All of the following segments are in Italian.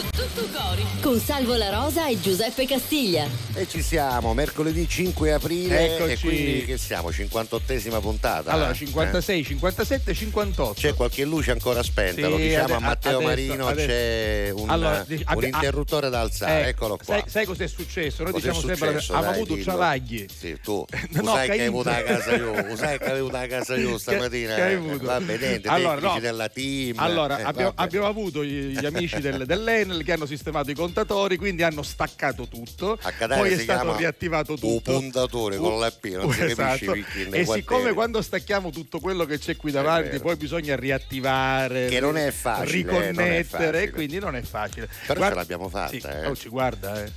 Con tutto cori. Con Salvo La Rosa e Giuseppe Castiglia. E ci siamo, mercoledì 5 aprile. Eccoci. E quindi che siamo? 58esima puntata. Allora, eh? 56, 57, 58. C'è qualche luce ancora spenta, Sì, lo diciamo ade- a Matteo adesso- Marino, adesso. c'è un, Allora, dic- un abbi- interruttore da alzare, Eh, eccolo qua. Sai, sai cos'è successo? Noi Cos'è diciamo sempre successo? abbiamo Dai, avuto dillo. cialagli. Sì, tu, No, sai che hai avuto a casa io, sai che avevo a casa io stamattina. Che hai eh? avuto? Va bene, niente, Allora, tecnici no. della team. Allora, eh, abbiamo, vabbè. abbiamo avuto gli gli amici del- dell'Enel che hanno sistemato i contatori, quindi hanno staccato tutto. Poi è stato riattivato un tutto. puntatore con la P, non si Esatto. E siccome quando stacchiamo tutto quello che c'è qui davanti, poi bisogna riattivare, Che non è facile, eh, non è riconnettere, facile. quindi non è facile. Però ce l'abbiamo fatta, Sì, eh. oh, ci guarda, eh.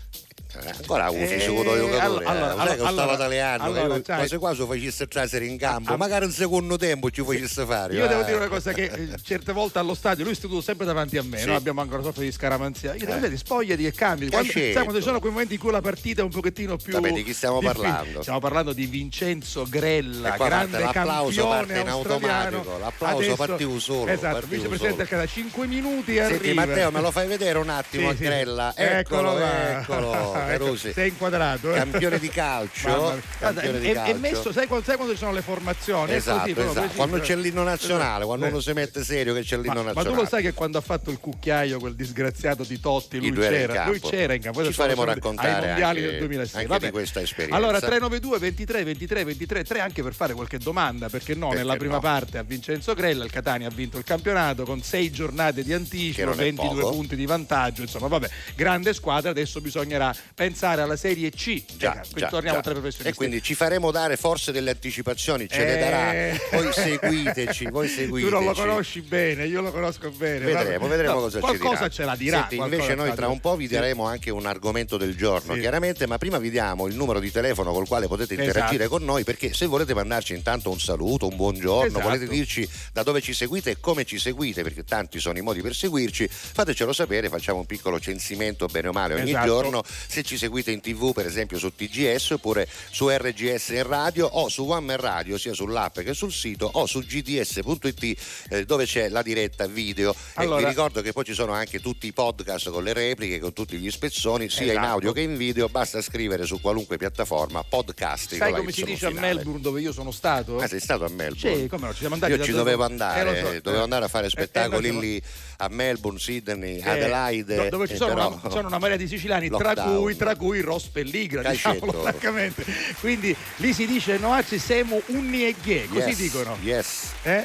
Eh, ancora usi Eh, su quello giocatore, allora- allora- eh. non è che allora- stavo italiano, allora, che io sai- quasi quasi facesse trasere in campo, Ah, magari un secondo tempo ci facesse fare. Io va. devo dire una cosa che eh, certe volte allo stadio lui è seduto sempre davanti a me, Sì. noi abbiamo ancora sofferto di scaramanzia. Io devo Eh. dire, spogliati e cambi. Quando, sai, quando ci sono quei momenti in cui la partita è un pochettino più. Vabbè, di chi stiamo difficile. parlando? Stiamo parlando di Vincenzo Grella, qua grande l'applauso, parte in automatico, l'applauso Adesso- partiu solo, Esatto, vicepresidente del Canada, 5 minuti e Senti arriva. Matteo, me lo fai vedere un attimo Sì, a. Grella? Eccolo, Eccolo, Carusi. Sei inquadrato. eh. Campione di calcio, campione di è, è calcio. messo, sai quando, sai quando ci sono le formazioni? Esatto, così, esatto. Quando c'è l'inno nazionale, quando Eh. uno si mette serio che c'è l'inno Ma, ma nazionale. tu lo sai che quando ha fatto il cucchiaio quel disgraziato di Totti, lui c'era, lui c'era in campo. Ci faremo raccontare ai mondiali del 2006. anche di questa esperienza. Allora 392 23 23 23 3 anche per fare qualche domanda, perché no, Perché nella prima no? parte a Vincenzo Grella il Catania ha vinto il campionato con 6 giornate di anticipo, non è 22 poco. punti di vantaggio, insomma, vabbè, grande squadra, adesso bisognerà pensare alla Serie C. Già, quindi già, torniamo già. tra i professionisti. E quindi ci faremo dare forse delle anticipazioni, ce le Eh. darà. Voi seguiteci, voi seguiteci. Tu non lo conosci bene, io lo conosco bene. Vedremo, vedremo No, cosa ci qualcosa dirà. ce la dirà. Senti, invece qualcosa noi tra un po' vi Sì. daremo anche un argomento del giorno, Sì. chiaramente, ma prima vi diamo il numero di telefono col quale potete Esatto. interagire con noi, perché se volete mandarci intanto un saluto, un buongiorno, Esatto. volete dirci da dove ci seguite e come ci seguite, perché tanti sono i modi per seguirci, fatecelo sapere, facciamo un piccolo censimento bene o male ogni Esatto. giorno, se ci seguite in tv per esempio su TGS oppure su RGS in radio o su One Man Radio sia sull'app che sul sito o su gds.it eh, dove c'è la diretta video e Allora- vi ricordo che poi ci sono anche tutti i podcast con le repliche con tutti gli spezzoni sia in Esatto. audio che in video basta scrivere su qualunque piattaforma podcast Sai come si dice a Melbourne dove io sono stato? Ah, sei stato a Melbourne? Sì, come no, ci siamo andati Io ci dove- dovevo Eh, andare, lo so. dovevo andare a fare Eh, spettacoli eh, lo so. lì a Melbourne, Sydney, Eh, Adelaide. do- dove ci eh, sono, però- una, sono una marea di siciliani, tra cui, tra cui Ross Pelligra, diciamolo francamente. Quindi lì si dice Noaci siamo unni e ghie, così Yes, dicono. Yes. Eh?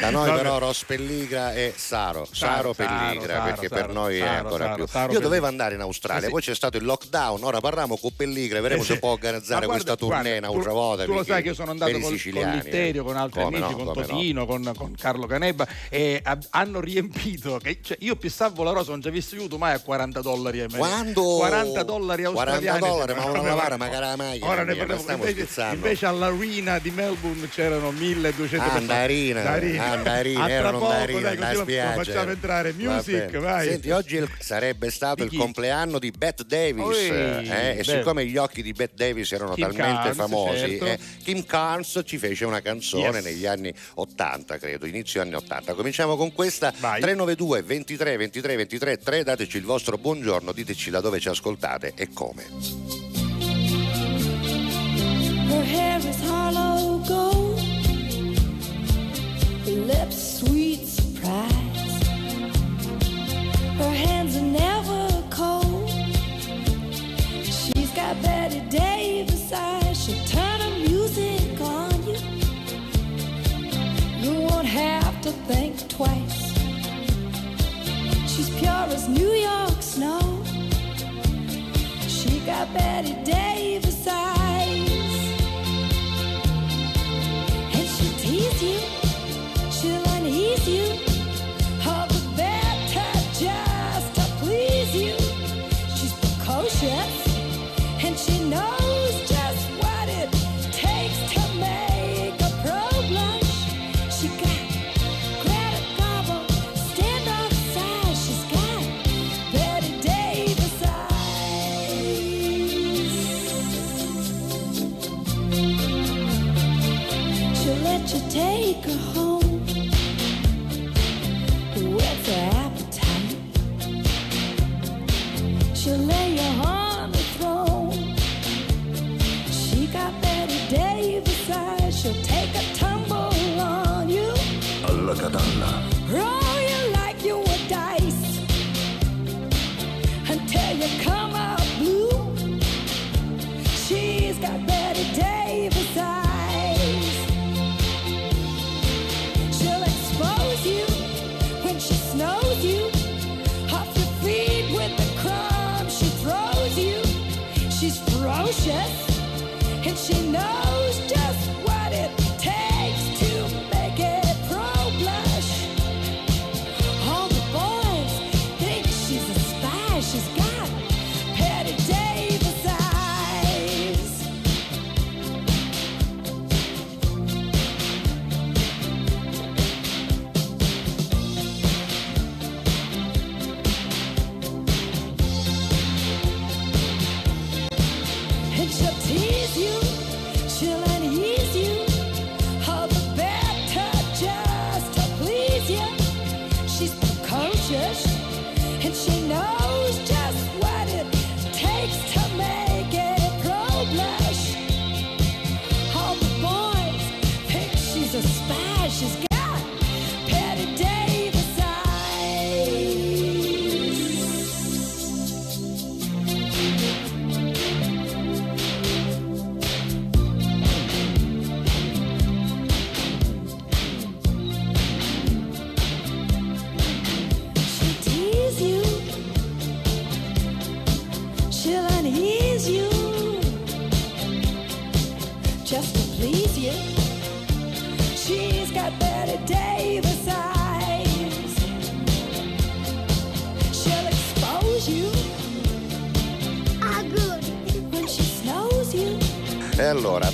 Da noi Vabbè. però Ross Pelligra e Saro, Saro, Saro, Pelligra, Saro, perché Saro, per noi è ancora più. Io dovevo andare in Australia, Eh sì. poi c'è stato il lockdown, ora parliamo con Pelligra, vedremo Eh se può organizzare guarda, questa tournée un'altra tu- volta. Tu lo sai che io sono andato col, con siciliani, Litterio, eh. con altri amici, no, con come no. Totino, con, con Carlo Canebba e ha- hanno riempito giuro che cioè, io pissavo la rosa non ci avessi avuto mai a 40 dollari a Quando? 40 dollari australiani. 40 dollari, ma una lavara, ma cara mai. Ora ne parliamo. Invece, invece all'arena di Melbourne c'erano 1200 Andarina. Andarina, erano Andarina, da spiaggia. Facciamo entrare music, vai. Senti, oggi sarebbe stato il compleanno di Bette Davis eh, e siccome gli occhi di Bette Davis erano talmente famosi, certo. eh, Kim Carnes ci fece una canzone negli anni 80, credo, inizio anni 80. Cominciamo con questa 392 02 23 23 23 3 dateci il vostro buongiorno, diteci da dove ci ascoltate e come. Her hair is hollow gold, lips sweet surprise. Her hands are never cold. She's got Betty Davis eyes. She's as New York snow. She got Betty Davis eyes.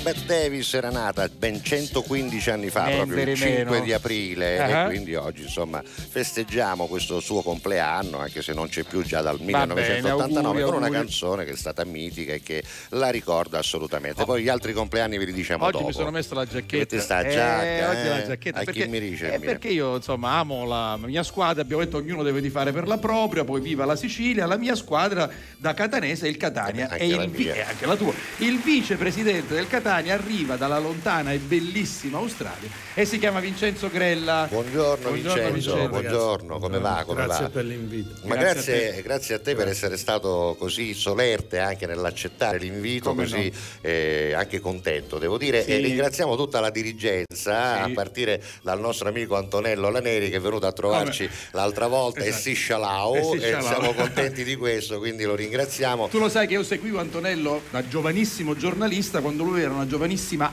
Allora, Bette Davis era nata ben 115 anni fa, Niente proprio il di 5 meno. di aprile, Ah. e quindi oggi insomma festeggiamo questo suo compleanno, anche se non c'è più già dal Va 1989, bene, con una auguri, canzone che è stata mitica e che la ricorda assolutamente. Poi gli altri compleanni ve li diciamo Oggi dopo. mi sono messo la giacchetta. Sta Eh, giacca, oggi la eh? giacchetta. A perché, chi mi dice? eh, perché io insomma amo la mia squadra, abbiamo detto ognuno deve tifare per la propria, poi viva la Sicilia, la mia squadra da Catanese è il Catania Eh, e il la anche la tua. Il vicepresidente del Catania arriva dalla lontana e bellissima Australia e si chiama Vincenzo Grella. Buongiorno, Vincenzo, buongiorno, come va? Come Grazie va? per l'invito. Ma Grazie grazie, a grazie a te per essere stato così solerte anche nell'accettare l'invito, Come così eh, anche contento, devo dire. Sì. E ringraziamo tutta la dirigenza, Sì. a partire dal nostro amico Antonello Laneri che è venuto a trovarci l'altra volta Esatto. e si scialao E e, si scialao. siamo contenti di questo, quindi lo ringraziamo. Tu lo sai che io seguivo Antonello da giovanissimo giornalista quando lui era una giovanissima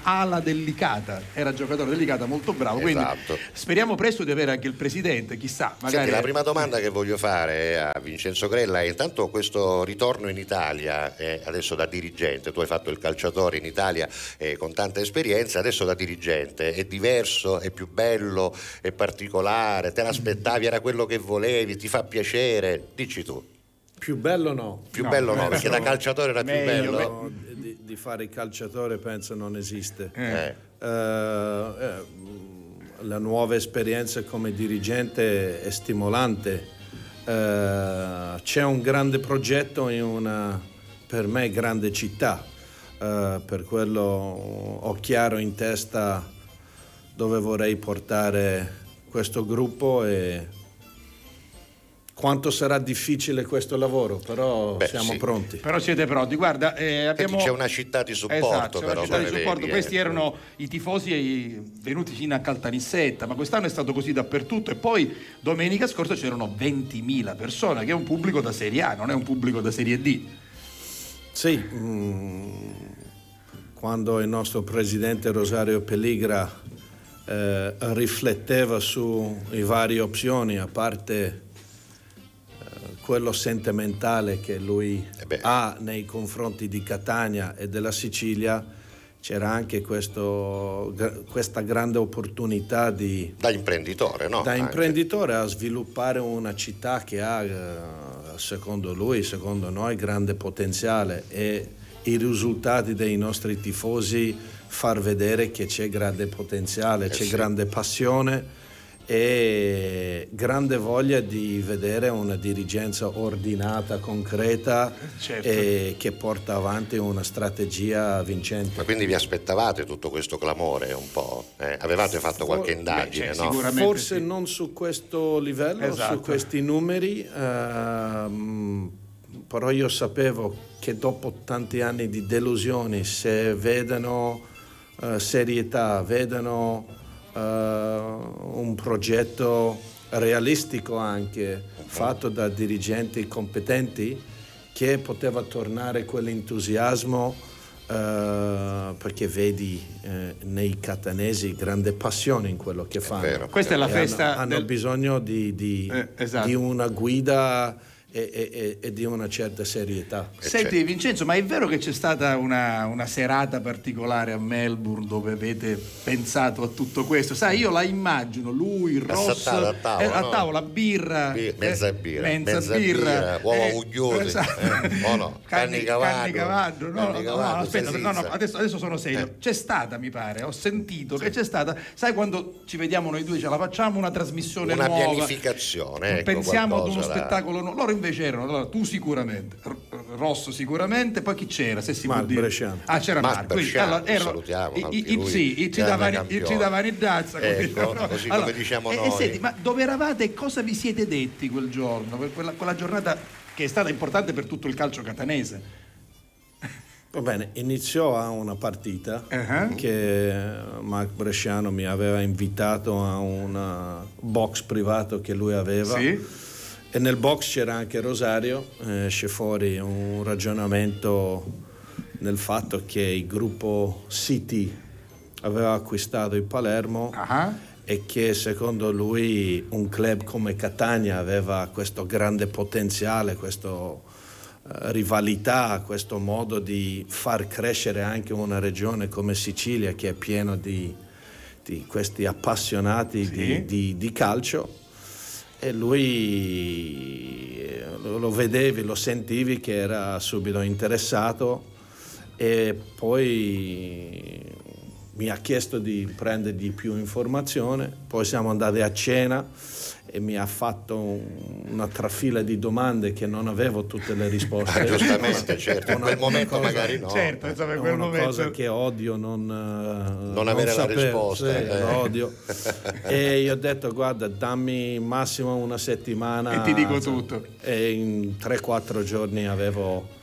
ala delicata, era giocatore delicata molto bravo, quindi Esatto. speriamo presto di avere anche il presidente, chissà, magari Senti, la prima domanda che voglio fare a Vincenzo Grella è intanto questo ritorno in Italia, eh, adesso da dirigente, tu hai fatto il calciatore in Italia eh, con tanta esperienza, adesso da dirigente è diverso, è più bello, è particolare, te l'aspettavi, era quello che volevi, ti fa piacere, dici tu. Più bello no. Più No, bello no, perché da calciatore era più Meglio, bello. No, di, fare il calciatore penso non esiste. Eh, Eh, eh, la nuova esperienza come dirigente è stimolante. Eh, c'è un grande progetto in una, per me, grande città. Per quello ho chiaro in testa dove vorrei portare questo gruppo e quanto sarà difficile questo lavoro, però Beh, siamo sì. pronti. Però siete pronti, guarda, eh, abbiamo... c'è una città di supporto, Esatto, però, città di supporto. vedi, Questi eh. erano i tifosi eh, venuti fino a Caltanissetta, ma quest'anno è stato così dappertutto e poi domenica scorsa c'erano 20.000 persone, che è un pubblico da Serie A, non è un pubblico da Serie D. Sì, mm, quando il nostro presidente Rosario Pelligra eh, rifletteva sulle varie opzioni, a parte eh, quello sentimentale che lui Eh ha nei confronti di Catania e della Sicilia, c'era anche questo- questa grande opportunità di, Da imprenditore, no? da Anche. imprenditore a sviluppare una città che ha, eh, secondo lui, secondo noi, grande potenziale e i risultati dei nostri tifosi far vedere che c'è grande potenziale, Eh c'è sì. grande passione e grande voglia di vedere una dirigenza ordinata, concreta Certo. e che porta avanti una strategia vincente. Ma quindi vi aspettavate tutto questo clamore un po'? eh? Avevate fatto qualche indagine, beh, cioè, no? Forse sì. non su questo livello, Esatto. su questi numeri, ehm, però io sapevo che dopo tanti anni di delusioni, se vedono eh, serietà, vedono eh, un progetto realistico anche, fatto da dirigenti competenti, che poteva tornare quell'entusiasmo eh, perché vedi eh, nei catanesi grande passione in quello che fanno. vero. Questa è la festa hanno, hanno del- bisogno di, di- Eh, esatto. di una guida e, e- e- di una certa serietà. Senti Vincenzo, ma è vero che c'è stata una, una serata particolare a Melbourne dove avete pensato a tutto questo? Sai, io la immagino, lui, Ross, a tavola, eh, a no? tavola, birra, Bi- mezza birra, mezza, mezza birra, birra, uova eh, uggiosi, esatto. eh, o no? Canni, Canni cavallo, no, no, no, aspetta, no, no, adesso, adesso sono serio. Eh. C'è stata, mi pare, ho sentito che c'è stata, sai quando ci vediamo noi due, ce la facciamo una trasmissione Una nuova. pianificazione, ecco, Pensiamo ad uno da- spettacolo nuovo. Loro invece erano, allora, tu sicuramente, R- Rosso sicuramente, poi chi c'era? Se si Marco può dire. Bresciano. Ah, c'era Marco Marco. quindi, allora, erano- salutiamo i- i- sì, i- ci grande davano, i- campione. ci davano in danza. Ecco, no? così come diciamo e- E noi. senti, ma dove eravate e cosa vi siete detti quel giorno? Que- Quella, quella giornata che è stata importante per tutto il calcio catanese. Va bene, iniziò a una partita Uh-huh. che Mark Bresciano mi aveva invitato a un box privato che lui aveva. Sì. E nel box c'era anche Rosario, eh, esce fuori un ragionamento nel fatto che il gruppo City aveva acquistato il Palermo Ah. e che secondo lui un club come Catania aveva questo grande potenziale, questa rivalità, questo modo di far crescere anche una regione come Sicilia che è pieno di, di questi appassionati di, di- di calcio e lui eh, lo, vedevi, lo sentivi che era subito interessato e poi mi ha chiesto di prendergli più informazione, poi siamo andati a cena e mi ha fatto un- una trafila di domande che non avevo tutte le risposte. Ah, giustamente, certo, in quel momento cosa- magari no. Certo, insomma, in quel una momento. cosa che odio non, eh, non avere la sapere, risposta, sì, eh. odio. e io ho detto guarda dammi massimo una settimana E ti dico tutto. e in 3-4 giorni avevo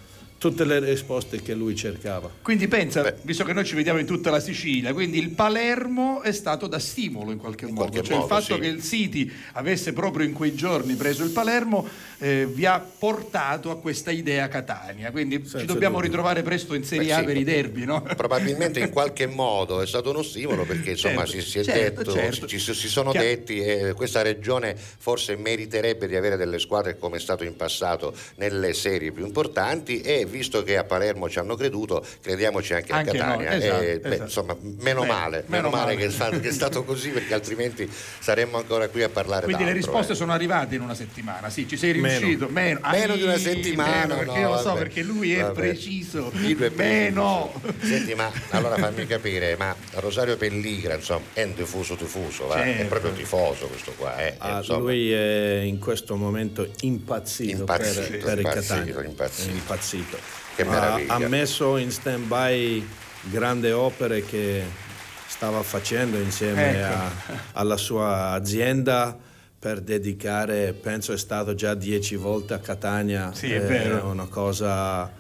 tutte le risposte che lui cercava Quindi pensa, Beh. visto che noi ci vediamo in tutta la Sicilia, quindi il Palermo è stato da stimolo in qualche modo, qualche cioè modo, il fatto sì. che il City avesse proprio in quei giorni preso il Palermo eh, vi ha portato a questa idea Catania, quindi ci Senza dobbiamo dubbio. ritrovare presto in Serie Beh, A sì. per i derby, no? Probabilmente in qualche modo è stato uno stimolo perché insomma Certo, si, si è certo, detto, certo. ci, si sono Chiaro. detti e questa regione forse meriterebbe di avere delle squadre come è stato in passato nelle serie più importanti e visto che a Palermo ci hanno creduto crediamoci anche, Anche a Catania. esatto, E, beh, esatto. insomma meno Beh, male, meno meno male male. che è, stato, che è stato così perché altrimenti saremmo ancora qui a parlare Quindi le d'altro, risposte eh. sono arrivate in una settimana, sì, ci sei Meno. riuscito, meno, Meno di una settimana, meno, perché no, io lo so, vabbè. perché lui è Vabbè. preciso, è preciso. meno. Senti, ma allora fammi capire, ma Rosario Pelligra, insomma, è un tifoso tifoso, va? è Certo. proprio tifoso questo qua, eh? Ah, insomma. lui è in questo momento impazzito, Impazzito, per, per il impazzito, Catania impazzito. Impazzito. Che Ha- meraviglia. ha messo in stand by grandi opere che stava facendo insieme Ecco. a- alla sua azienda per dedicare, penso è stato già dieci volte a Catania, Sì, è vero. una cosa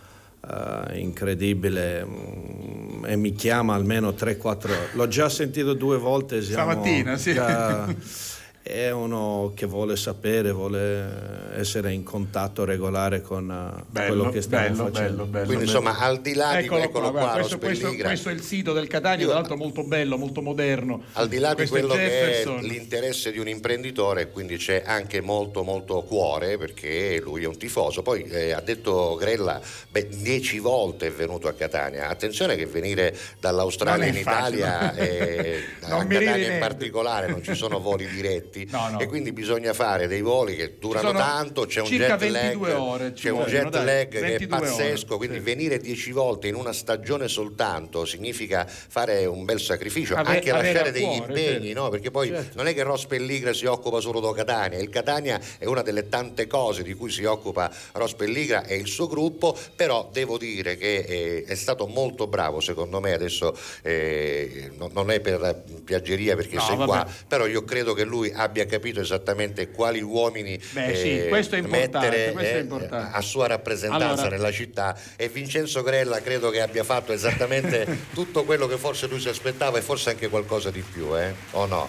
eh, incredibile mm, e mi chiama almeno 3-4, l'ho già sentito due volte, siamo Stamattina, sì. già- è uno che vuole sapere, vuole essere in contatto regolare con eh, Bello, quello che stiamo bello, facendo. bello, bello. Quindi bello. insomma, al di là di Eccolo eccolo qua, qua, lo questo, questo- questo è il sito del Catania, tra l'altro molto bello, molto moderno. al di là di Questo è quello che è l'interesse di un imprenditore, quindi c'è anche molto molto cuore perché lui è un tifoso. Poi eh, ha detto Grella, beh, dieci volte è venuto a Catania. Attenzione che venire dall'Australia in. Italia, Non a Catania in particolare, non ci sono voli diretti. Corti No, no. e quindi bisogna fare dei voli che durano tanto, c'è un jet lag, 22 ore c'è un jet dai, lag che è 22 ore, pazzesco, quindi sì. venire 10 volte in una stagione soltanto significa fare un bel sacrificio, Ave- anche lasciare degli cuore, impegni, certo. no? perché poi Certo. non è che Ross Pelligra si occupa solo di Catania, il Catania è una delle tante cose di cui si occupa Ross Pelligra e il suo gruppo, però devo dire che eh, è stato molto bravo secondo me, adesso eh, no- non è per piaggeria perché No, sei vabbè. qua, però io credo che lui abbia capito esattamente quali uomini Beh, sì, eh, questo è importante, mettere questo è eh, a sua rappresentanza Allora- nella città e Vincenzo Grella credo che abbia fatto esattamente tutto quello che forse lui si aspettava e forse anche qualcosa di più, eh? o no?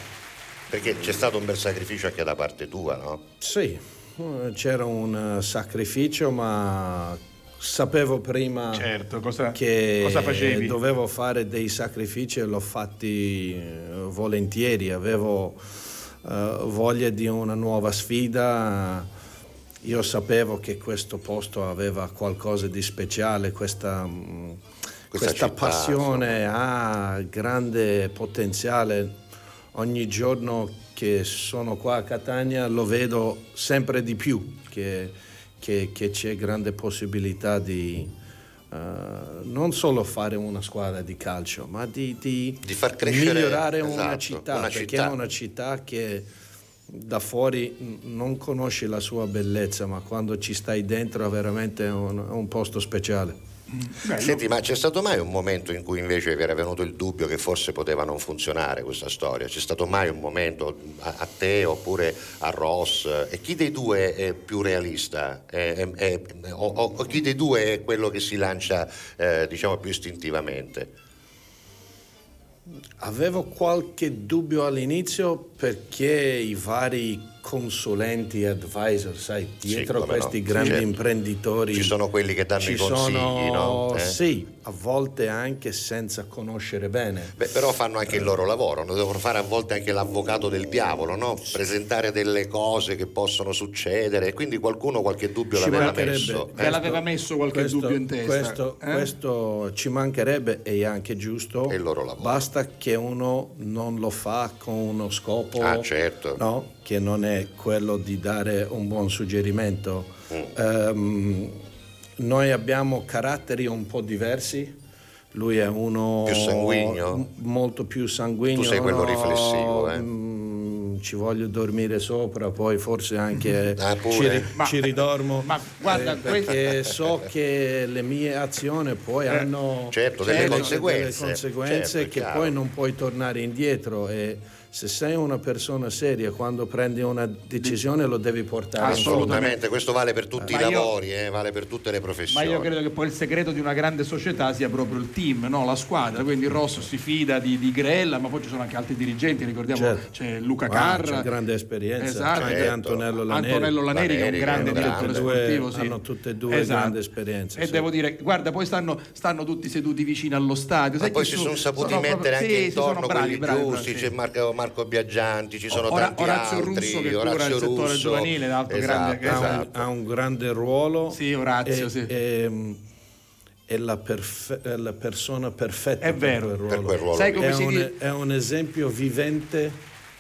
Perché c'è stato un bel sacrificio anche da parte tua, no? Sì, c'era un eh, sacrificio, ma sapevo prima Certo, cosa, che cosa dovevo fare dei sacrifici e l'ho fatti eh, volentieri, avevo eh, voglia di una nuova sfida. Io sapevo che questo posto aveva qualcosa di speciale, questa, mm, Questa questa città, passione ha grande potenziale. Ogni giorno che sono qua a Catania lo vedo sempre di più, che, che- che c'è grande possibilità di eh, non solo fare una squadra di calcio, ma di, di Di far crescere, migliorare una esatto, città, una perché città. è una città che da fuori non conosci la sua bellezza, ma quando ci stai dentro è veramente un, un posto speciale. Bello. Senti, ma c'è stato mai un momento in cui invece vi era venuto il dubbio che forse poteva non funzionare questa storia? C'è stato mai un momento a, a te oppure a Ross? E chi dei due è più realista? È- è- è- o, o- o chi dei due è quello che si lancia eh, diciamo più istintivamente? Avevo qualche dubbio all'inizio perché i vari consulenti, advisor, sai, dietro no, questi sì, grandi certo. imprenditori Ci sono quelli che danno i consigli, sono- no? Eh? Sì, a volte anche senza conoscere bene. Beh, però fanno anche il loro lavoro, no? devono fare a volte anche l'avvocato del diavolo, no? presentare delle cose che possono succedere, quindi qualcuno qualche dubbio Ci l'aveva messo. Te l'aveva messo qualche Questo- dubbio in testa? Questo, eh? questo ci mancherebbe e è anche giusto. È il loro lavoro. Basta che uno non lo fa con uno scopo Ah, certo. no? Che non è quello di dare un buon suggerimento. Mm. Ehm, noi abbiamo caratteri un po' diversi. Lui è uno Più sanguigno? m- molto più sanguigno. Tu sei quello no, riflessivo, eh? mm, ci voglio dormire sopra, poi forse anche Ah, pure? ci, ri- Ma- ci ridormo. ma guarda, eh, perché so che le mie azioni poi hanno certo, delle conseguenze. delle conseguenze Certo, che chiaro. poi non puoi tornare indietro e se sei una persona seria quando prendi una decisione lo devi portare Assolutamente, questo vale per tutti Ma i io- lavori, eh, vale per tutte le Ma professioni. io credo che poi il segreto di una grande società sia proprio il team, no? la squadra. Quindi il Rosso si fida di, di Grella, ma poi ci sono anche altri dirigenti. Ricordiamo Certo. c'è Luca Ah, Carra. c'è grande esperienza, Esatto. c'è anche Certo. Antonello Laneri. Antonello Laneri, che è un Laneri, grande che è un direttore grande. sportivo. sì. Hanno tutte e due grande esperienza, E sì. devo dire, guarda, poi stanno, stanno tutti seduti vicino allo stadio. Ma poi si sono saputi sono proprio- mettere anche sì, intorno quelli bravi, giusti, bravi, c'è sì. Marco, Marco Biaggianti, ci sono Ora- tanti Orazio altri, Russo, che cura il Orazio settore Russo. giovanile, l'altro esatto, grande- che- ha, un, esatto. ha un grande ruolo. Sì, Orazio, e- sì. e- è la, perfe- è la persona perfetta È vero. per quel ruolo. Per quel ruolo Sai lì. come È si un, dice? è un esempio vivente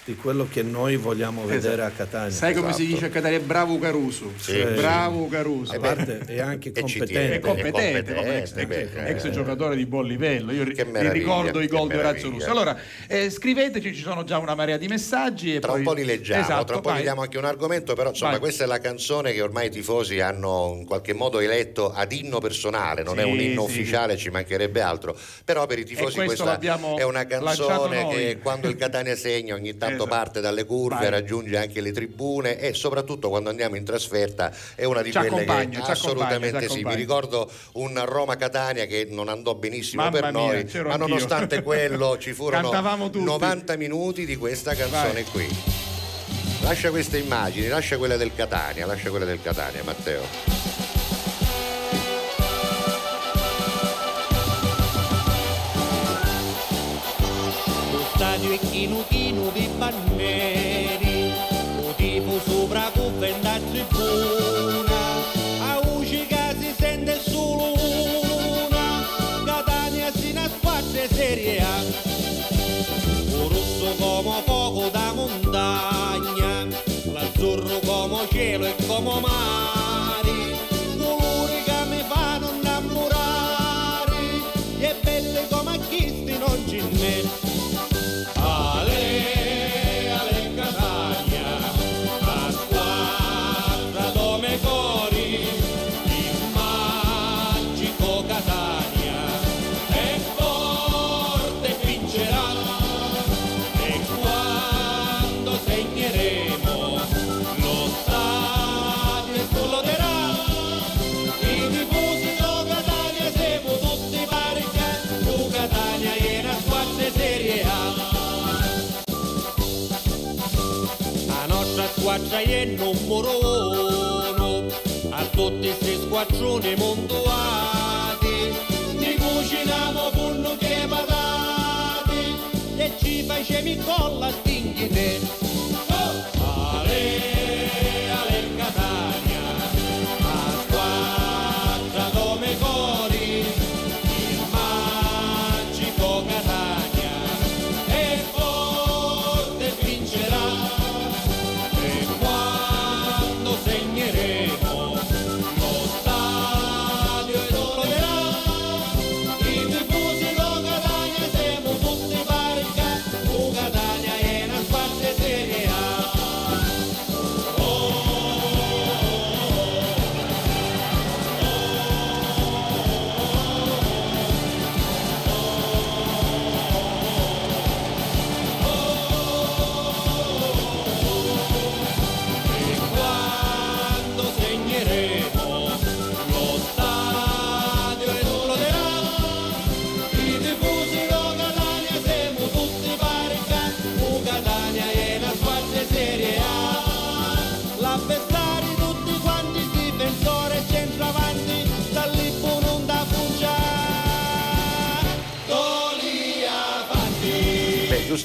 di quello che noi vogliamo vedere a Catania. Sai come si Esatto. dice a Catania? Bravo Caruso. Sì. Bravo Caruso. a parte è anche competente. è competente, È come ex, beh, eh. giocatore di buon livello. Io vi ricordo i gol di Orazio. Russo. Allora, eh, scriveteci, ci sono già una marea di messaggi. E Tra poi... un po' li leggiamo, Esatto, tra un po' vai. diamo anche un argomento, però insomma Vai. questa è la canzone che ormai i tifosi hanno in qualche modo eletto ad inno personale, non è Sì, un inno sì. ufficiale, ci mancherebbe altro, però per i tifosi questa è una canzone che quando il Catania segna ogni tanto Esatto. parte dalle curve, Vai. raggiunge anche le tribune e soprattutto quando andiamo in trasferta è una di Ci quelle che assolutamente sì, mi ricordo un Roma-Catania che non andò benissimo Mamma per mia, noi, c'ero ma nonostante quello ci furono Cantavamo tutti. 90 minuti di questa canzone Vai. qui. Lascia queste immagini, lascia quelle del Catania, lascia quelle del Catania, Matteo. Stadio è chino chino di banneri, o tipo sopra con venda tribuna, a squadra e numero uno a tutti questi squadroni montuati. Ti cuciniamo con che patate e ci facciamo il collo a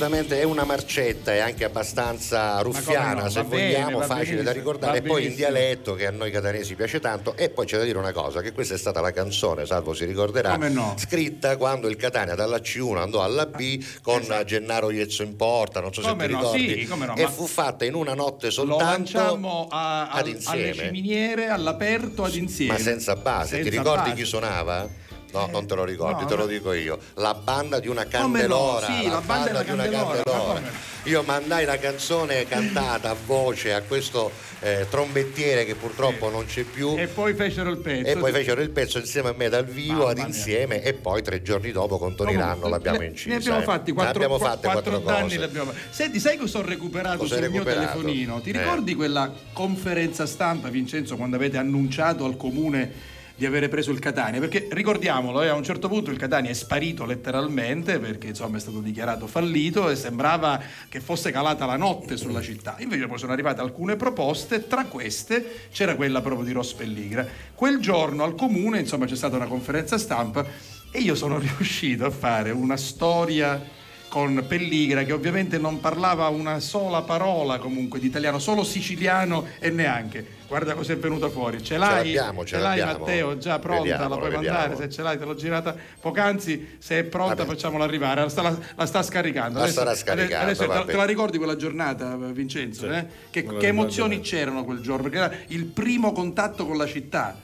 Giustamente è una marcetta, è anche abbastanza ruffiana, no, se bene, vogliamo, facile da ricordare, e poi in dialetto che a noi catanesi piace tanto. E poi c'è da dire una cosa: che questa è stata la canzone, Salvo si ricorderà, no? scritta quando il Catania dalla C1 andò alla B con Gennaro Iezzo in porta, non so Come se ti no, ricordi. sì, come no, e fu fatta in una notte soltanto lanciamo a- ad al- alle insieme. ciminiere, all'aperto, ad insieme. Ma senza base, ti Senza ricordi base. chi suonava? No, non te lo ricordi, no, te lo dico io. La banda di una Come no? candelora. Sì, la banda della di una Candelora, candelora. Io mandai la canzone cantata a voce a questo eh, trombettiere che purtroppo non c'è più. E poi fecero il pezzo. E poi fecero il pezzo insieme a me dal vivo, Mamma ad mia. insieme, e poi tre giorni dopo con Tony Ranno l'abbiamo incisa. Ne abbiamo eh. fatti quattro, abbiamo fatte quattro quattro danni. abbiamo- Senti, sai cosa ho recuperato sul mio recuperato? telefonino? Ti Eh. ricordi quella conferenza stampa, Vincenzo, quando avete annunciato al comune di avere preso il Catania? Perché ricordiamolo, eh, a un certo punto il Catania è sparito letteralmente perché insomma è stato dichiarato fallito e sembrava che fosse calata la notte sulla città. Invece poi sono arrivate alcune proposte, tra queste c'era quella proprio di Ross Pelligra. Quel giorno al comune, insomma, c'è stata una conferenza stampa e io sono riuscito a fare una storia con Pelligra che ovviamente non parlava una sola parola comunque di italiano, solo siciliano e neanche. Guarda cosa è venuto fuori. Ce l'hai? l'abbiamo, ce l'hai l'abbiamo. Matteo, già pronta, la Vediamolo, puoi vediamo. mandare, se ce l'hai te l'ho girata poc'anzi, se è pronta Vabbè. facciamola arrivare, la sta, la- la sta scaricando. La starà scaricando, adesso te, te la ricordi quella giornata Vincenzo? eh? Che, la che emozioni c'erano quel giorno? Perché era il primo contatto con la città.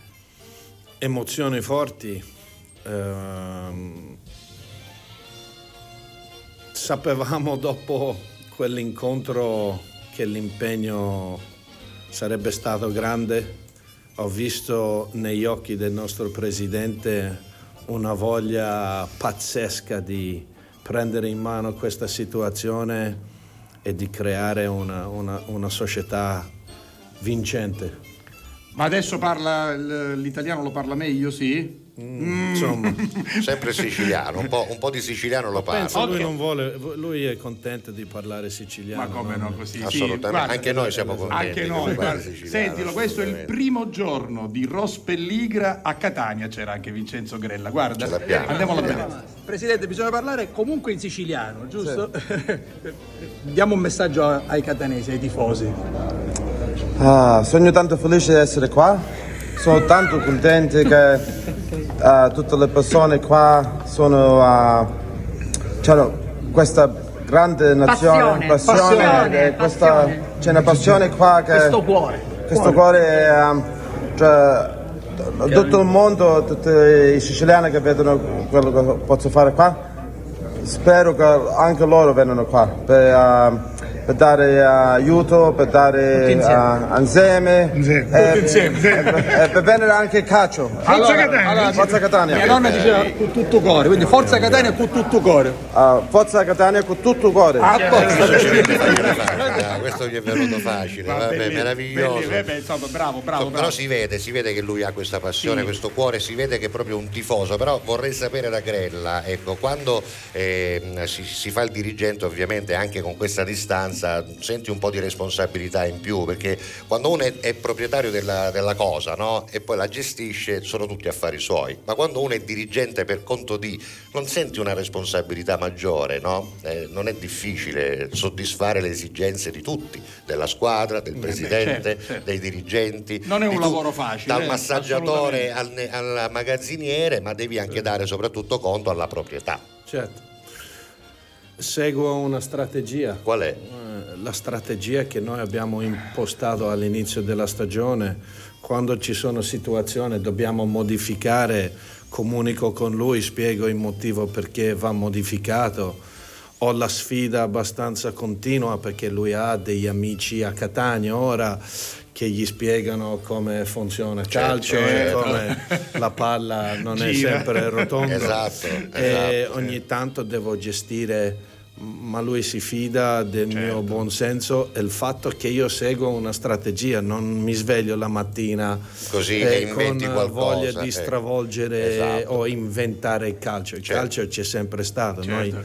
emozioni forti. ehm, sapevamo dopo quell'incontro che l'impegno sarebbe stato grande. Ho visto negli occhi del nostro presidente una voglia pazzesca di prendere in mano questa situazione e di creare una- una- una società vincente. Ma adesso parla l'italiano lo parla meglio, sì? Insomma, Sempre siciliano, un po', un po' di siciliano lo parla. penso lui vuole, lui è contento di parlare siciliano. Ma come no, così? Assolutamente, Sì, guarda, anche noi siamo contenti. Anche che noi, guarda. Sentilo, questo è il primo giorno di Ros Pelligra a Catania, c'era anche Vincenzo Grella, guarda, l'abbiamo. andiamola bene. Presidente, bisogna parlare comunque in siciliano, giusto? Diamo un messaggio ai catanesi, ai tifosi. Ah, sono tanto felice di essere qua, sono tanto contento che ah, tutte le persone qua sono ah, c'hanno questa grande nazione, Passione, che questa- c'è una passione qua che Questo cuore. questo cuore. ah, cioè, tutto il mondo, tutti i siciliani che vedono quello che posso fare qua, spero che anche loro vengano qua per, ah, per dare ah, aiuto, per dare ah, insieme, e, e- e per vendere anche calcio. Forza Catania! Forza Catania! Mia nonna diceva con tutto cuore, quindi forza Catania con tutto cuore. Ah, Forza Catania con tutto il cuore. Viene facile, ah, questo gli è venuto facile, vabbè, Belli- meraviglioso. belli- vabbè, insomma, bravo, bravo, Insomma, bravo. Però si vede, si vede che lui ha questa passione, Sì. questo cuore, si vede che è proprio un tifoso. Però vorrei sapere da Grella, ecco, quando ehm, si, si fa il dirigente, ovviamente anche con questa distanza, esperienza senti un po' di responsabilità in più perché quando uno è, è proprietario della, della cosa no? e poi la gestisce sono tutti affari suoi, ma quando uno è dirigente per conto di non senti una responsabilità maggiore, no? Eh, non è difficile soddisfare le esigenze di tutti, della squadra, del presidente, certo, certo. dei dirigenti. Non è un lavoro facile, Dal eh, massaggiatore al, al magazziniere, ma devi anche dare soprattutto conto alla proprietà. Certo. Seguo una strategia. Qual è? Eh, La strategia che noi abbiamo impostato all'inizio della stagione, quando ci sono situazioni dobbiamo modificare, comunico con lui, spiego il motivo perché va modificato. Ho la sfida abbastanza continua perché lui ha degli amici a Catania ora che gli spiegano come funziona il calcio e certo. come la palla non è Gira. sempre rotonda. Esatto, E esatto, ogni tanto devo gestire, ma lui si fida del Certo. mio buon senso e il fatto che io seguo una strategia, non mi sveglio la mattina Così eh, e con qualcosa, voglia di eh. stravolgere Esatto. o inventare il calcio. Il Certo. calcio c'è sempre stato, Certo. noi,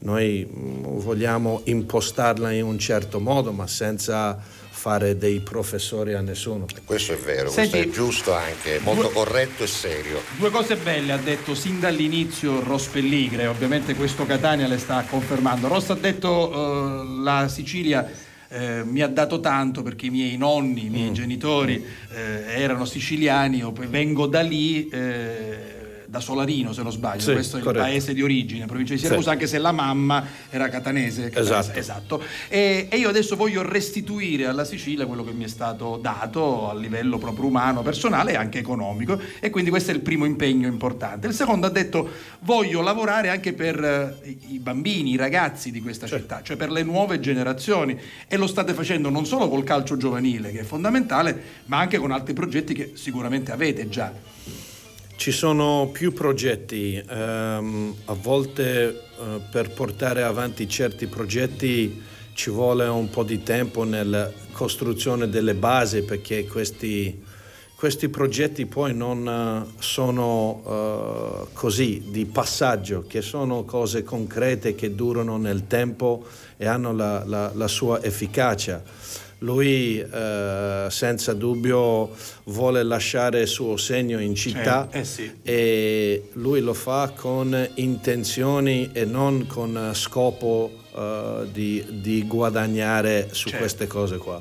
noi mm, vogliamo impostarla in un certo modo, ma senza fare dei professori a nessuno. Questo è vero, Senti, questo è giusto anche, molto corretto e serio. Due cose belle ha detto sin dall'inizio Ross Pelligre, ovviamente questo Catania le sta confermando. Ross ha detto eh, la Sicilia eh, mi ha dato tanto perché i miei nonni, i miei Mm. genitori eh, erano siciliani, io vengo da lì. Da Solarino se non sbaglio, Sì, questo è il corretto. paese di origine, provincia di Siracusa, Sì. anche se la mamma era catanese. catanese, Esatto. esatto. E, e io adesso voglio restituire alla Sicilia quello che mi è stato dato a livello proprio umano, personale e anche economico. E quindi questo è il primo impegno importante. Il secondo ha detto voglio lavorare anche per eh, i- i bambini, i ragazzi di questa città, cioè per le nuove generazioni. E lo state facendo non solo col calcio giovanile, che è fondamentale, ma anche con altri progetti che sicuramente avete già. Ci sono più progetti, ehm, a volte eh, per portare avanti certi progetti ci vuole un po' di tempo nella costruzione delle basi perché questi, questi progetti poi non eh, sono eh, così di passaggio, che sono cose concrete che durano nel tempo e hanno la, la- la sua efficacia. Lui eh, senza dubbio vuole lasciare il suo segno in città Eh, eh sì. e lui lo fa con intenzioni e non con scopo eh, di, di guadagnare su Certo. queste cose qua.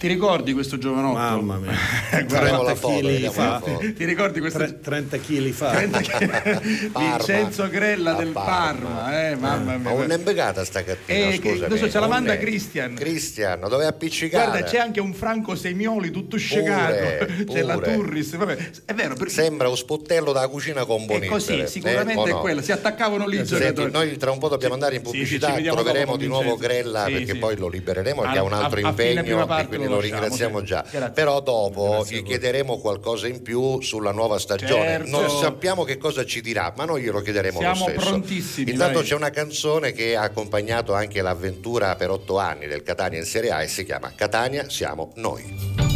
Ti ricordi questo giovanotto? Mamma mia. Faremo la 30 foto, kg vediamo la fa. Ti ricordi questo? Tre- 30 kg fa. 30 che- Parma. Vincenzo Grella del Parma, eh, mamma Ma mia. un'imbecata sta cattina, Eh, scusami. adesso ce la manda Christian. Cristian, dove è appiccicata? Guarda, c'è anche un Franco Semioli tutto scegato, Pure, c'è la. Turris, vabbè, è vero, per- Sembra un spottello dalla cucina con è Bonifere. così, sicuramente eh, è o no? quello, si attaccavano lì Senti, noi tra un po' dobbiamo andare in Sì, sì, pubblicità, ci vediamo troveremo di nuovo. Grella Sì, perché sì. poi lo libereremo perché ha un altro a- a fine prima impegno parte quindi lo ringraziamo già. Grazie. Però dopo Grazie gli chiederemo qualcosa in più sulla nuova stagione. Certo. Non sappiamo che cosa ci dirà, ma noi glielo chiederemo Siamo lo stesso. prontissimi, Intanto vai. c'è una canzone che ha accompagnato anche l'avventura per otto anni del Catania in Serie A e si chiama Catania siamo noi.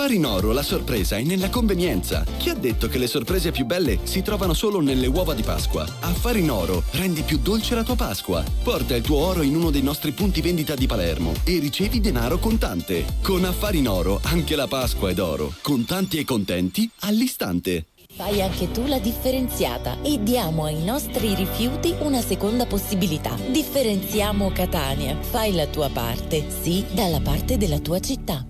Affari in Oro la sorpresa è nella convenienza. Chi ha detto che le sorprese più belle si trovano solo nelle uova di Pasqua? Affari in Oro rendi più dolce la tua Pasqua. Porta il tuo oro in uno dei nostri punti vendita di Palermo e ricevi denaro contante. Con Affari in Oro anche la Pasqua è d'oro. Contanti e contenti all'istante. Fai anche tu la differenziata e diamo ai nostri rifiuti una seconda possibilità. Differenziamo Catania. Fai la tua parte, sì, dalla parte della tua città.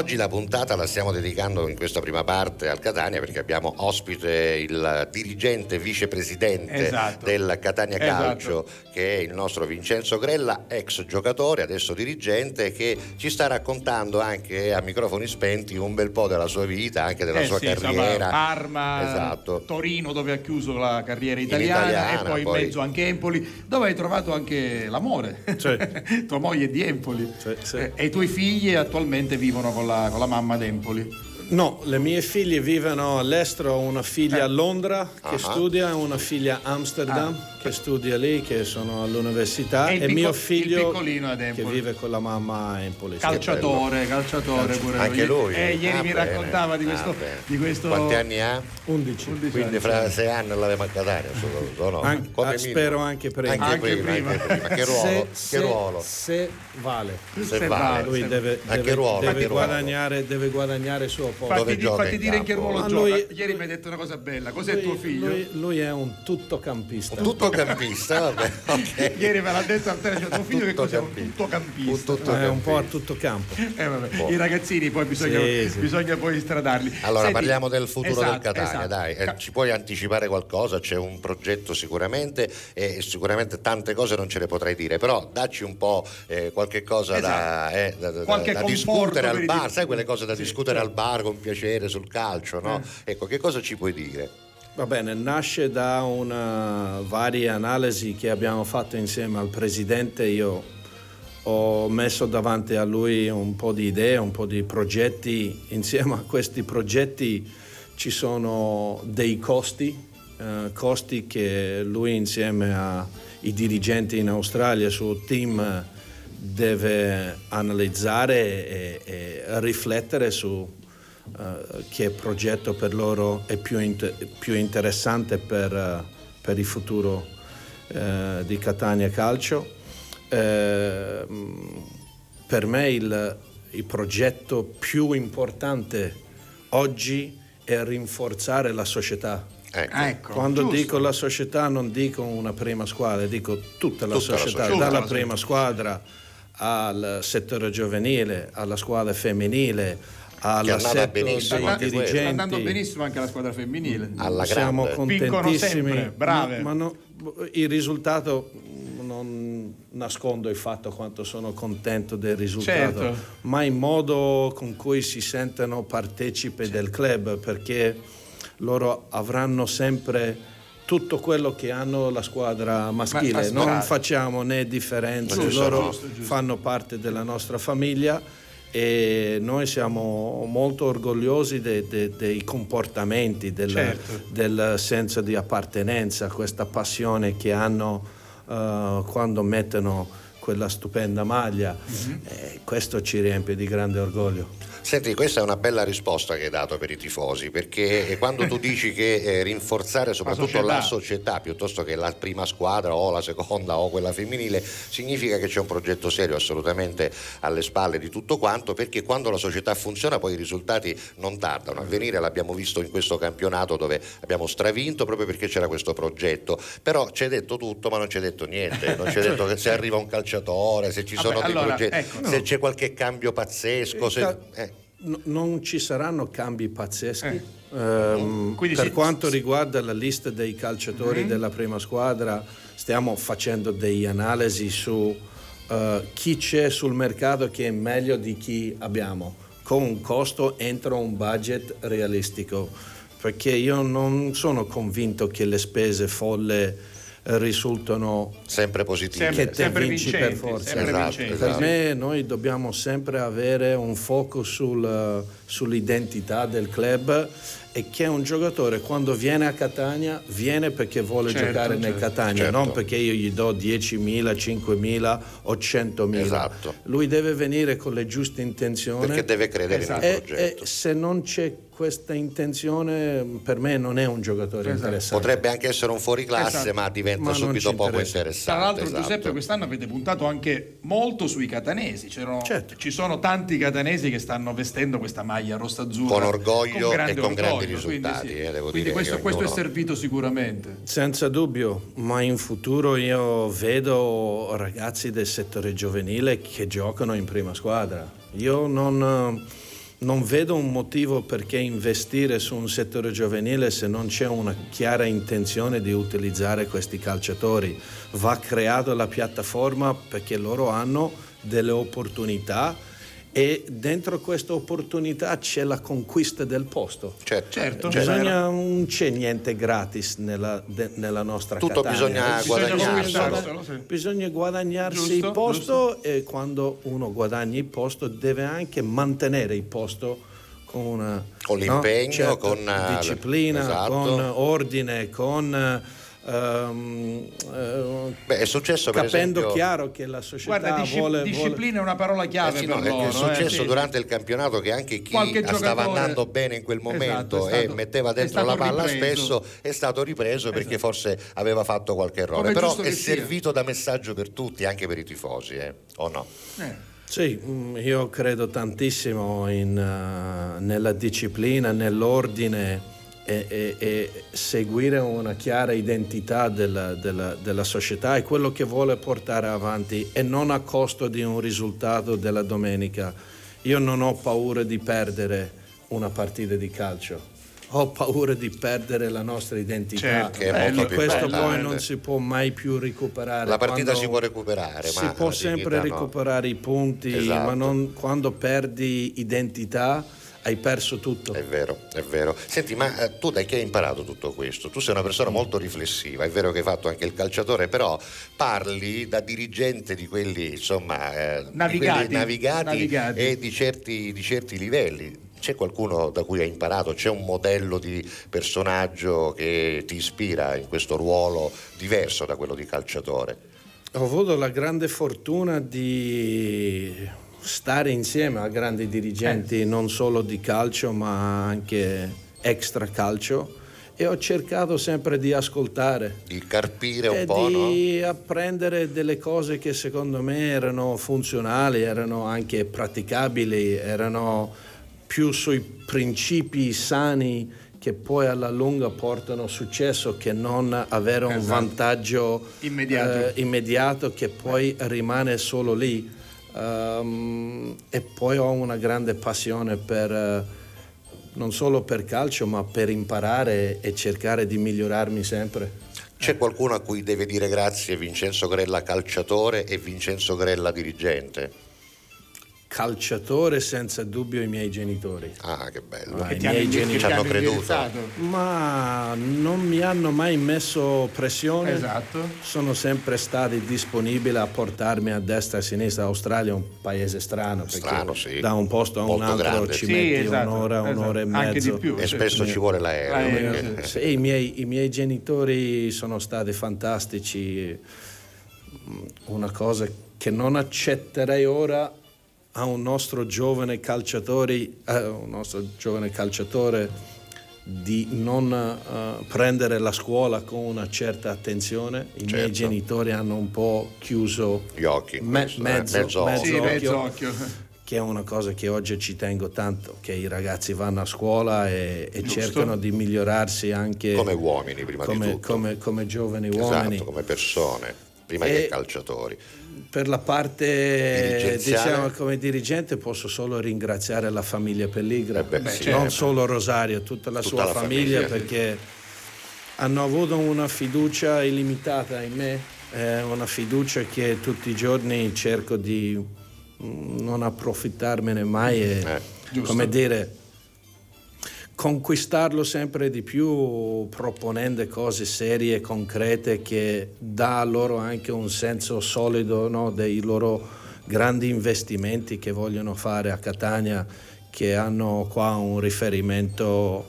Oggi la puntata la stiamo dedicando in questa prima parte al Catania perché abbiamo ospite il dirigente vicepresidente Esatto. del Catania Esatto. Calcio che è il nostro Vincenzo Grella, ex giocatore, adesso dirigente, che ci sta raccontando anche a microfoni spenti un bel po' della sua vita, anche della Eh sua sì, insomma, carriera. Parma, Esatto. Torino dove ha chiuso la carriera italiana, italiana, e poi, poi- in mezzo anche Empoli dove hai trovato anche l'amore. Tua moglie è di Empoli Sì, sì. Eh, e i tuoi figli attualmente vivono con la, con la mamma ad Empoli. No, le mie figlie vivono all'estero, ho una figlia a Londra che Ah. studia e una figlia a Amsterdam che studia lì, che sono all'università E e, il picco- mio figlio che vive con la mamma a Empoli. sì. Calciatore, calciatore pure Anche lui? Eh, ieri Ah, mi bene. raccontava di Ah, questo, bene. di questo Quanti anni ha? 11. Quindi fra sei anni l'aveva a Catania, solo, no? An- Come ah, spero anche prima. Anche, prima, anche prima. Che ruolo? Se, che se- ruolo? se vale. Se vale. Lui Se- deve, deve- ruolo? Deve guadagnare, deve guadagnare il suo posto. Fatti, fatti dire in che ruolo gioca. Ieri mi hai detto una cosa bella. Cos'è tuo figlio? Lui, è un tuttocampista. Un tuttocampista, vabbè, ok. Ieri me l'ha detto al telefono. Tuo figlio che cos'è? Un tuttocampista. è un po' a tutto campo. Eh, vabbè. I ragazzini poi bisogna, Sì, sì. bisogna poi stradarli. Allora Senti, parliamo del futuro esatto, del Catania, esatto. dai, Eh, ci puoi anticipare qualcosa? C'è un progetto sicuramente e sicuramente tante cose non ce le potrai dire, però dacci un po' eh, qualche cosa da, eh, da- da- Qualche da discutere al bar, sai quelle cose da discutere certo. al bar con piacere sul calcio, no? Ecco, che cosa ci puoi dire? Va bene, nasce da una varie analisi che abbiamo fatto insieme al presidente. Io ho messo davanti a lui un po' di idee, un po' di progetti. Insieme a questi progetti ci sono dei costi, eh, costi che lui insieme ai dirigenti in Australia, il suo team, deve analizzare e, e riflettere su eh, che progetto per loro è più, int- più interessante per, eh, per il futuro eh, di Catania Calcio. Eh, per me il, il progetto più importante oggi è rinforzare la società. Ecco. Quando giusto. dico la società non dico una prima squadra, dico tutta la Tutta la società, società. dalla Tutta la prima squadra al settore giovanile, alla squadra femminile, all'assetto dei dirigenti. Sta andando benissimo anche la squadra femminile. Alla Siamo grande. Contentissimi. sempre, brave. Ma, ma no- il risultato non nascondo il fatto quanto sono contento del risultato, Certo. ma il modo con cui si sentono partecipi del club perché loro avranno sempre tutto quello che hanno la squadra maschile, Ma- ma- non facciamo né differenze, Giusto, loro giusto, fanno parte della nostra famiglia e noi siamo molto orgogliosi de- de- dei comportamenti, del, Certo. del senso di appartenenza, questa passione che hanno eh, quando mettono quella stupenda maglia. Mhm. E questo ci riempie di grande orgoglio. Senti, questa è una bella risposta che hai dato per i tifosi, perché eh, quando tu dici che eh, rinforzare soprattutto società. la società piuttosto che la prima squadra o la seconda o quella femminile, significa che c'è un progetto serio assolutamente alle spalle di tutto quanto, perché quando la società funziona poi i risultati non tardano a venire, l'abbiamo visto in questo campionato dove abbiamo stravinto proprio perché c'era questo progetto, però ci hai detto tutto ma non ci hai detto niente, non ci hai detto che se arriva un calciatore, se ci Vabbè, sono dei allora, progetti, ecco, se no. c'è qualche cambio pazzesco, se- eh. No- non ci saranno cambi pazzeschi. Eh. Ehm, per si- quanto riguarda la lista dei calciatori della prima squadra, stiamo facendo delle analisi su eh, chi c'è sul mercato che è meglio di chi abbiamo, con un costo entro un budget realistico. Perché io non sono convinto che le spese folle risultano sempre positive. Sempre- che te sempre vinci vincenti, per forza. Esatto, esatto. Per me noi dobbiamo sempre avere un fuoco sul- sull'identità del club e che un giocatore quando viene a Catania viene perché vuole Certo, giocare nel certo. Catania, Certo. non perché io gli do 10.000, 5.000 o 100.000. Esatto. Lui deve venire con le giuste intenzioni. perché deve credere Esatto. nel E, progetto. e se non c'è questa intenzione, per me non è un giocatore Esatto. interessante. Potrebbe anche essere un fuoriclasse, Esatto. ma diventa Ma subito poco interessa. interessante. Tra l'altro, esatto. Giuseppe, quest'anno avete puntato anche molto sui catanesi. C'erano- Certo. Ci sono tanti catanesi che stanno vestendo questa maglia rossa-azzurra Con orgoglio grande e con grandi orgoglio, quindi risultati, sì. eh, devo Quindi dire questo, questo è ognuno- servito sicuramente. Senza dubbio, ma in futuro io vedo ragazzi del settore giovanile che giocano in prima squadra. Io non, non vedo un motivo perché investire su un settore giovanile se non c'è una chiara intenzione di utilizzare questi calciatori. Va creata la piattaforma perché loro hanno delle opportunità e dentro questa opportunità c'è la conquista del posto. Certo, Certo. Bisogna, non c'è niente gratis nella, de- nella nostra Tutto Catania. bisogna Bisogna sì. Bisogna guadagnarsi Giusto, il posto e quando uno guadagna il posto deve anche mantenere il posto con, una, Con no? l'impegno, Certo, con, eh, disciplina, esatto. con ordine, con eh, Beh, è successo per capendo esempio... chiaro che la società Guarda, disci- vuole, vuole- disciplina è una parola chiave Eh sì, per no, loro. è successo eh, sì. durante il campionato che anche chi Qualche stava giocatore- andando bene in quel momento Esatto, è e stato- metteva dentro la stato palla ripreso. spesso è stato ripreso perché forse aveva fatto qualche errore Come però è sia. servito da messaggio per tutti anche per i tifosi eh? o no? Eh. Sì, mm, io credo tantissimo in, eh, nella disciplina, nell'ordine e, e- e seguire una chiara identità della, della- della società e quello che vuole portare avanti e non a costo di un risultato della domenica. Io non ho paura di perdere una partita di calcio. Ho paura di perdere la nostra identità Certo, è e più questo poi importante. non si può mai più recuperare. la partita Quando- si può recuperare si ma può sempre dignità no. recuperare i punti, Esatto. ma non quando perdi identità hai perso tutto. È vero, è vero. Senti, ma eh, tu da chi hai imparato tutto questo? Tu sei una persona molto riflessiva, è vero che hai fatto anche il calciatore, però parli da dirigente di quelli, insomma, eh, di Navigati. quelli navigati, Navigati. e di certi, di certi livelli. C'è qualcuno da cui hai imparato? C'è un modello di personaggio che ti ispira in questo ruolo diverso da quello di calciatore? Ho avuto la grande fortuna di stare insieme a grandi dirigenti, non solo di calcio, ma anche extra calcio. E ho cercato sempre di ascoltare Di carpire un e po', no? di apprendere delle cose che secondo me erano funzionali, erano anche praticabili, erano più sui principi sani che poi alla lunga portano successo che non avere un Esatto. vantaggio Immediato. eh, immediato che poi rimane solo lì. Ehm, e poi ho una grande passione per eh, non solo per calcio ma per imparare e cercare di migliorarmi sempre. C'è qualcuno a cui deve dire grazie Vincenzo Grella calciatore e Vincenzo Grella dirigente? Calciatore senza dubbio i miei genitori. Ah, che bello. Ah, i hanno miei genitori ci hanno creduto. Ma non mi hanno mai messo pressione. Esatto. Sono sempre stati disponibili a portarmi a destra e a sinistra. Australia è un paese strano, perché Strano, sì. da un posto a Molto un altro grande, ci sì. metti Sì, esatto, un'ora, esatto. un'ora e mezzo. Anche di più. E sì. spesso ci vuole l'aereo. L'aereo, perché- sì. Sì, i, miei, i miei genitori sono stati fantastici. Una cosa che non accetterei ora a un nostro giovane calciatore, eh, un nostro giovane calciatore di non eh, prendere la scuola con una certa attenzione. I miei Certo. genitori hanno un po' chiuso Gli occhi. me- questo, eh, mezzo, mezzo mezzo Sì, occhio. mezzo occhio che è una cosa che oggi ci tengo tanto, che i ragazzi vanno a scuola e, e cercano di migliorarsi anche Come uomini, prima come, di tutto. come- come giovani uomini. Esatto, come persone, prima E- che calciatori. Per la parte diciamo come dirigente posso solo ringraziare la famiglia Pelligra, Eh beh, Beh, sì. certo. non solo Rosario, tutta la Tutta sua la famiglia, famiglia. perché hanno avuto una fiducia illimitata in me, eh, una fiducia che tutti i giorni cerco di mm, non approfittarmene mai e Eh, come dire conquistarlo sempre di più proponendo cose serie concrete che dà loro anche un senso solido no, dei loro grandi investimenti che vogliono fare a Catania che hanno qua un riferimento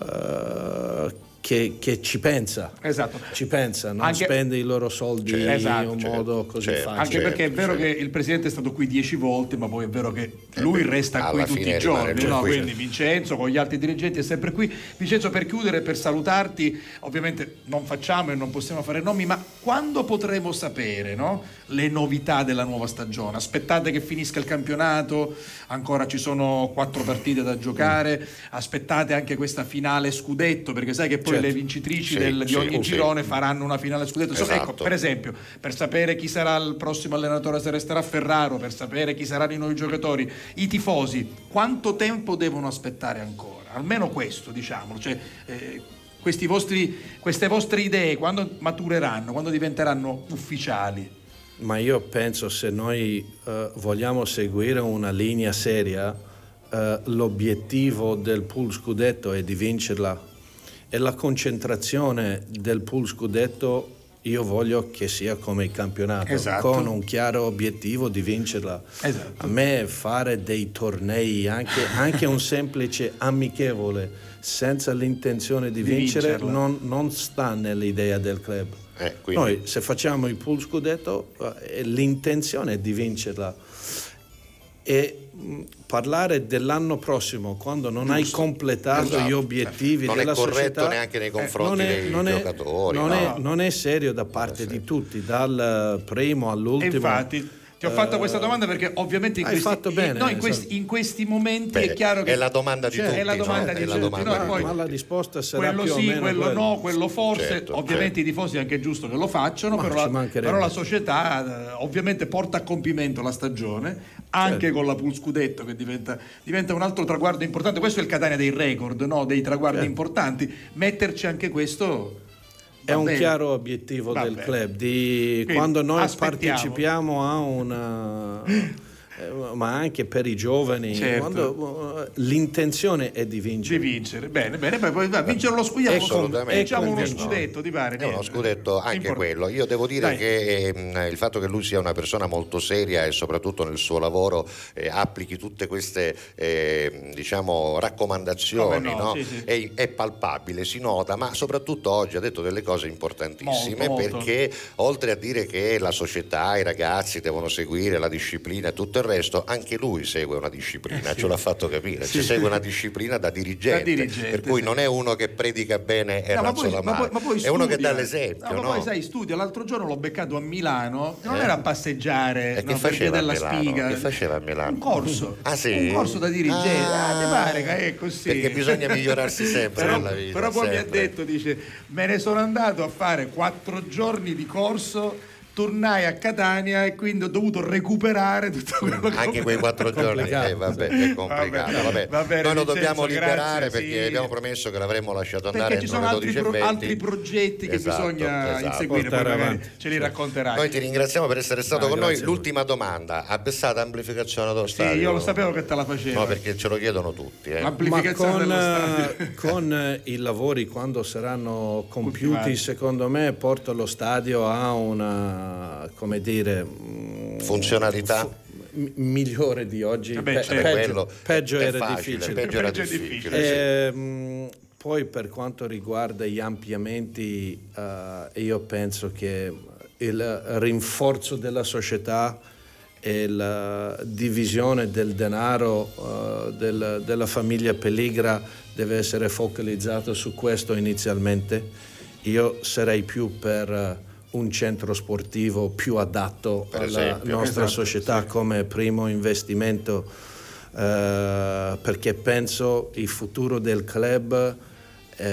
eh, che, che ci pensa Esatto. ci pensa, non Anche- spende i loro soldi Certo, in un certo, modo così certo. facile. Anche Certo, perché è vero certo. che il presidente è stato qui dieci volte, ma poi è vero che lui beh, resta qui tutti i giorni. no? qui. Quindi Vincenzo con gli altri dirigenti è sempre qui. Vincenzo, per chiudere, per salutarti, ovviamente non facciamo e non possiamo fare nomi, ma quando potremo sapere no? le novità della nuova stagione? Aspettate che finisca il campionato, ancora ci sono quattro partite da giocare, aspettate anche questa finale scudetto, perché sai che poi Certo. le vincitrici Sì, del- di sì, ogni sì. girone faranno una finale scudetto. Insomma, Esatto. Ecco, per esempio, per sapere chi sarà il prossimo allenatore, se resterà Ferraro, per sapere chi saranno i nuovi giocatori, i tifosi, quanto tempo devono aspettare ancora? Almeno questo, diciamo. Cioè, eh, questi vostri- queste vostre idee, quando matureranno, quando diventeranno ufficiali? Ma io penso se noi eh, vogliamo seguire una linea seria, eh, l'obiettivo del pool scudetto è di vincerla e la concentrazione del pool scudetto io voglio che sia come il campionato, Esatto. con un chiaro obiettivo di vincerla. Esatto. A me fare dei tornei, anche, anche un semplice amichevole, senza l'intenzione di, Di vincere, non, non sta nell'idea del club. Eh, quindi- Noi se facciamo il pool scudetto, eh, l'intenzione è di vincerla. E parlare dell'anno prossimo, quando non hai completato Esatto. gli obiettivi Non è della corretto società, neanche nei eh, confronti non è- dei non è- giocatori, Non, no. è, non è serio da parte di tutti, dal primo E all'ultimo. infatti ti ho fatto Eh, questa domanda perché ovviamente in hai questi, fatto bene, no, in questi, esatto. in questi momenti Beh, è chiaro che è la domanda di Cioè, tutti, è la domanda no? di tutti, domanda no? Poi ma la risposta sarà quello più o sì, meno quello quella. no, quello forse, Certo, ovviamente i tifosi è anche giusto che lo facciano, però la, però la società eh, ovviamente porta a compimento la stagione, anche Certo. con la pool scudetto che diventa, diventa un altro traguardo importante, questo è il Catania dei record, no? dei traguardi Certo. importanti, metterci anche questo... È va un bene. chiaro obiettivo Va del bene. club di Quindi, quando noi aspettiamo. partecipiamo a una eh, ma anche per i giovani Certo. quando, eh, l'intenzione è di vincere Di vincere, bene, bene, poi, poi va, vincere lo scudetto, Assolutamente. diciamo uno scudetto, ti pare? È uno scudetto anche Import- quello. Io devo dire Dai. che ehm, il fatto che lui sia una persona molto seria e soprattutto nel suo lavoro eh, applichi tutte queste ehm, diciamo, raccomandazioni no, no? sì, sì. È, è palpabile, si nota, ma soprattutto oggi ha detto delle cose importantissime Molto, molto. perché oltre a dire che la società, i ragazzi devono seguire la disciplina e tutto il resto, anche lui segue una disciplina, ce l'ha fatto capire, ci segue una disciplina da dirigente, Da dirigente, per cui sì. non è uno che predica bene e No, ma poi- razzola ma poi- male, ma poi è uno che dà l'esempio. No, ma no? poi sai, studia. L'altro giorno l'ho beccato a Milano, non Eh? era a passeggiare no, che faceva della Milano? spiga. Che faceva a Milano? Un corso. Ah, sì? Un corso da dirigente. Ah, ti pare che è così. Perché bisogna migliorarsi sempre però, nella vita, Però poi mi ha sempre. detto, dice, me ne sono andato a fare quattro giorni di corso, tornai a Catania e quindi ho dovuto recuperare tutto quello che Anche quei quattro giorni eh, vabbè, è complicato. Vabbè, vabbè. Noi lo dobbiamo liberare grazie, perché sì. abbiamo promesso che l'avremmo lasciato andare Perché ci entro sono altri, pro- 12.20. altri progetti che Esatto, bisogna esatto. inseguire, poi avanti. ce li racconterai. Noi ti ringraziamo per essere stato Ah, con noi. L'ultima domanda, ha bessato amplificazione dello Sì, stadio? io lo sapevo che te la facevo. No, perché ce lo chiedono tutti. eh. ma L'amplificazione con, dello eh, stadio. con, eh, i lavori quando saranno compiuti Ultimati. secondo me porta lo stadio a una come dire mm, Funzionalità? fu- m- migliore di oggi Eh beh, Pe- certo. peggio, Quello peggio era facile, difficile peggio era Peggio è difficile, difficile. sì. Ehm, poi per quanto riguarda gli ampliamenti, eh, io penso che il rinforzo della società e la divisione del denaro eh, del- della famiglia Pelligra deve essere focalizzato su questo inizialmente. Io sarei più per eh, un centro sportivo più adatto Per alla esempio. nostra Esatto, società come primo investimento eh, perché penso il futuro del club eh,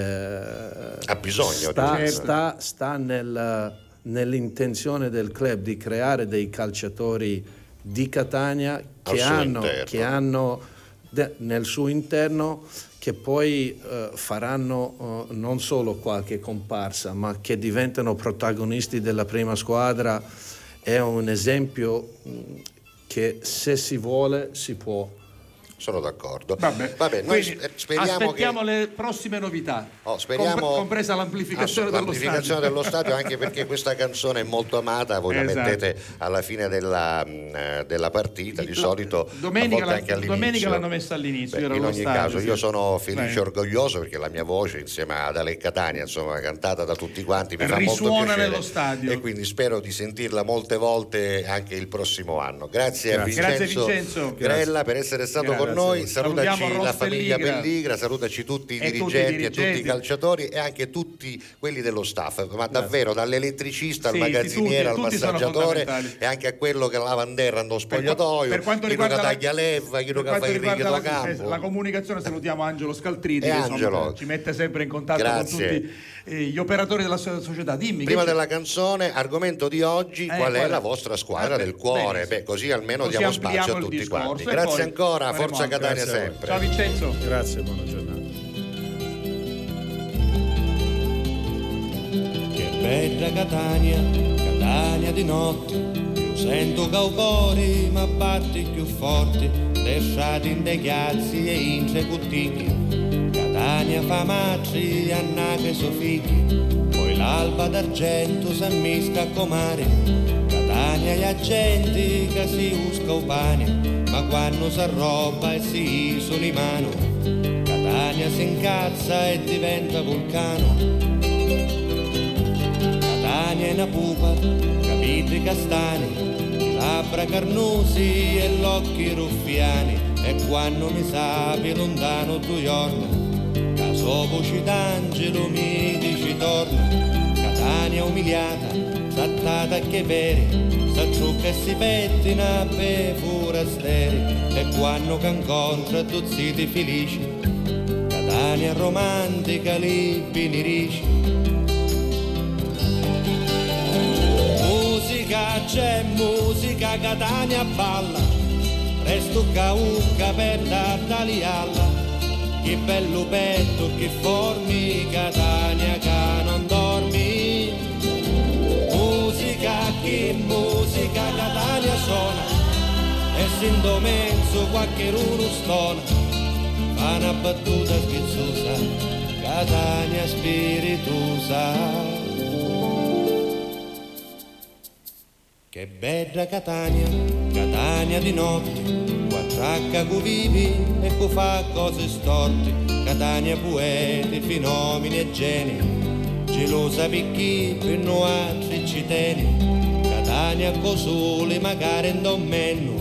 Ha bisogno sta, di- sta- sta nel- nell'intenzione del club di creare dei calciatori di Catania che hanno, che hanno de- nel suo interno che poi eh, faranno eh, non solo qualche comparsa ma che diventano protagonisti della prima squadra è un esempio mh, che se si vuole si può Sono d'accordo. Vabbè, Vabbè, noi Quindi, speriamo aspettiamo che... le prossime novità. Oh, speriamo Compre- compresa l'amplificazione dello l'amplificazione stadio. dello stadio, anche perché questa canzone è molto amata, voi la Esatto. mettete alla fine della, mh, eh, della partita, di La- solito domenica a la- anche all'inizio. domenica l'hanno messa all'inizio, Beh, in ogni stadio, caso sì. io sono felice e orgoglioso perché la mia voce insieme ad Ale Catania, insomma, cantata da tutti quanti, mi fa molto Risuona piacere nello stadio. e quindi spero di sentirla molte volte anche il prossimo anno. Grazie, a Grazie. Vincenzo, Grazie, Vincenzo. Grella per essere stato Grazie. con noi, salutaci Salutiamo la famiglia Pelligra. Salutaci tutti i E tutti i dirigenti e tutti i calciatori e anche tutti quelli dello staff, ma davvero dall'elettricista al Sì, magazziniere tutti- al massaggiatore e anche a quello che lava in terra nello spogliatoio, per quanto chi riguarda la- taglia leva, chi fa il righe da la, campo. la comunicazione salutiamo Angelo Scaltriti E che insomma, Angelo. ci mette sempre in contatto Grazie. con tutti eh, gli operatori della so- società. Dimmi Prima della canzone, argomento di oggi, Eh, qual è la vostra squadra Ah, beh, del cuore? Beh, così almeno Così diamo spazio a tutti quanti. Grazie poi ancora, faremo Forza Catania sempre. Ciao Vincenzo. grazie buona giornata Che bella Catania, Catania di notte, io sento caucori ma batti più forti, lasciati in dei chiazzi e in tre cuttigli. Catania Catania fa matri, annake so figli, poi l'alba d'argento s'ammisca a comare. Catania gli agenti che si usca o pane, ma quando s'arroba e si isola in mano. Catania si incazza e diventa vulcano. Catania è una pupa, capitri castani, labbra carnosi e l'occhi ruffiani, e quando mi sapi lontano tu giorno, caso voci d'angelo mi dici torna, Catania umiliata, trattata che veri, s'acciucca e si pettina per forasteri, e quando che incontra tu ziti felici, Catania romantica, lì binirisci, Musica c'è musica, Catania balla, resto caucca per tagliarla. Che bello petto, che formi, Catania che che musica, Catania suona, e sin mezzo qualche uno stona. Fa una battuta schizzosa, Catania spiritosa. Che bella Catania, Catania di notte, qua tracca cu vivi e cu fa cose storte, Catania poeti, fenomeni e geni, gelosa picchi per noi altri ci tieni, Catania co sole magari in domenno,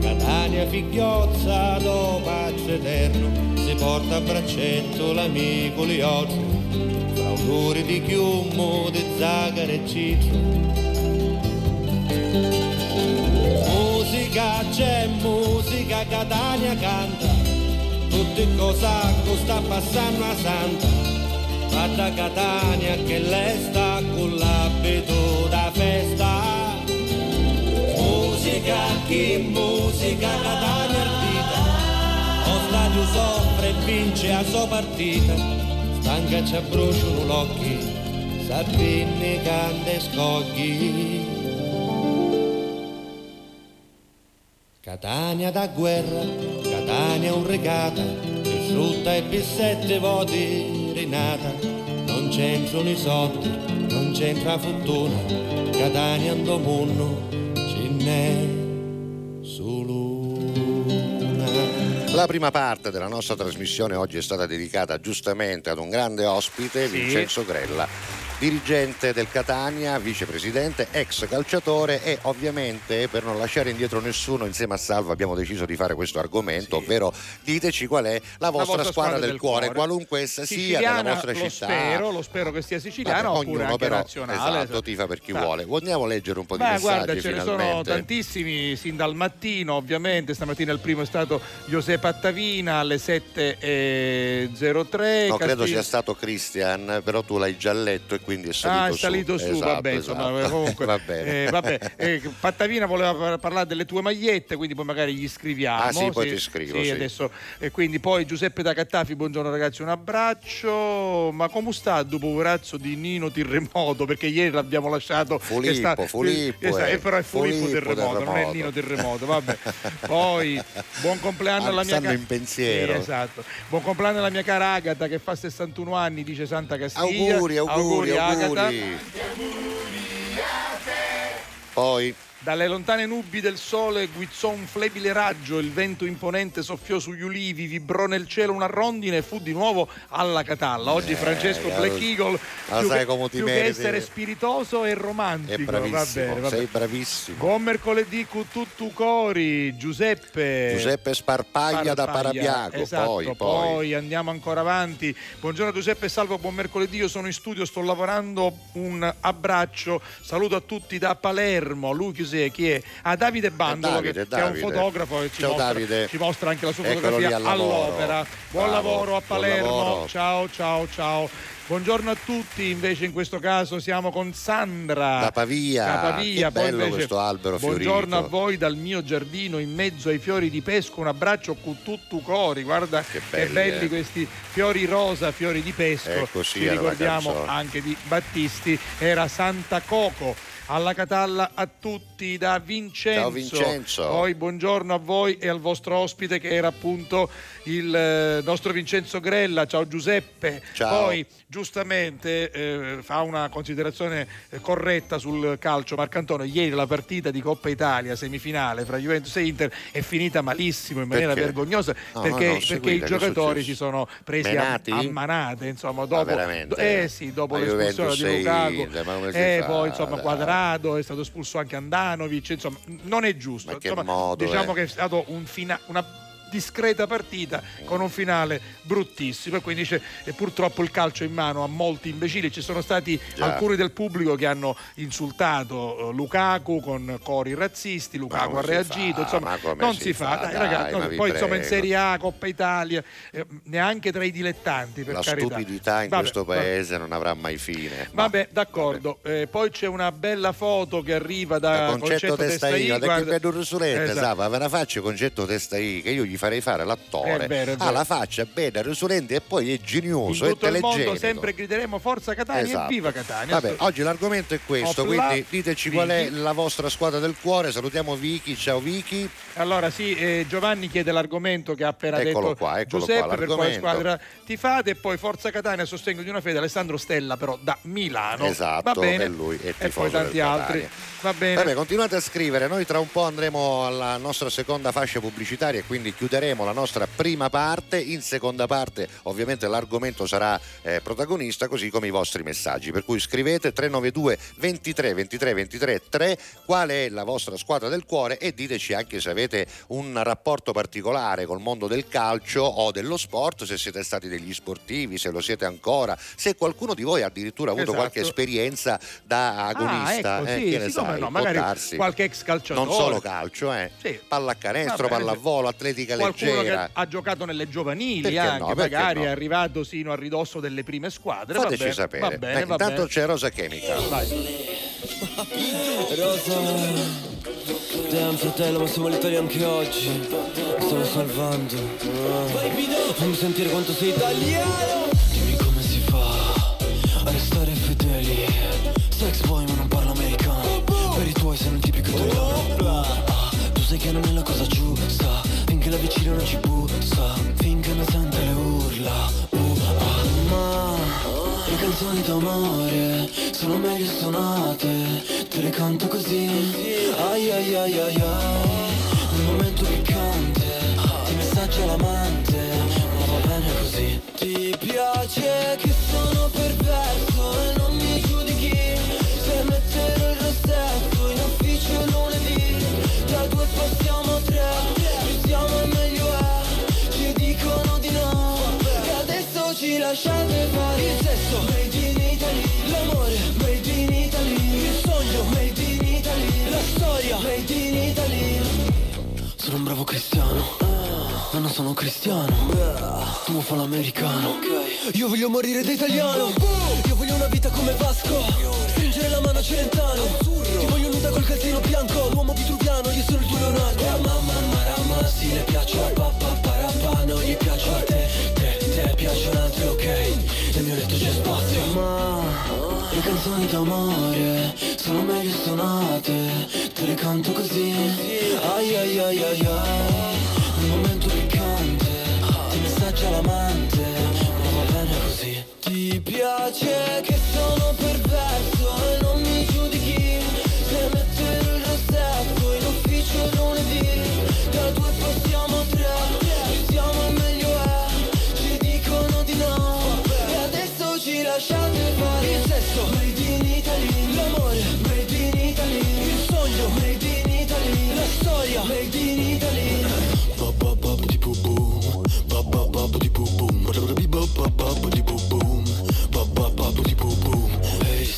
Catania figliozza do pace eterno, si porta a braccetto l'amico Liotto, fra odori di chiumo, di zagare e citro, Musica c'è musica, Catania canta, tutte cosa sta passando a Santa. Vada Catania che lei sta con l'abito da festa. Musica, chi musica, Catania ardita, lo stadio soffre e vince a sua partita. Stanca ci bruciano l'occhi, Sabini canta e scogli. Catania da guerra, Catania un regata, distrutta e per sette voti rinata, non c'entrano i soldi, non c'entra fortuna, Catania andò ce n'è solo una. La prima parte della nostra trasmissione oggi è stata dedicata giustamente ad un grande ospite, Sì. Vincenzo Grella, dirigente del Catania, vicepresidente, ex calciatore e ovviamente per non lasciare indietro nessuno insieme a Salvo abbiamo deciso di fare questo argomento, ovvero diteci qual è la vostra, squadra, del, cuore, qualunque essa sia Siciliana, nella vostra lo città. spero, lo spero che sia siciliana Vabbè, oppure ognuno però nazionale. esatto, tifa per chi Ah. vuole. Vogliamo leggere un po' di Beh, messaggi guarda, ce ne sono finalmente? tantissimi sin dal mattino, ovviamente. Stamattina il primo è stato Giuseppe Attavina alle 7.03. No, credo Castig- sia stato Christian, però tu l'hai già letto e quindi è salito Ah, è su. salito su, Esatto, vabbè, insomma, esatto. comunque. Va bene. eh, vabbè, eh, Pattavina voleva par- parlare delle tue magliette, quindi poi magari gli scriviamo. Ah, sì, poi ti scrivo, sì. adesso, e quindi poi Giuseppe da Cattafi, buongiorno ragazzi, un abbraccio. Ma come sta dopo poverazzo di Nino Terremoto? Perché ieri l'abbiamo lasciato. Filippo, sta- esatto, eh. eh, però è Filippo, Filippo Terremoto, non è. Nino Terremoto, vabbè. Poi buon compleanno Ah, alla mia stanno in pensiero. Sì, esatto. Buon compleanno alla mia cara Agata che fa 61 anni, dice Santa Castiglia. Auguri, auguri, Agata. Auguri. Poi Dalle lontane nubi del sole guizzò un flebile raggio, il vento imponente soffiò sugli ulivi, vibrò nel cielo una rondine e fu di nuovo alla Catalla. Oggi Eh, Francesco allora- Black Eagle, più, sai come più che essere spiritoso e romantico. è bravissimo, va bene, va sei bene. bravissimo. Buon mercoledì con tutto cori, Giuseppe. Giuseppe Sparpaglia da Parabiaco, Esatto, poi, poi. poi andiamo ancora avanti. Buongiorno Giuseppe Salvo, buon mercoledì. Io sono in studio, sto lavorando. Un abbraccio, saluto a tutti da Palermo. Lui chi è? Chi è? A Davide Bandolo, Davide, che, che è un Davide. fotografo e ci, mostra, Davide. ci mostra anche la sua Eccolo fotografia all'opera. Buon Bravo, lavoro a Palermo. lavoro. Ciao, ciao, ciao. Buongiorno a tutti, invece in questo caso siamo con Sandra Da Pavia. Da Pavia. Che Poi bello invece, questo albero Buongiorno a fiorito. voi dal mio giardino in mezzo ai fiori di pesco, un abbraccio con tutto cori, guarda che belli, belli, eh. questi fiori rosa, fiori di pesco. Ecco, sì, Ci la ricordiamo anche di Battisti, era Santa Coco. Alla Catalla a tutti da Vincenzo. Ciao, Vincenzo. Poi buongiorno a voi e al vostro ospite che era appunto il eh, nostro Vincenzo Grella. Ciao Giuseppe. Ciao. Poi giustamente eh, fa una considerazione eh, corretta sul calcio Marcantonio. Ieri la partita di Coppa Italia semifinale fra Juventus e Inter è finita malissimo in maniera Perché? vergognosa No, perché, no, non perché i giocatori si sono presi a, Menati? a manate insomma Ma dopo, veramente? eh sì, dopo l'espulsione di Lukaku e fa? poi insomma Dai. Quadrado è stato espulso anche Andanovic insomma non è giusto Ma che Insomma, modo, diciamo eh? che è stato un fina- una discreta partita con un finale bruttissimo e quindi c'è e purtroppo il calcio in mano a molti imbecilli ci sono stati Già. alcuni del pubblico che hanno insultato eh, Lukaku con cori razzisti Lukaku ha reagito fa? insomma non si si fa, fa? dai, Dai, ragazzi, no, poi insomma in prego. Serie A Coppa Italia eh, neanche tra i dilettanti per La carità stupidità in Vabbè, questo vabbè. paese non avrà mai fine. Vabbè, d'accordo. Eh, poi c'è una bella foto che arriva da concetto, Concetto testa che guarda. Rusulente, Esatto. sa, ve la faccio concetto testa io, che io gli farei fare l'attore. È vero, è Ha vero. la faccia bene, Rusulente e poi è In genioso, è tutto il mondo telegenico. sempre grideremo Forza Catania Esatto. e viva Catania. Vabbè, oggi l'argomento è questo, Opla, quindi diteci qual è Vicky. la vostra squadra del cuore. Salutiamo Vicky, ciao Vicky. Allora sì, eh, Giovanni chiede l'argomento che ha appena Eccolo detto qua, eccolo Giuseppe qua, per quale squadra tifate e poi Forza Catania sostegno di una fede Alessandro Stella però da Milano. Esatto, Va bene. e lui è e tifoso poi tanti altri. Va bene. Vabbè, continuate a scrivere, noi tra un po' andremo alla nostra seconda fascia pubblicitaria e quindi chiuderemo la nostra prima parte. In seconda parte ovviamente l'argomento sarà eh, protagonista, così come i vostri messaggi. Per cui scrivete 392 23 23 23 3 qual è la vostra squadra del cuore e diteci anche se avete un rapporto particolare col mondo del calcio o dello sport, se siete stati degli sportivi, se lo siete ancora, se qualcuno di voi ha addirittura avuto Esatto. qualche esperienza da agonista. Ah, ecco, eh, sì, che ne come sai, no, magari darsi. qualche ex calciatore. Non solo calcio, eh. Sì. Pallacanestro, Va pallavolo, atletica Qualcuno leggera. che ha giocato nelle giovanili Perché anche, no, magari no? è arrivato sino a ridosso delle prime squadre. va Fateci bene, sapere. Va bene, va intanto c'è Rosa Chemica. Rosa Damn fratello ma siamo l'Italia anche oggi Mi stavo salvando Ah. Fammi sentire quanto sei italiano Dimmi come si fa A restare fedeli che non è la cosa giusta Finché la vicina non ci bussa Finché non sente le urla uh, ah, Ma le canzoni d'amore sono meglio suonate, te le canto così. Ai ai ai ai ai, ma sono cristiano, tu fa l'americano, io voglio morire da italiano, io voglio una vita come Vasco, stringere la mano a Celentano, ti voglio nuda col calzino bianco, l'uomo vitruviano, io sono il tuo Leonardo, mamma marama, sì le piaccio a papà, parapà, non gli piaccio a te, te, te piacciono altri, ok, nel mio letto c'è spazio, ma le canzoni d'amore sono meglio suonate, te le canto così, ai ai ai ai ai, ti messaggia l'amante, ma va bene così. Ti piace che sono perverso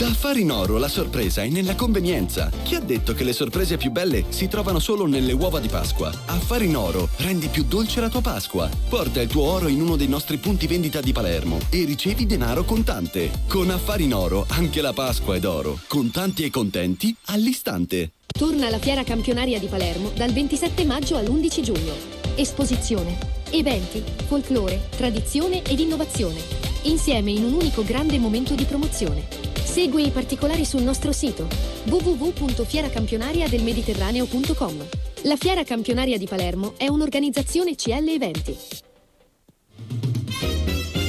Da Affari in Oro la sorpresa è nella convenienza. Chi ha detto che le sorprese più belle si trovano solo nelle uova di Pasqua? Affari in Oro rendi più dolce la tua Pasqua. Porta il tuo oro in uno dei nostri punti vendita di Palermo e ricevi denaro contante. Con Affari in Oro anche la Pasqua è d'oro. Contanti e contenti all'istante. Torna la fiera campionaria di Palermo dal 27 maggio all'11 giugno. Esposizione, eventi, folklore, tradizione ed innovazione. Insieme in un unico grande momento di promozione. Segui i particolari sul nostro sito www.fieracampionariadelmediterraneo.com. La Fiera Campionaria di Palermo è un'organizzazione CL Eventi.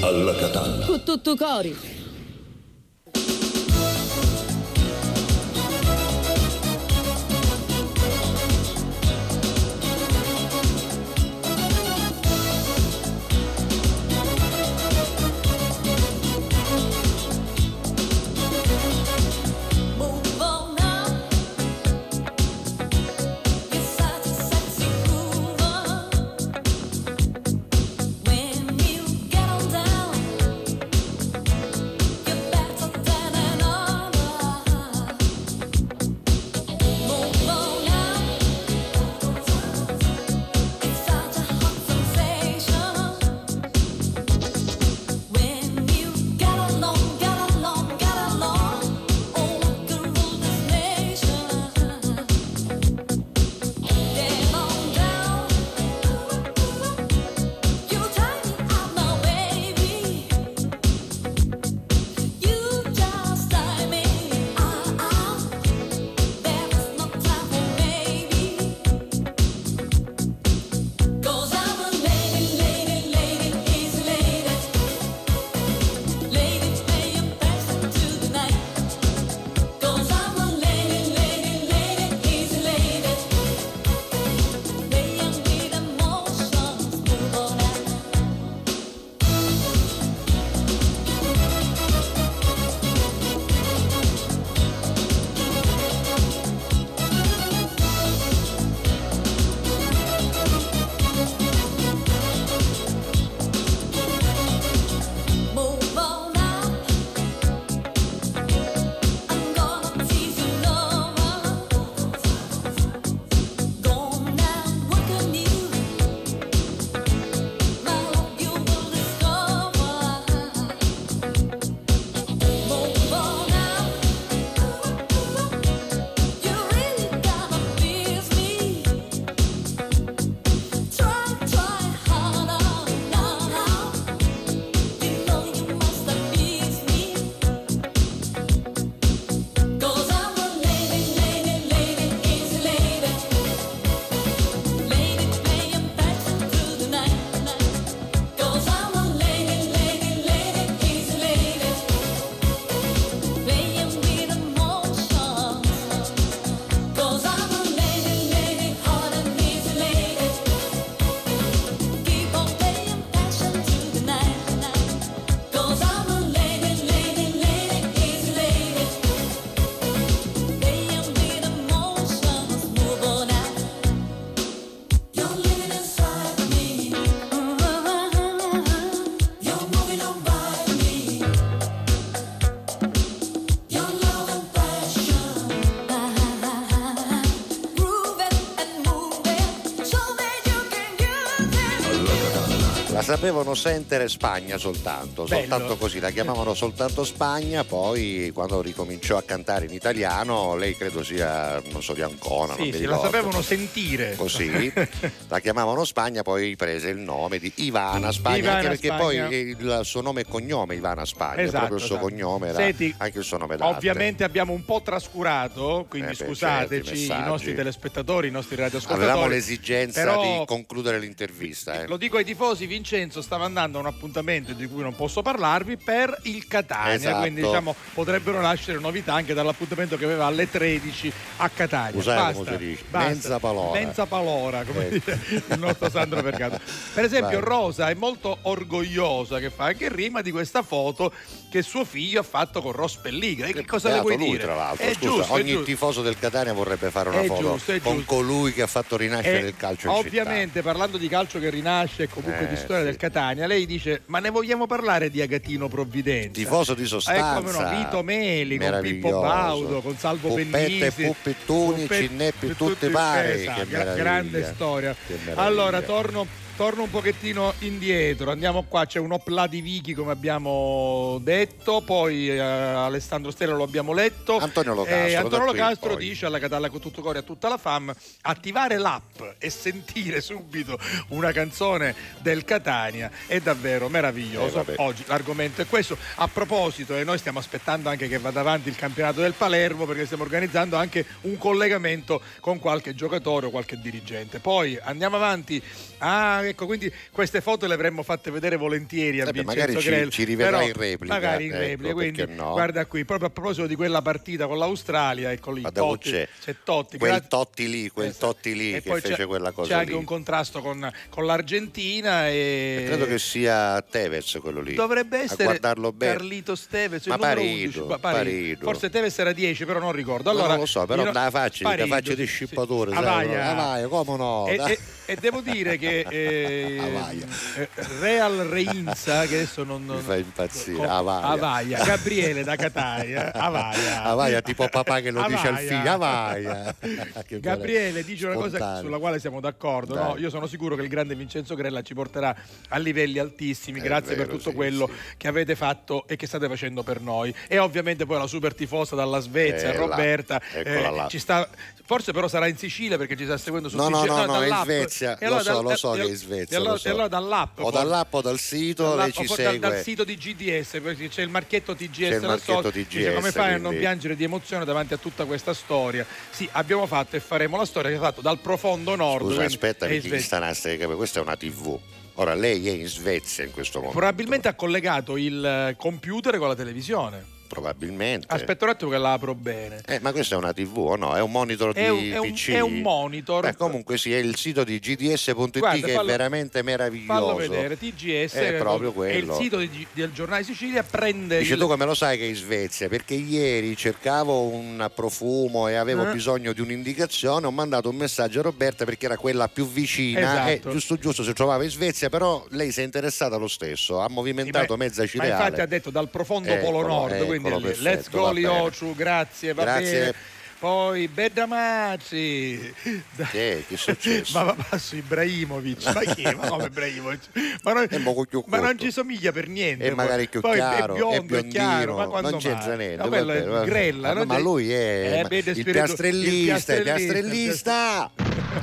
Alla Catalla. Con tutto cori. Sapevano Sentere Spagna soltanto, Bello. soltanto così, la chiamavano soltanto Spagna, poi quando ricominciò a cantare in italiano, lei credo sia, non so, di Ancona, non Sì, mi sì, la ricordo. sapevano sentire. Così, la chiamavano Spagna, poi prese il nome di Ivana Spagna, Ivana anche perché Spagna. poi il suo nome e cognome Ivana Spagna, Esatto, proprio il suo esatto. cognome era Senti, anche il suo nome d'arte. Ovviamente abbiamo un po' trascurato, quindi Eh beh, scusateci, certo, i nostri telespettatori, i nostri radioascoltatori. Avevamo l'esigenza Però- di concludere l'intervista. eh. Lo dico ai tifosi, vince Vincenzo stava andando a un appuntamento di cui non posso parlarvi per il Catania, Esatto. quindi diciamo potrebbero nascere novità anche dall'appuntamento che aveva alle 13 a Catania. Usai Basta, come si dice, basta. menza palora. Menza palora, come Ecco. dice il nostro Sandro Percato. Per esempio Vai. Rosa è molto orgogliosa che fa anche rima di questa foto che suo figlio ha fatto con Ross Pelligra. E che cosa le Beato vuoi lui, dire? tra l'altro. È Scusa, giusto, è ogni tifoso del Catania vorrebbe fare una È foto giusto, è con giusto. colui che ha fatto rinascere E il calcio in città. ovviamente parlando di calcio che rinasce e comunque Eh, di storia sì. del Catania, lei dice: Ma ne vogliamo parlare di Agatino Provvidenza? Tifoso di sostanza. Eh, come no, Vito Meli con Pippo. Baudo, con Salvo Puppette, Pennisi. Puppettuni, Puppe- Cinneppi, tutti pari. esatto, grande storia. Allora, torno. Torno un pochettino indietro, andiamo qua, c'è un Opla di Vichi come abbiamo detto, poi eh, Alessandro Stella lo abbiamo letto. Antonio Locastro, Eh, Antonio Locastro dice alla Catalla con tutto cuore a tutta la fam attivare l'app e sentire subito una canzone del Catania è davvero Eh, meraviglioso. vabbè. Oggi l'argomento è questo. A proposito, e noi stiamo aspettando anche che vada avanti il campionato del Palermo perché stiamo organizzando anche un collegamento con qualche giocatore o qualche dirigente. Poi andiamo avanti. Ah, ecco, quindi queste foto le avremmo fatte vedere volentieri a Vincenzo magari ci- ci rivedrai però in replica, Magari in ecco, replica, quindi perché no? guarda qui, proprio a proposito di quella partita con l'Australia, ecco lì, Totti, c'è. c'è Totti, Quel grazie- Totti lì, quel Totti lì e che fece c'è, quella c'è cosa anche lì. un contrasto con, con l'Argentina e Credo che sia Tevez quello lì. dovrebbe A essere guardarlo bene. Carlito Tevez Ma Parido, 11, Pa- Parido. forse Tevez era 10 però non ricordo allora, non lo so, però da faccia, da faccia di scippatore. Ah, vai, come no? E, e- e devo dire che eh, eh, Real Reinza che adesso non, non Mi fa impazzire, con- Avaia. Avaia, Gabriele da Catania Avaia Avaia, tipo papà che lo dice al Avaia. figlio, Avaia. Gabriele dice una cosa sulla quale siamo d'accordo. no? Io sono sicuro che il grande Vincenzo Grella ci porterà a livelli altissimi. È Grazie per vero, tutto sì, quello sì. che avete fatto e che state facendo per noi. E ovviamente poi la super tifosa dalla Svezia, Eh. Roberta, là. ci sta. Forse però sarà in Sicilia perché ci sta seguendo su No, no, TG no, no, è in. Svezia, E lo allora so, dal- lo so che è in Svezia, E allora, lo so. allora dall'app. O forse. dall'app o dal sito, Dall'app, lei ci forse dal, segue. dal sito di GDS perché c'è il marchietto TGS C'è il sotto. TGS, Dice, come fai a non quindi- piangere di emozione davanti a tutta questa storia sì abbiamo fatto e faremo la storia che ha fatto dal profondo nord Scusa, quindi aspetta, è perché stanasse, che questa è una TV. Ora lei è in Svezia in questo momento. probabilmente ha collegato il computer con la televisione Probabilmente. aspetta un attimo che la apro bene Eh, ma questa è una TV o no? È un monitor È di è un- PC? è un monitor. Beh, comunque sì, è il sito di gds.it Guarda, che fallo- è veramente meraviglioso. fallo vedere TGS È proprio è il quello. sito di- del giornale Sicilia prende Dice il- tu come lo sai che è in Svezia? Perché ieri cercavo un profumo e avevo Eh. bisogno di un'indicazione, ho mandato un messaggio a Roberta perché era quella più vicina Esatto. e giusto giusto si trovava in Svezia, però lei si è interessata lo stesso, ha movimentato Ma- mezza Ma cireale. infatti ha detto dal profondo Eccolo, polo nord, eccolo, perfetto, let's go. Liociu, grazie, va Grazie. bene. Poi Bedamazzi. Che, che è successo? Ma va passo Ibrahimovic, ma chi? Ma come Ibrahimovic? Ma non, ma non ci somiglia per niente. E magari più Poi chiaro, è è biondo, è chiaro, biondino, ma quando non c'entra niente. Quello vabbè, vabbè. Grella, Ah, ma c'è- lui è Eh, ma- vede il piastrellista, il il piastrellista.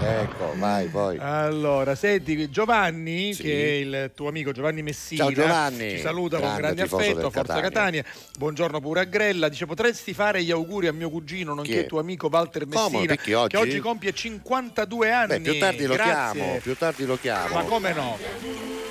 ecco, vai poi. Allora, senti, Giovanni, che è il tuo amico Giovanni Messina, Ciao, Giovanni. ci saluta con Grande grande tifoso affetto, Forza Catania. Catania. Buongiorno pure a Grella. Dice: Potresti fare gli auguri a mio cugino, nonché? Tuo amico Walter? Messina, Perché oggi? che oggi compie 52 anni. Beh, più tardi lo Grazie. chiamo, più tardi lo chiamo. Ma come no?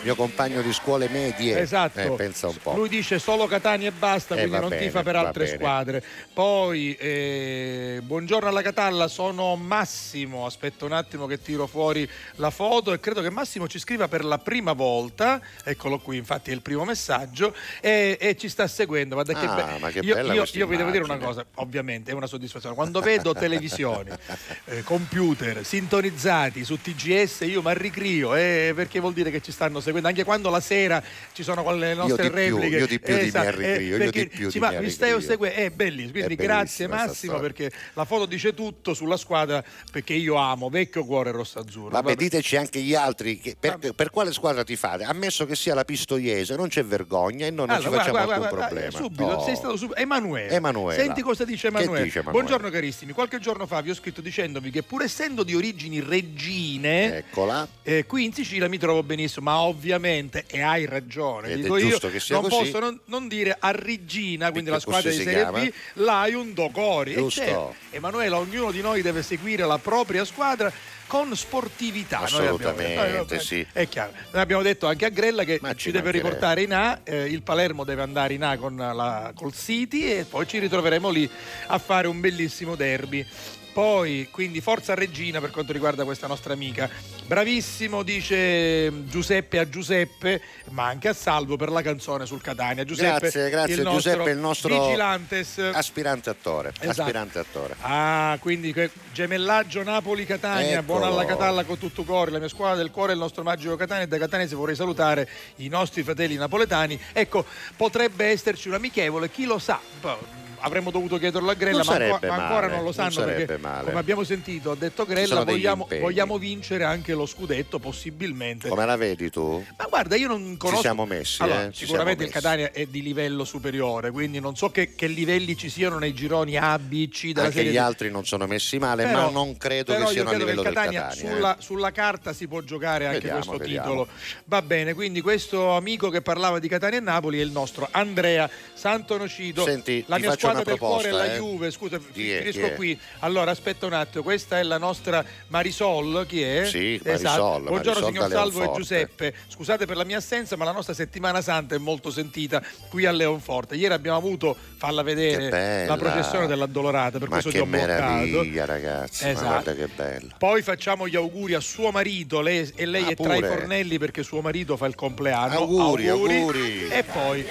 Mio compagno di scuole medie. Esatto. Eh, pensa un po'. Lui dice solo Catania e basta, Eh, quindi non bene, tifa per altre bene. squadre. Poi, eh, buongiorno alla Catalla, sono Massimo. Aspetta un attimo che tiro fuori la foto e credo che Massimo ci scriva per la prima volta. Eccolo qui, infatti è il primo messaggio. E, e ci sta seguendo. Guarda che Ah, be- ma che io, bella io- io vi devo dire una cosa, ovviamente è una soddisfazione. Quando vedo televisioni, eh, computer sintonizzati su TGS, io mi arricrio eh, perché vuol dire che ci stanno seguendo anche quando la sera ci sono le nostre di più, repliche. io di più di mi Esatto, arricrio, io di più sì, di ma mi mi stai seguendo, è bellissimo. Quindi È grazie Massimo perché la foto dice tutto sulla squadra perché io amo vecchio cuore rosso-azzurro. Vabbè, Vabbè. diteci anche gli altri che- per, per quale squadra ti fate? Ammesso che sia la Pistoiese, non c'è vergogna e noi non Allora, ci facciamo guarda, alcun guarda, guarda, problema. Subito, Oh. sei stato subito. Emanuele. Emanuela. Senti cosa dice Che Emanuele. dice Emanuele? Buongiorno carissimi. Qualche giorno fa vi ho scritto dicendovi che pur essendo di origini reggine, Eccola. eh, qui in Sicilia mi trovo benissimo, ma ovviamente, e hai ragione, Ed è dico io, giusto che sia non così. posso non, non dire a Regina, quindi che la squadra di Serie chiama? B, l'hai un Docori. E Giusto. certo, Emanuela, ognuno di noi deve seguire la propria squadra con sportività. Noi abbiamo Assolutamente, noi- sì. È chiaro. Noi abbiamo detto anche a Grella che Ma ci deve riportare in A, eh, il Palermo deve andare in A con la, col City e poi ci ritroveremo lì a fare un bellissimo derby. Poi, quindi forza Regina per quanto riguarda questa nostra amica. Bravissimo, dice Giuseppe a Giuseppe, ma anche a Salvo per la canzone sul Catania. Giuseppe, grazie, grazie il nostro Giuseppe, il nostro Vigilantes. aspirante attore. Esatto. Aspirante attore. Ah, quindi gemellaggio Napoli-Catania, Eccolo. buona alla Catalla con tutto cuore, la mia squadra del cuore, il nostro magico Catania da Catanese vorrei salutare i nostri fratelli napoletani. Ecco, potrebbe esserci un amichevole, chi lo sa. Avremmo dovuto chiederlo a Grella, Non ma, anco- ma ancora male, non lo non sanno sarebbe perché, male. come abbiamo sentito, ha detto Ci Grella, vogliamo, vogliamo vincere anche lo scudetto, possibilmente. Come la vedi tu? Ma guarda, io non conosco. siamo messi, Allora, eh, ci sicuramente siamo il Catania è di livello superiore, quindi non so che, che livelli ci siano nei gironi A, B, C della Anche serie gli altri non sono messi male, Però- ma non credo che siano a credo che livello il del Catania, Catania. eh. sulla, sulla carta si può giocare anche Vediamo, questo vediamo. titolo. Va bene, quindi questo amico che parlava di Catania e Napoli è il nostro Andrea Santonocido. Senti, la mia faccio squadra del cuore è la proposta, eh. Juve. Scusa, Chi è, finisco chi qui. Allora, aspetta un attimo, questa è la nostra Marisol, chi è? Sì, Esatto. Marisol, Buongiorno Marisol signor Salvo e. Giuseppe. Scusate per la mia assenza, ma la nostra settimana santa è molto sentita qui a Leonforte. Ieri abbiamo avuto, falla vedere, la processione dell'Addolorata, per Ma questo ti ho bloccato. ragazzi. Esatto. guarda che bello. Poi facciamo gli auguri a suo marito, lei, e lei Ah, è tra i fornelli perché suo marito fa il compleanno. Auguri, auguri. E poi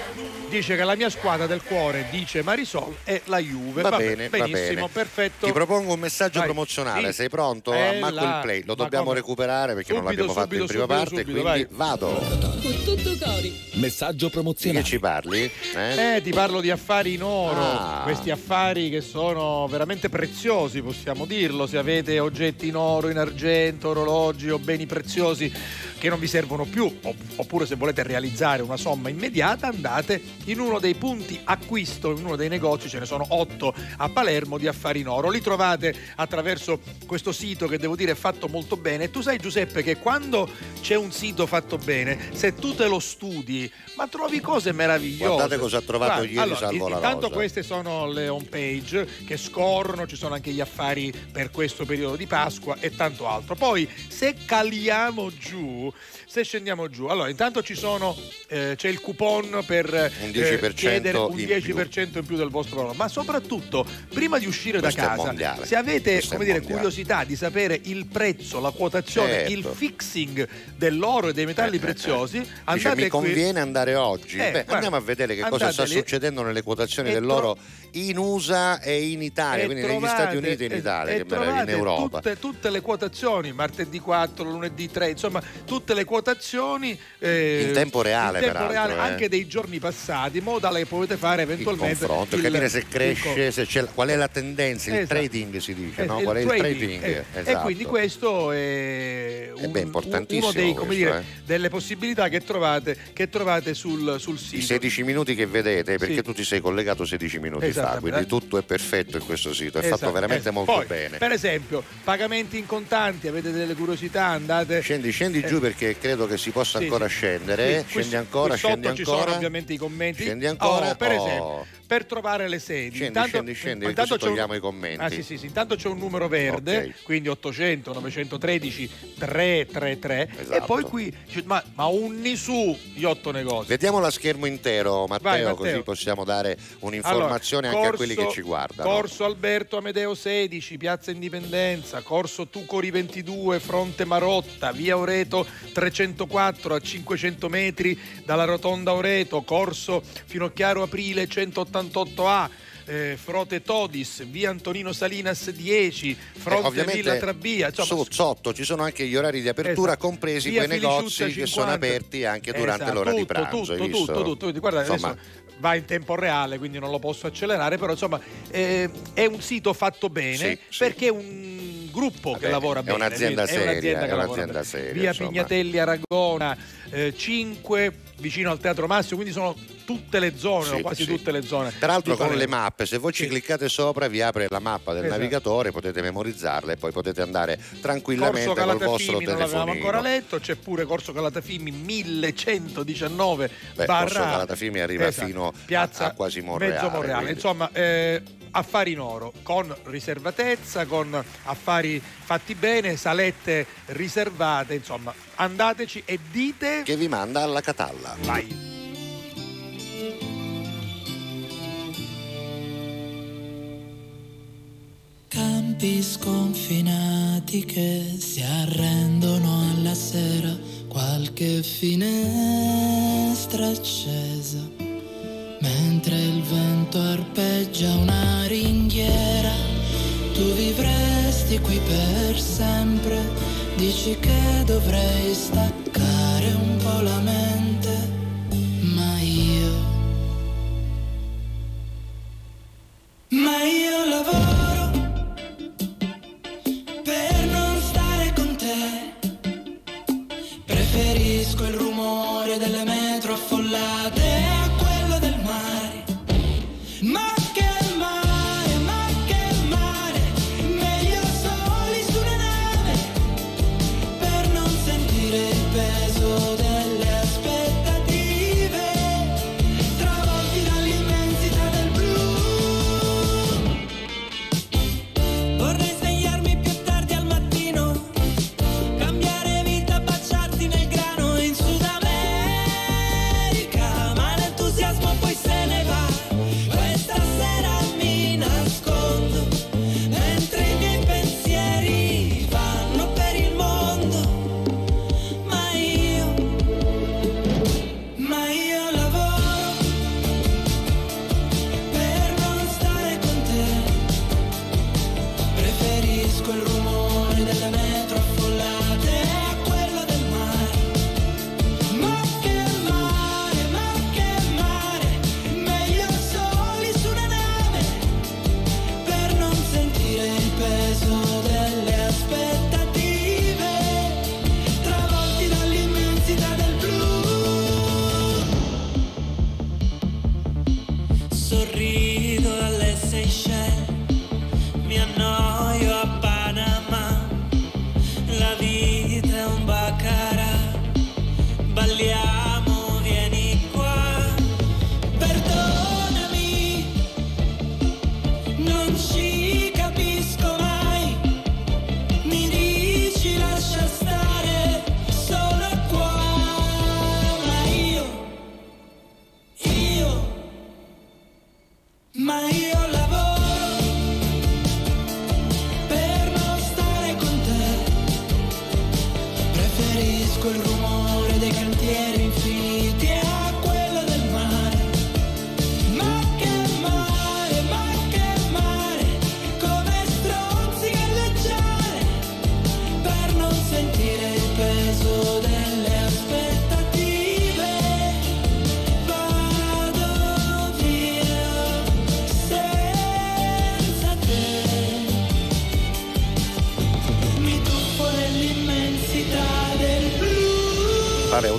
dice che la mia squadra del cuore, dice Marisol, è la Juve. Va Vabbè, bene, va benissimo, bene. perfetto. Ti propongo un messaggio Vai. promozionale. Sì. Sei pronto? Eh, Ammacco là. il play. Lo Ma dobbiamo come? recuperare perché non Subito, l'abbiamo fatto in subito, prima subito, parte. subito, quindi vai. vado. Con tutto cori. Messaggio Di che promozionale. ci parli? Eh? Eh, ti parlo di affari in oro, Ah. questi affari che sono veramente preziosi, possiamo dirlo, se avete oggetti in oro, in argento, orologi o beni preziosi che non vi servono più, opp- oppure se volete realizzare una somma immediata, andate in uno dei punti acquisto, in uno dei negozi, ce ne sono otto a Palermo di affari in oro. Li trovate attraverso questo sito che devo dire è fatto molto bene. Tu sai Giuseppe che quando c'è un sito fatto bene, se tu te lo studi, ma trovi cose meravigliose. Guardate cosa ha trovato ieri allora, Salvo La Intanto queste sono le home page che scorrono, ci sono anche gli affari per questo periodo di Pasqua e tanto altro. Poi se caliamo giù, se scendiamo giù, allora intanto ci sono, eh, c'è il coupon per eh, Un 10% chiedere un in 10% in più del vostro valore, ma soprattutto prima di uscire Questo da casa, se avete dire, curiosità di sapere il prezzo, la quotazione, Certo. il fixing dell'oro e dei metalli preziosi, Dice, andate mi qui. conviene andare oggi. Eh, Beh, guarda, andiamo a vedere che cosa sta lì succedendo nelle quotazioni dell'oro in USA e in Italia, E quindi negli trovate- Stati Uniti e in Italia, e che meraviglia, in Europa. Tutte, tutte le quotazioni, martedì 4, lunedì 3, insomma, tutte le quotazioni eh, In tempo reale, in tempo reale, eh. anche dei giorni passati, in modo tale che potete fare Il eventualmente confronto, il- capire se il cresce, se qual è la tendenza, il Esatto. trading si dice, Eh, no? il Qual è il trading, eh, E Esatto. quindi questo è, un- beh, importantissimo uno dei, questo, dire, eh. delle possibilità che trovate, che trovate sul, sul I sito. 16 minuti che vedete, perché Sì. tu ti sei collegato 16 minuti fa, quindi eh. tutto è perfetto in questo sito, è Esatto, fatto veramente eh. molto Poi, bene. Per esempio, pagamenti in contanti, avete delle curiosità, andate. Scendi, scendi Eh, giù perché credo che si possa sì, ancora sì. scendere. Qui- scendi ancora, qui scendi ci ancora. sono ovviamente i commenti. Scendi ancora. Oh, per Oh. esempio, per trovare le sedi. Scendi, intanto, scendi, scendi, intanto c'è un- togliamo i commenti. Ah, sì, sì, sì. Intanto c'è un numero verde, Ok. quindi 800 913 333 e Esatto. poi qui ma, ma unni su gli otto negozi. Vediamo la schermo intero, Matteo, Vai, Matteo. così possiamo dare un'informazione Allora, anche a quelli che ci guardano. Corso Alberto Amedeo 16, Piazza Indipendenza, Corso Tucori 22, Fronte Marotta, Via Oreto 304 a 500 metri dalla Rotonda Oreto, Corso Finocchiaro Aprile 188A. eh, Frote Todis, via Antonino Salinas 10, Eh, Fronte ovviamente Villa Trabia, insomma, su- sotto ci sono anche gli orari di apertura, Esatto. compresi Via quei Feliciuzza negozi che sono 50. aperti anche durante Esatto, l'ora di tutto, pranzo. Tutto, tutto, tutto. Quindi, Guarda, Insomma, adesso va in tempo reale, quindi non lo posso accelerare, però insomma eh, è un sito fatto bene Sì, sì. perché è un gruppo che Vabbè, lavora è bene. un'azienda quindi seria, un'azienda è che lavora un'azienda seria, Via insomma. Pignatelli Aragona 5, vicino al Teatro Massimo, quindi sono tutte le zone, Sì, quasi sì. tutte le zone. Peraltro di con le mappe, se voi ci cliccate sopra vi apre la mappa del Esatto. navigatore, potete memorizzarle e poi potete andare tranquillamente Corso col vostro Calatafimi non l'avevamo ancora letto, c'è pure Corso Calatafimi 1119 Beh, barra Corso Calatafimi arriva Esatto, fino piazza a, a quasi Monreale. Mezzo Monreale. Insomma, eh, affari in oro, con riservatezza, con affari fatti bene, salette riservate, insomma, andateci e dite che vi manda alla Catalla. Vai. Campi sconfinati che si arrendono alla sera, qualche finestra accesa, mentre il vento arpeggia una ringhiera, tu vivresti qui per sempre, dici che dovrei staccare un po' la mente, ma io... Ma io lavoro. Preferisco il rumore delle metro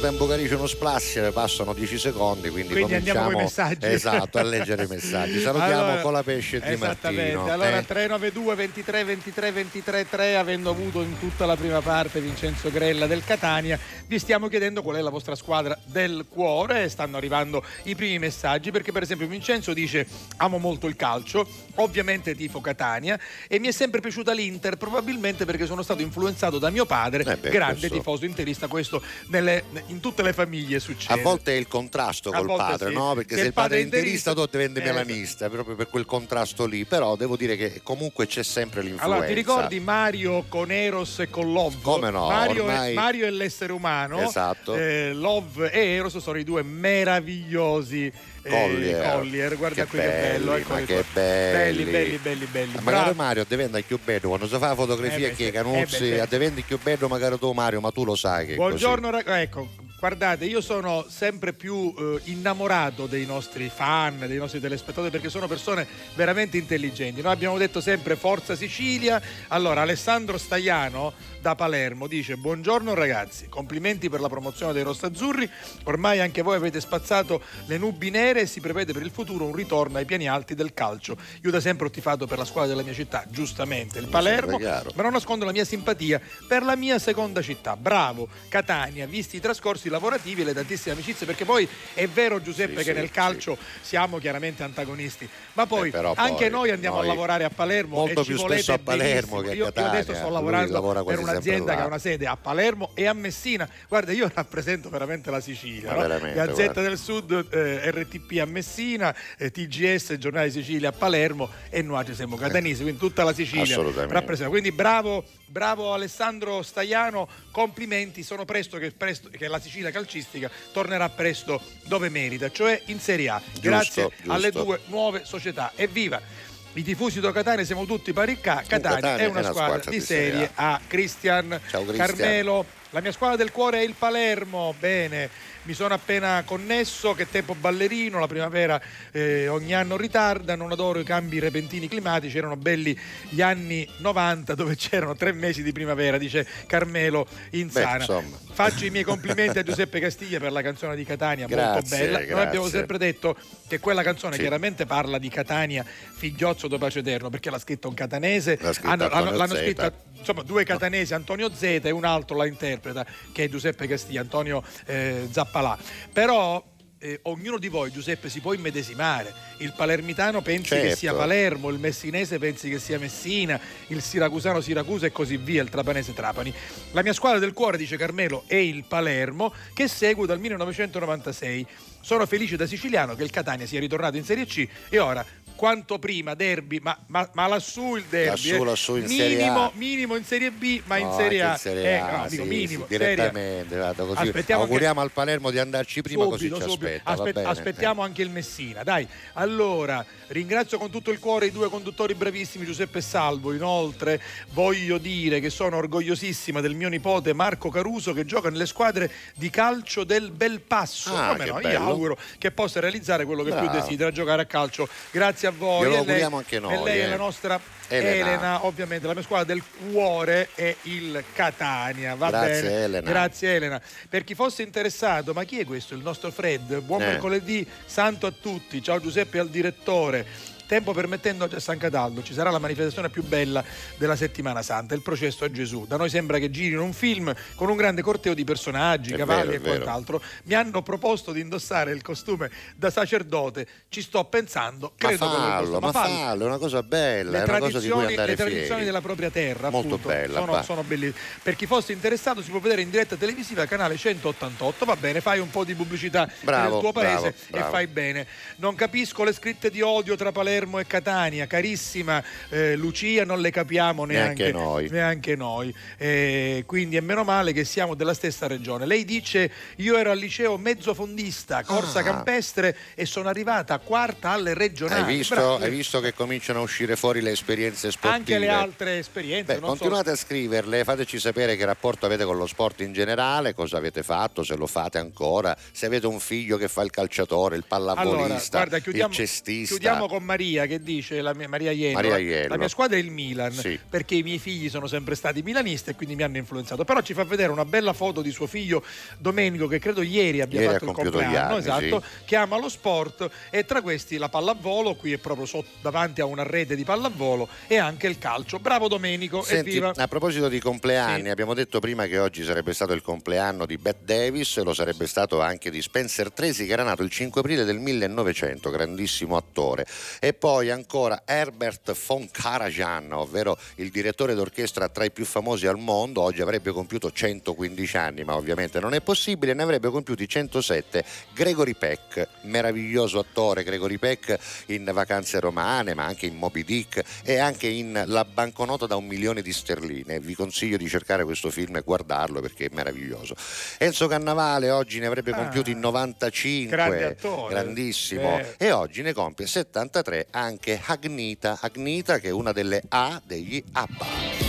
tempo che dice uno splash passano 10 secondi, quindi, Quindi cominciamo esatto, a leggere i messaggi. Salutiamo Allora, con la pesce di Esattamente, Martino. allora eh. 392 23 23 23 3 avendo avuto in tutta la prima parte Vincenzo Grella del Catania vi stiamo chiedendo qual è la vostra squadra del cuore stanno arrivando i primi messaggi perché per esempio Vincenzo dice amo molto il calcio ovviamente tifo Catania e mi è sempre piaciuta l'Inter probabilmente perché sono stato influenzato da mio padre Eh beh, grande questo- tifoso interista questo nelle- in tutte le famiglie succede A volte è il contrasto col padre, sì. no? Perché Se se il padre è interista- tu diventi Eh, melanista, proprio per quel contrasto lì. Però devo dire che comunque c'è sempre l'influenza. Allora, ti ricordi Mario con Eros e con Love? Come no, Mario, ormai- è, Mario è l'essere umano. Esatto. Eh, Love e Eros sono i due meravigliosi eh, Collier. Collier. Guarda Che qui che bello. belli, ma che qua. belli. belli, belli, belli, belli. Ma magari Bravo. Mario diventa più bello quando si fa la fotografia Eh beh, che. Canuzzi Eh beh, sì. a diventi più bello magari tu Mario ma tu lo sai che Buongiorno, rag- ecco, Guardate, io sono sempre più eh, innamorato dei nostri fan, dei nostri telespettatori, perché sono persone veramente intelligenti. Noi abbiamo detto sempre Forza Sicilia. Allora, Alessandro Staiano da Palermo dice buongiorno ragazzi, complimenti per la promozione dei rostazzurri, ormai anche voi avete spazzato le nubi nere e si prevede per il futuro un ritorno ai piani alti del calcio. Io da sempre ho tifato per la squadra della mia città, giustamente il Palermo, ma non nascondo la mia simpatia per la mia seconda città, bravo, Catania, visti i trascorsi lavorativi e le tantissime amicizie, perché poi è vero Giuseppe Sì, che sì, nel calcio siamo chiaramente antagonisti, ma poi Eh, anche poi noi andiamo noi a lavorare a Palermo molto e ci più volete spesso a Palermo benissimo. che a io, io Catania. adesso sto lavorando lavora per sempre un'azienda che ha una sede a Palermo e a Messina. Guarda, io rappresento veramente la Sicilia. No? Gazzetta guarda. del Sud, eh, RTP a Messina, eh, TGS, Giornale di Sicilia a Palermo e noi ci siamo catanesi, quindi tutta la Sicilia rappresenta. Quindi bravo, bravo Alessandro Staiano, complimenti, sono presto che, presto che la Sicilia calcistica tornerà presto dove merita, cioè in Serie A. Grazie giusto. alle due nuove società. Evviva! I tifosi di Catania siamo tutti pari ca- Catania, Catania è una squadra, di Serie A. Cristian, Ciao, Cristian. Carmelo, la mia squadra del cuore è il Palermo. Bene, mi sono appena connesso. Che tempo ballerino, la primavera eh, ogni anno ritarda. Non adoro i cambi repentini climatici. Erano belli gli anni 90 dove c'erano tre mesi di primavera, dice Carmelo Insana. insomma. Faccio i miei complimenti a Giuseppe Castiglia per la canzone di Catania, molto Grazie, bella. Noi grazie. abbiamo sempre detto che quella canzone Sì. chiaramente parla di Catania, figliozzo do pace eterno, perché l'ha scritta un catanese. L'ha scritta Hanno- l'hanno Zeta. scritta insomma due catanesi, Antonio Zeta e un altro la interpreta, che è Giuseppe Castiglia, Antonio eh, Zappalà. Però eh, ognuno di voi, Giuseppe, si può immedesimare. Il palermitano pensi che Certo. sia Palermo, il messinese pensi che sia Messina, il siracusano Siracusa e così via, il trapanese Trapani. La mia squadra del cuore, dice Carmelo, è il Palermo, che seguo dal 1996. Sono felice da siciliano che il Catania sia ritornato in Serie C e ora quanto prima derby, ma, ma- ma lassù il derby. Lassù, eh. lassù in minimo, Serie A. minimo in Serie B, ma in No, Serie anche A. in Serie Eh, A, no, dico sì, minimo, sì, Serie direttamente, guarda, così Aspettiamo auguriamo al Palermo di andarci prima Subito, così ci subito. aspetta, Aspe- aspettiamo anche il Messina, dai. Allora, ringrazio con tutto il cuore i due conduttori bravissimi, Giuseppe e Salvo. Inoltre, voglio dire che sono orgogliosissima del mio nipote Marco Caruso che gioca nelle squadre di calcio del Belpasso. Ah, no? Io auguro che possa realizzare quello che più Bravo. desidera, giocare a calcio. Grazie a voi. Glielo lei- auguriamo anche noi, E lei è eh. la nostra Elena. Elena. ovviamente la mia squadra del cuore è il Catania. Va Grazie, bene? Elena. Grazie Elena. Per chi fosse interessato, ma chi è questo? Il nostro Fred. Buon Eh. mercoledì santo a tutti. Ciao Giuseppe al direttore. Tempo permettendo oggi a San Cataldo ci sarà la manifestazione più bella della settimana santa, il processo a Gesù. Da noi sembra che girino un film con un grande corteo di personaggi, È cavalli vero, e vero. quant'altro. Mi hanno proposto di indossare il costume da sacerdote, ci sto pensando, Ma credo lo fallo, ma fallo, è una cosa bella, le è una cosa di cui tradizioni, andare le tradizioni fieri. della propria terra Molto appunto, bella, sono, sono bellissime per chi fosse interessato si può vedere in diretta televisiva canale 188 va bene fai un po' di pubblicità Bravo, nel tuo paese bravo, bravo. e fai bene non capisco le scritte di odio tra Palermo e Catania carissima eh, Lucia non le capiamo neanche, Neanche noi. neanche noi. Eh, quindi è meno male che siamo della stessa regione lei dice io ero al liceo mezzofondista corsa Ah. campestre e sono arrivata quarta alle regionali Hai visto, hai visto che cominciano a uscire fuori le esperienze sportive? anche le altre esperienze Beh, continuate a scriverle, fateci sapere che rapporto avete con lo sport in generale, cosa avete fatto, se lo fate ancora, se avete un figlio che fa il calciatore, il Allora, pallavolista, guarda, chiudiamo, il cestista. chiudiamo con Maria che dice, la mia, Maria Iello, Maria Iello. la mia squadra è il Milan, Sì. perché i miei figli sono sempre stati milanisti e quindi mi hanno influenzato. Però ci fa vedere una bella foto di suo figlio Domenico, che credo ieri abbia Ieri fatto il compleanno, anni, esatto, che ama lo sport e tra questi la pallavolo, qui è proprio sotto- davanti a una rete di pallavolo e anche il calcio. Bravo Domenico, Senti, evviva! a proposito di compleanni, Sì. abbiamo detto prima che oggi sarebbe stato il compleanno di Bette Davis, lo sarebbe stato anche di Spencer Tracy che era nato il 5 aprile del 1900, grandissimo attore. E poi ancora Herbert von Karajan, ovvero il direttore d'orchestra tra i più famosi al mondo, oggi avrebbe compiuto 115 anni, ma ovviamente non è possibile, ne avrebbe compiuti 107 Gregory Peck, meraviglioso attore Gregory Peck in Vacanze Romane, ma anche in Moby Dick e anche in La banconota da un milione di sterline. Vi consiglio di cercare questo film e guardarlo perché è meraviglioso. Enzo Cannavale oggi ne avrebbe Ah, compiuti 95, grande attore. grandissimo, Eh. e oggi ne compie 73 anche Agnita, Agnita che è una delle A degli ABBA.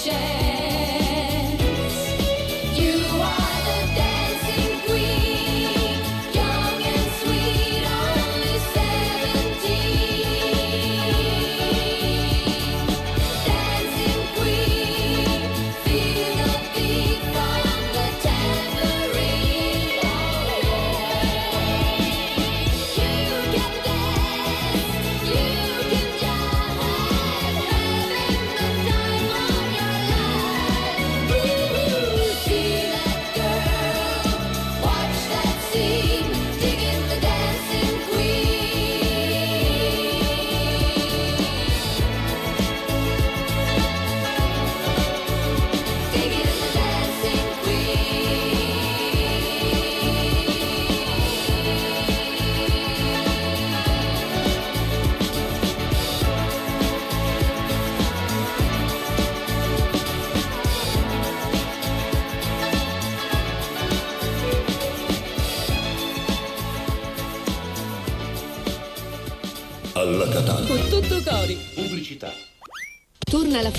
share.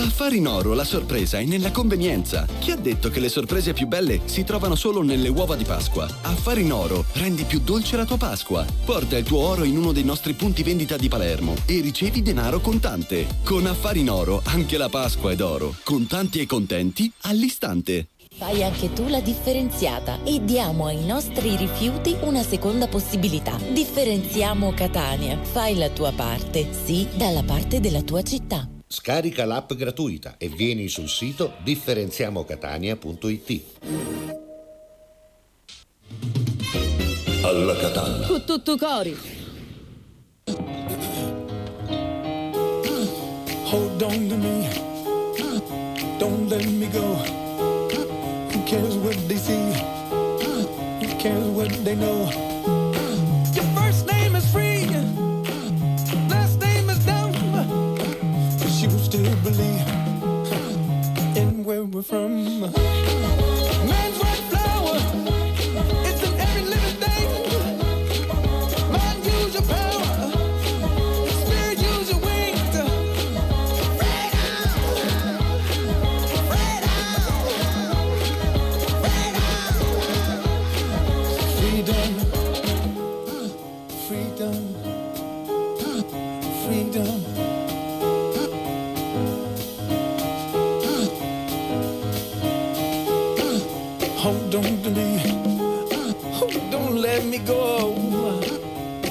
Da Affari in Oro la sorpresa è nella convenienza. Chi ha detto che le sorprese più belle si trovano solo nelle uova di Pasqua? Affari in Oro rendi più dolce la tua Pasqua. Porta il tuo oro in uno dei nostri punti vendita di Palermo e ricevi denaro contante. Con Affari in Oro anche la Pasqua è d'oro. Contanti e contenti all'istante. Fai anche tu la differenziata e diamo ai nostri rifiuti una seconda possibilità. Differenziamo Catania. Fai la tua parte, sì, dalla parte della tua città. Scarica l'app gratuita e vieni sul sito differenziamocatania.it. Alla Catalla. Con tutto cori. Hold on to me. Don't let me go. Who cares what they see? Who cares what they know? From.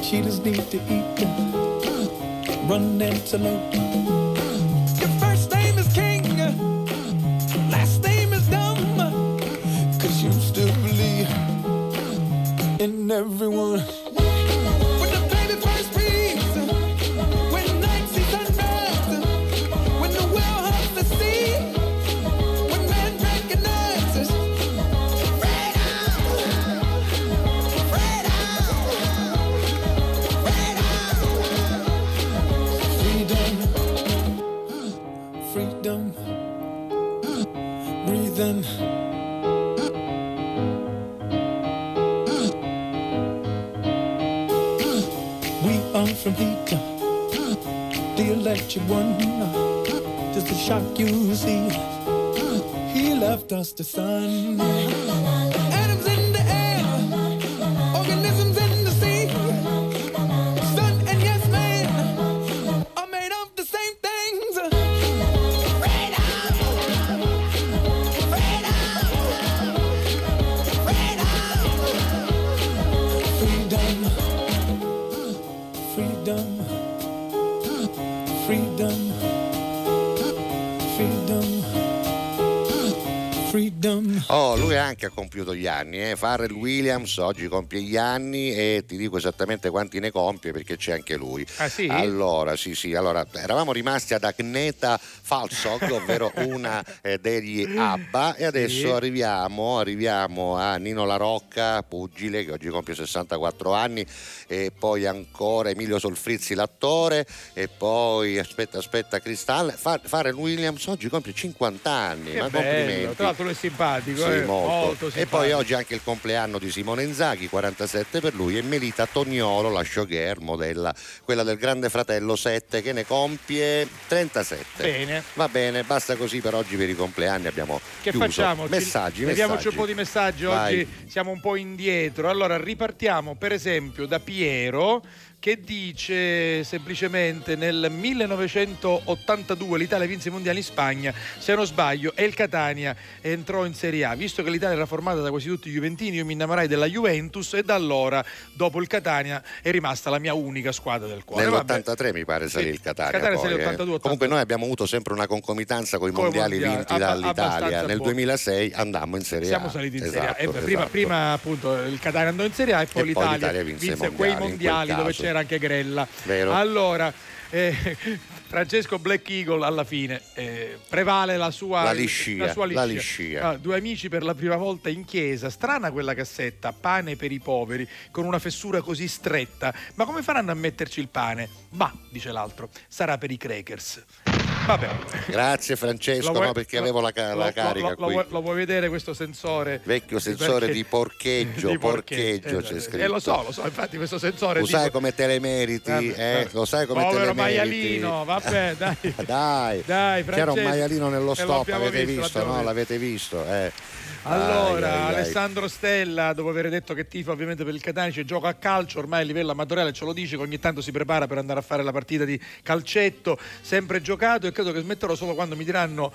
Cheetahs need to eat, run antelope. time. Anche ha compiuto gli anni, eh? Pharrell Williams oggi compie gli anni e ti dico esattamente quanti ne compie perché c'è anche lui. Ah, sì? Allora, sì, sì, allora eravamo rimasti ad Agneta Falsog, ovvero una eh, degli ABBA e adesso Sì. arriviamo, arriviamo a Nino La Rocca, pugile, che oggi compie 64 anni e poi ancora Emilio Solfrizzi, l'attore e poi, aspetta, aspetta, Cristal, Fa- Pharrell Williams oggi compie 50 anni, Che ma bello, complimenti. tra l'altro è simpatico, Sì, eh, molto. simpatico. E poi oggi anche il compleanno di Simone Inzaghi, 47 per lui, e Melita Tognolo, la showgirl, modella, quella del Grande Fratello 7, che ne compie 37. Bene. Va bene, basta così per oggi per i compleanni abbiamo Che chiuso. facciamo? Ci- Messaggi, Vediamoci un po' di messaggi, Vai. oggi siamo un po' indietro. Allora ripartiamo per esempio da Piero che dice semplicemente nel 1982 l'Italia vinse i mondiali in Spagna, se non sbaglio, e il Catania entrò in Serie A. Visto che l'Italia era formata da quasi tutti i Juventini, io mi innamorai della Juventus e da allora, dopo il Catania, è rimasta la mia unica squadra del cuore. Vabbè. Nell'83 mi pare salì Sì, il Catania. Catania poi, salì eh. 82, Comunque noi abbiamo avuto sempre una concomitanza con i mondiali, mondiali, vinti abba- dall'Italia. Nel buoni. 2006 andammo in Serie A. Siamo saliti in Serie A. Esatto, Eh prima, esatto. prima, appunto il Catania andò in Serie A e poi E poi l'Italia, l'Italia vinse vinse mondiali, quei mondiali dove caso. C'era anche Grella. Vero. Allora, eh, Francesco Black Eagle alla fine eh, prevale la sua La liscia, sua la liscia. Ah, due amici per la prima volta in chiesa. Strana quella cassetta, pane per i poveri, con una fessura così stretta. Ma come faranno a metterci il pane? Ma, dice l'altro, sarà per i crackers. Vabbè. Grazie Francesco, vuoi- no, perché avevo la, la lo- carica lo, lo lo vuoi vedere questo sensore? Vecchio sensore Perché- di porcheggio, di porcheggio porcheggio, c'è eh, scritto. Eh, lo so, lo so, infatti questo sensore Lo sai tipo- come te le meriti, Vabbè, eh? vabbè. Lo sai come Povero te le meriti. maialino, vabbè, dai. Dai, Dai, c'era un maialino nello stop, l'abbiamo avete visto, visto, l'abbiamo no? visto. L'avete visto, eh. Allora, Ai, ai, ai. Alessandro Stella, dopo aver detto che tifa ovviamente per il Catania, gioca a calcio, ormai a livello amatoriale ce lo dice, che ogni tanto si prepara per andare a fare la partita di calcetto, sempre giocato e credo che smetterò solo quando mi diranno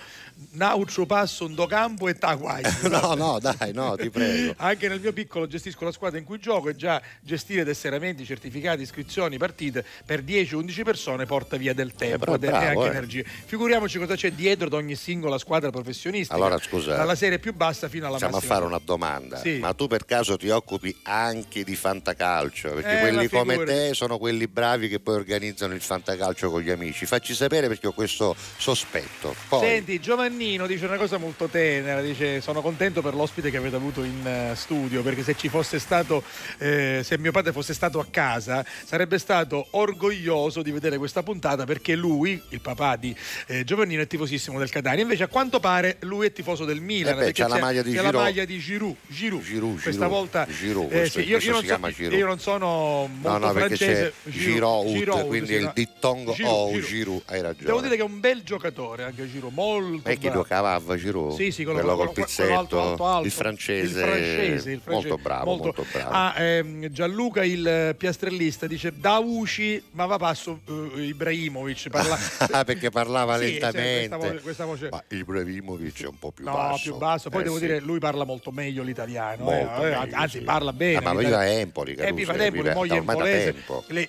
Naucio passo un do campo e taguai. No, no, dai, no, ti prego. Anche nel mio piccolo gestisco la squadra in cui gioco e già gestire tesseramenti, certificati, iscrizioni, partite per 10-11 persone porta via del tempo però ed è- e bravo, anche eh. energie. Figuriamoci cosa c'è dietro ad ogni singola squadra professionistica. Allora, scusa. Dalla serie più bassa fino alla Stiamo a massima. fare una domanda, Sì. ma tu per caso ti occupi anche di fantacalcio? Perché Eh, quelli come te sono quelli bravi che poi organizzano il fantacalcio con gli amici. Facci sapere perché ho questo sospetto. Poi, Senti, Giovannino dice una cosa molto tenera, dice sono contento per l'ospite che avete avuto in eh, studio perché se ci fosse stato, eh, se mio padre fosse stato a casa sarebbe stato orgoglioso di vedere questa puntata perché lui, il papà di eh, Giovannino, è tifosissimo del Catania, invece a quanto pare lui è tifoso del Milan. Eh beh, c'ha la maglia di c'è la Giroud. maglia di Giroud, Giroud. Giroud, questa volta Giroud, eh, questo- sì, io, io non so- io non sono molto No, no, perché francese. c'è Giroud, Giroud, quindi sì, il dittongo Giroud, oh, Giroud. Giroud, hai ragione. Devo dire che è un bel giocatore anche Giroud, molto E chi giocava a Giroud? Sì, sì, quello, quello col pizzetto, alto, alto, alto. il francese, Il francese, il francese. molto bravo, molto, bravo. Ah, ehm, Gianluca il eh, piastrellista dice Dauci, ma va passo eh, Ibrahimovic. Parla... Ah, perché parlava lentamente. questa voce- questa voce- Ma Ibrahimovic è un po' più No, basso. più basso. Poi Eh, devo sì. Dire, lui parla molto meglio l'italiano. Molto eh, meglio, anzi, sì. parla bene. Ah, ma vive a Empoli, Eh, Caruso, vive a eh, Empoli, moglie empolese. Le,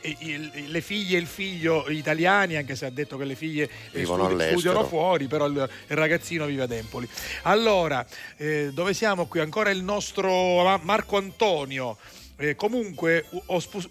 le figlie e il figlio italiani, anche se ha detto che le figlie eh, Vivono studi- studiano fuori, però il, ragazzino vive ad Empoli. Allora, eh, dove siamo qui? Ancora il nostro Ma- Marco Antonio. Eh, comunque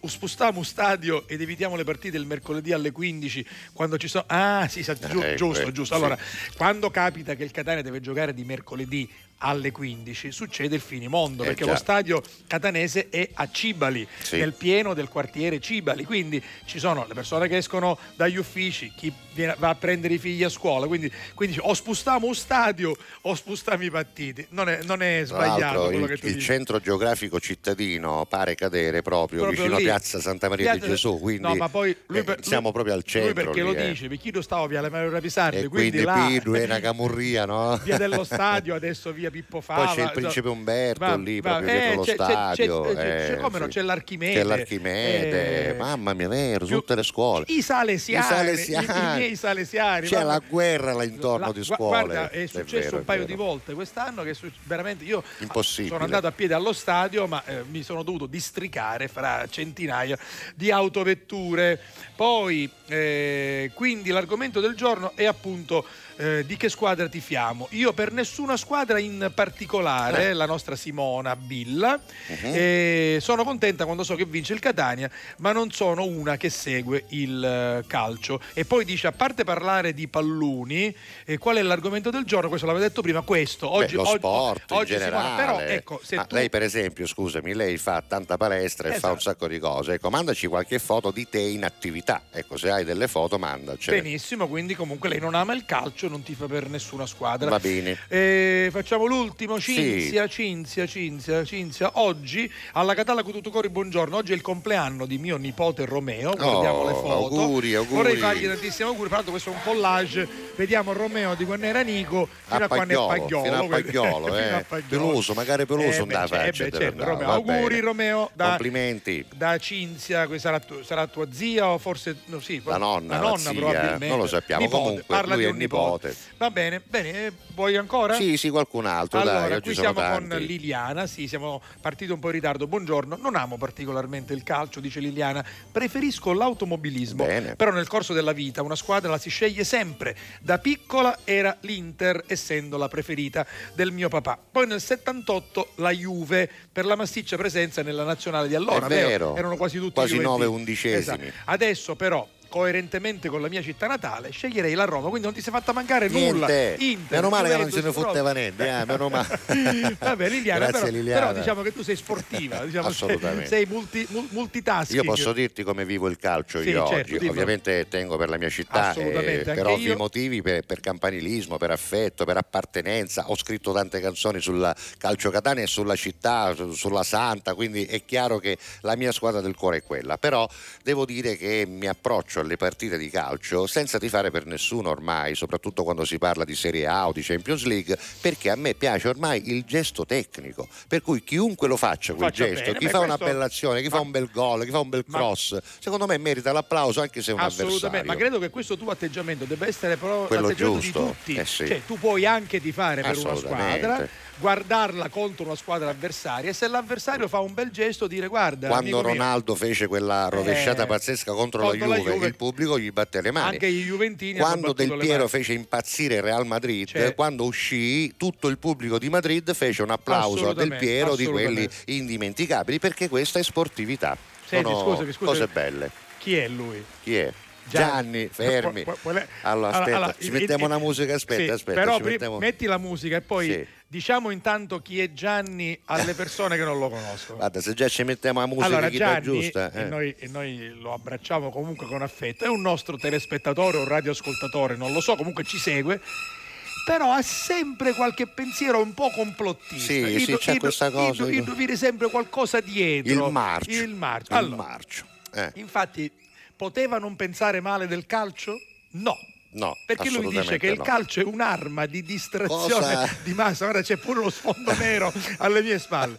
spostiamo stadio ed evitiamo le partite il mercoledì alle 15 quando ci sono ah sì, sa- giu- Eh, giusto que- giusto sì. allora quando capita che il Catania deve giocare di mercoledì alle 15 succede il finimondo Eh, perché già. lo stadio catanese è a Cibali Sì. nel pieno del quartiere Cibali quindi ci sono le persone che escono dagli uffici chi viene- va a prendere i figli a scuola quindi, quindi o spostiamo un stadio o spostiamo i partiti non è, non è sbagliato quello il, che tu il dici centro geografico cittadino pare cadere proprio, Proprio vicino lì. a Piazza Santa Maria Piazza- di Gesù, quindi no, ma poi lui eh, per- siamo lui- proprio al centro. lui perché lì, lo eh. dice perché io stavo via Maria Pisardi E quindi, quindi là e una camurria, no? via dello stadio adesso via Pippo Fava Poi c'è il principe Umberto Va- lì, va- proprio eh, dietro lo c'è- c'è- stadio. c'è- c'è- eh, come no, c'è l'Archimede C'è l'Archimede, eh, mamma mia, vero, più- tutte le scuole. i salesiani, I salesiani. i, i miei salesiani C'è la guerra là intorno La- di scuole. Guarda, è successo vero, un è paio di volte quest'anno che veramente io Impossibile. sono andato a piedi allo stadio, ma eh, mi sono dovuto districare fra centinaia di autovetture. Poi, eh, quindi l'argomento del giorno è appunto eh, di che squadra tifiamo. Io per nessuna squadra in particolare, la nostra Simona Billa, e sono contenta quando so che vince il Catania, ma non sono una che segue il eh, calcio. E poi dice, a parte parlare di palloni, eh, qual è l'argomento del giorno? Questo l'avevo detto prima, questo. Beh, Oggi, lo oggi- sport oggi in Simona, generale. però ecco, se Ma tu... Lei per esempio, scusami, lei fa tanta palestra e fa Esatto. un sacco di cose. Ecco, mandaci qualche foto di te in attività. Ecco, se hai delle foto, mandacele. Benissimo, quindi comunque lei non ama il calcio, non tifa per nessuna squadra. Va bene. Eh, facciamo l'ultimo, Sì. Cinzia, Cinzia, Cinzia, Cinzia. Oggi alla Catalla Cututucori, buongiorno. Oggi è il compleanno di mio nipote Romeo. Guardiamo le foto. Oh, auguri, auguri. Vorrei fargli tantissimi auguri. Tra l'altro, questo è un collage. Vediamo Romeo di quando era Nico fino a, A quando è Pagliolo, Pagliolo. fino a Pagliolo, fino a eh. Pagliolo. Peloso, magari peloso Eh, faccia, eh, beh, deve certo, andare, Romeo. Auguri bene. Romeo da, Complimenti. da Cinzia, sarà, sarà tua zia o forse no, sì, La nonna, la la nonna zia, probabilmente. non lo sappiamo. Nipote, Comunque, parla lui di un nipote. Va bene, bene, eh, vuoi ancora? Sì, sì, qualcun altro, Allora, dai, qui siamo con. Liliana, sì, siamo partiti un po' in ritardo. Buongiorno, non amo particolarmente il calcio, dice Liliana, preferisco l'automobilismo. Bene. Però nel corso della vita una squadra la si sceglie sempre. Da piccola era l'Inter, essendo la preferita del mio papà. Poi nel 78 la Juve per la massiccia presenza nella nazionale di allora. È vero. Erano quasi tutti Quasi Juventini. nove undicesimi. Esatto. Adesso però coerentemente con la mia città natale, sceglierei la Roma. Quindi non ti sei fatta mancare nulla. Niente. Inter, meno male che non se ne fotteva niente, eh, meno male. Vabbè, Liliana, Grazie, però, Liliana. però diciamo che tu sei sportiva, diciamo, Assolutamente. sei multi, mul- multitasking. Io posso dirti come vivo il calcio Sì, io certo, oggi. Ovviamente tengo per la mia città, Assolutamente, per ovvi io. motivi, per, per campanilismo, per affetto, per appartenenza. Ho scritto tante canzoni sulla calcio Catania e sulla città, su- sulla Santa, quindi è chiaro che la mia squadra del cuore è quella. Però devo dire che mi approccio alle partite di calcio senza tifare per nessuno ormai, soprattutto quando si parla di Serie A o di Champions League, perché a me piace ormai il gesto tecnico. Per cui chiunque lo faccia quel Faccia gesto, bene, chi beh, fa una questo- bella azione, chi fa ma- un bel gol, chi fa un bel ma- cross, secondo me merita l'applauso anche se è un Assolutamente, avversario. ma credo che questo tuo atteggiamento debba essere però Quello l'atteggiamento giusto, di tutti. eh sì. Cioè, tu puoi anche tifare per una Assolutamente. squadra, guardarla contro una squadra avversaria e se l'avversario fa un bel gesto dire guarda, Quando amico mio, Ronaldo fece quella rovesciata Eh, pazzesca contro, contro la, la Juve, Juve, il pubblico gli batté le mani. anche i Juventini Quando Del Piero fece impazzire il Real Madrid, Certo. quando uscì, tutto il pubblico di Madrid fece un applauso a Del Piero di quelli indimenticabili perché questa è sportività. Senti, Sono scusami, scusami. cose belle. Chi è lui? Chi è? Gianni. Gianni, fermi. Allora, aspetta, allora, ci mettiamo il- una musica, aspetta, sì, aspetta. Però mettiamo- metti la musica e poi Sì. Diciamo intanto chi è Gianni alle persone che non lo conoscono. Guarda, se già ci mettiamo la musica allora Gianni, giusta. e, eh. noi, e noi lo abbracciamo comunque con affetto, è un nostro telespettatore o radioascoltatore, non lo so, comunque ci segue. Però ha sempre qualche pensiero un po' complottista. Sì, Indu- sì, c'è indu- questa cosa, io- indovina sempre qualcosa dietro. Il marcio. Il marcio. Il Allora, marcio. Eh. Infatti, poteva non pensare male del calcio? No. No, Perché lui dice che il no. calcio è un'arma di distrazione Cosa? di massa. Guarda, c'è pure lo sfondo nero alle mie spalle.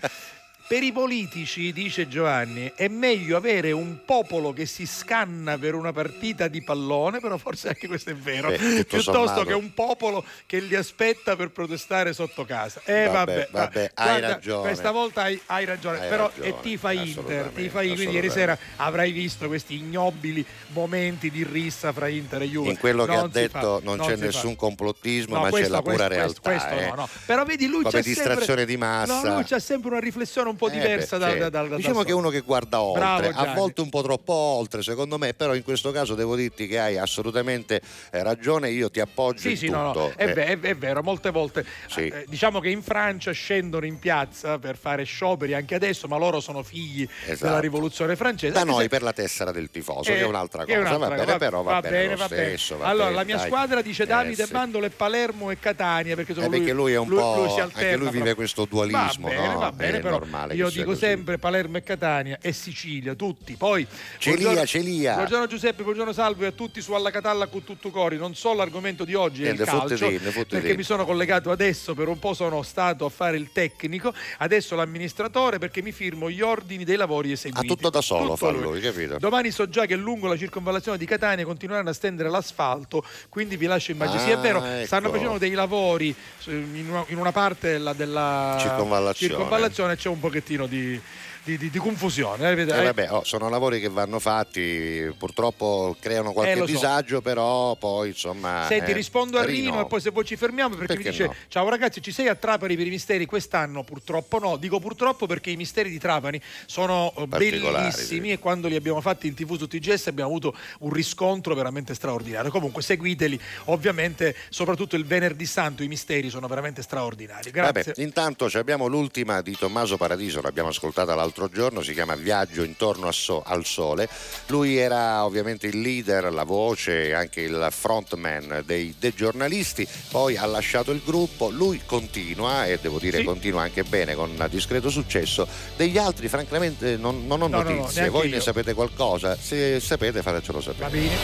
Per i politici, dice Giovanni, è meglio avere un popolo che si scanna per una partita di pallone, però forse anche questo è vero, Beh, piuttosto sommato. che un popolo che li aspetta per protestare sotto casa. Eh vabbè, Vabbè, vabbè, hai guarda, ragione. Questa volta hai, hai ragione, Hai però ragione, e tifa Inter, tifa Inter, quindi ieri sera avrai visto questi ignobili momenti di rissa fra Inter e Juve. In quello che Non ha si detto fa, non, c'è nessun fa. complottismo, No, ma c'è questo- la pura questo- realtà. questo eh. no, no. Però vedi, lui Come c'ha distrazione sempre, di massa. No, lui c'ha sempre una riflessione un po' Eh diversa beh, da, da, da- diciamo da che è uno che guarda oltre, Bravo, a volte un po' troppo oltre secondo me, però in questo caso devo dirti che hai assolutamente eh, ragione, io ti appoggio Sì, sì, no, no, è, Eh, è ve- è vero, molte volte Sì. eh, diciamo che in Francia scendono in piazza per fare scioperi anche adesso, ma loro sono figli Esatto. della rivoluzione francese. da anche noi se- per la tessera del tifoso, Eh, che è un'altra che cosa, è un'altra va bene, cosa. però va, bene, lo stesso, va allora, bene, la mia dai. squadra dice Eh, Davide sì. Bandolo e Palermo e Catania, perché, sono Eh, perché lui è un po'- si anche alterna lui vive questo dualismo, Va bene, no? va bene, però normale io dico così. sempre Palermo e Catania e Sicilia, tutti. Poi Celia, buongiorno- Celia. Buongiorno Giuseppe, buongiorno Salvo e a tutti su Alla Catalla con tutto cori. Non so l'argomento di oggi è Eh, il calcio, fotte perché te. mi sono collegato adesso, per un po' sono stato a fare il tecnico, adesso l'amministratore perché mi firmo gli ordini dei lavori Ah, eseguiti. tutto da solo Tutto fa lui, capito? Domani so già che lungo la circonvallazione di Catania continueranno a stendere l'asfalto, quindi vi lascio immaginare. sì, è Ah, vero, ecco. stanno facendo dei lavori eh, in una, in una parte della, della Circonvallazione. circonvallazione, c'è un pochettino di, di- di- di confusione. eh? Eh, vabbè, oh, sono lavori che vanno fatti, purtroppo creano qualche Eh, so. disagio, però poi insomma... Senti, eh, rispondo a Rino, Rino. e poi se poi ci fermiamo perché, Perché mi dice: no? Ciao ragazzi, ci sei a Trapani per i misteri? Quest'anno purtroppo no. Dico purtroppo perché i misteri di Trapani sono eh, bellissimi e quando li abbiamo fatti in tv su TGS abbiamo avuto un riscontro veramente straordinario. Comunque seguiteli, ovviamente, soprattutto il venerdì santo, i misteri sono veramente straordinari. Grazie. Vabbè, intanto abbiamo l'ultima di Tommaso Paradiso, l'abbiamo ascoltata l'altro giorno, si chiama Viaggio intorno so- al sole. Lui era ovviamente il leader, la voce, anche il frontman dei, dei giornalisti, poi ha lasciato il gruppo, lui continua e devo dire Sì. continua anche bene con discreto successo. Degli altri francamente non, non ho No, no, no, notizie, neanche voi io. ne sapete qualcosa? Se sapete fatecelo sapere. Va bene.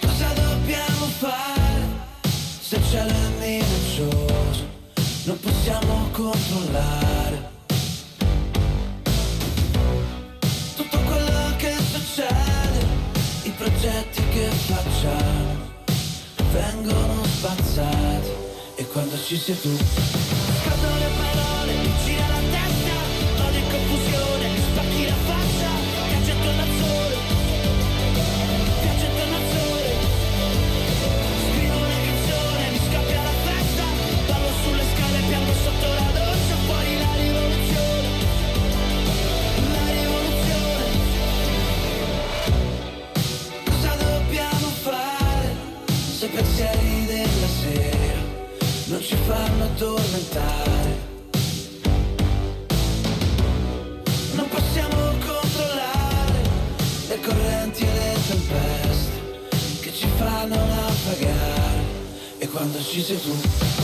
Cosa dobbiamo fare se il cielo è minaccioso? Non possiamo controllare i progetti che facciamo vengono spazzati e quando ci sei tu ci fanno addormentare. Non possiamo controllare le correnti e le tempeste che ci fanno naufragare. E quando ci sei tu...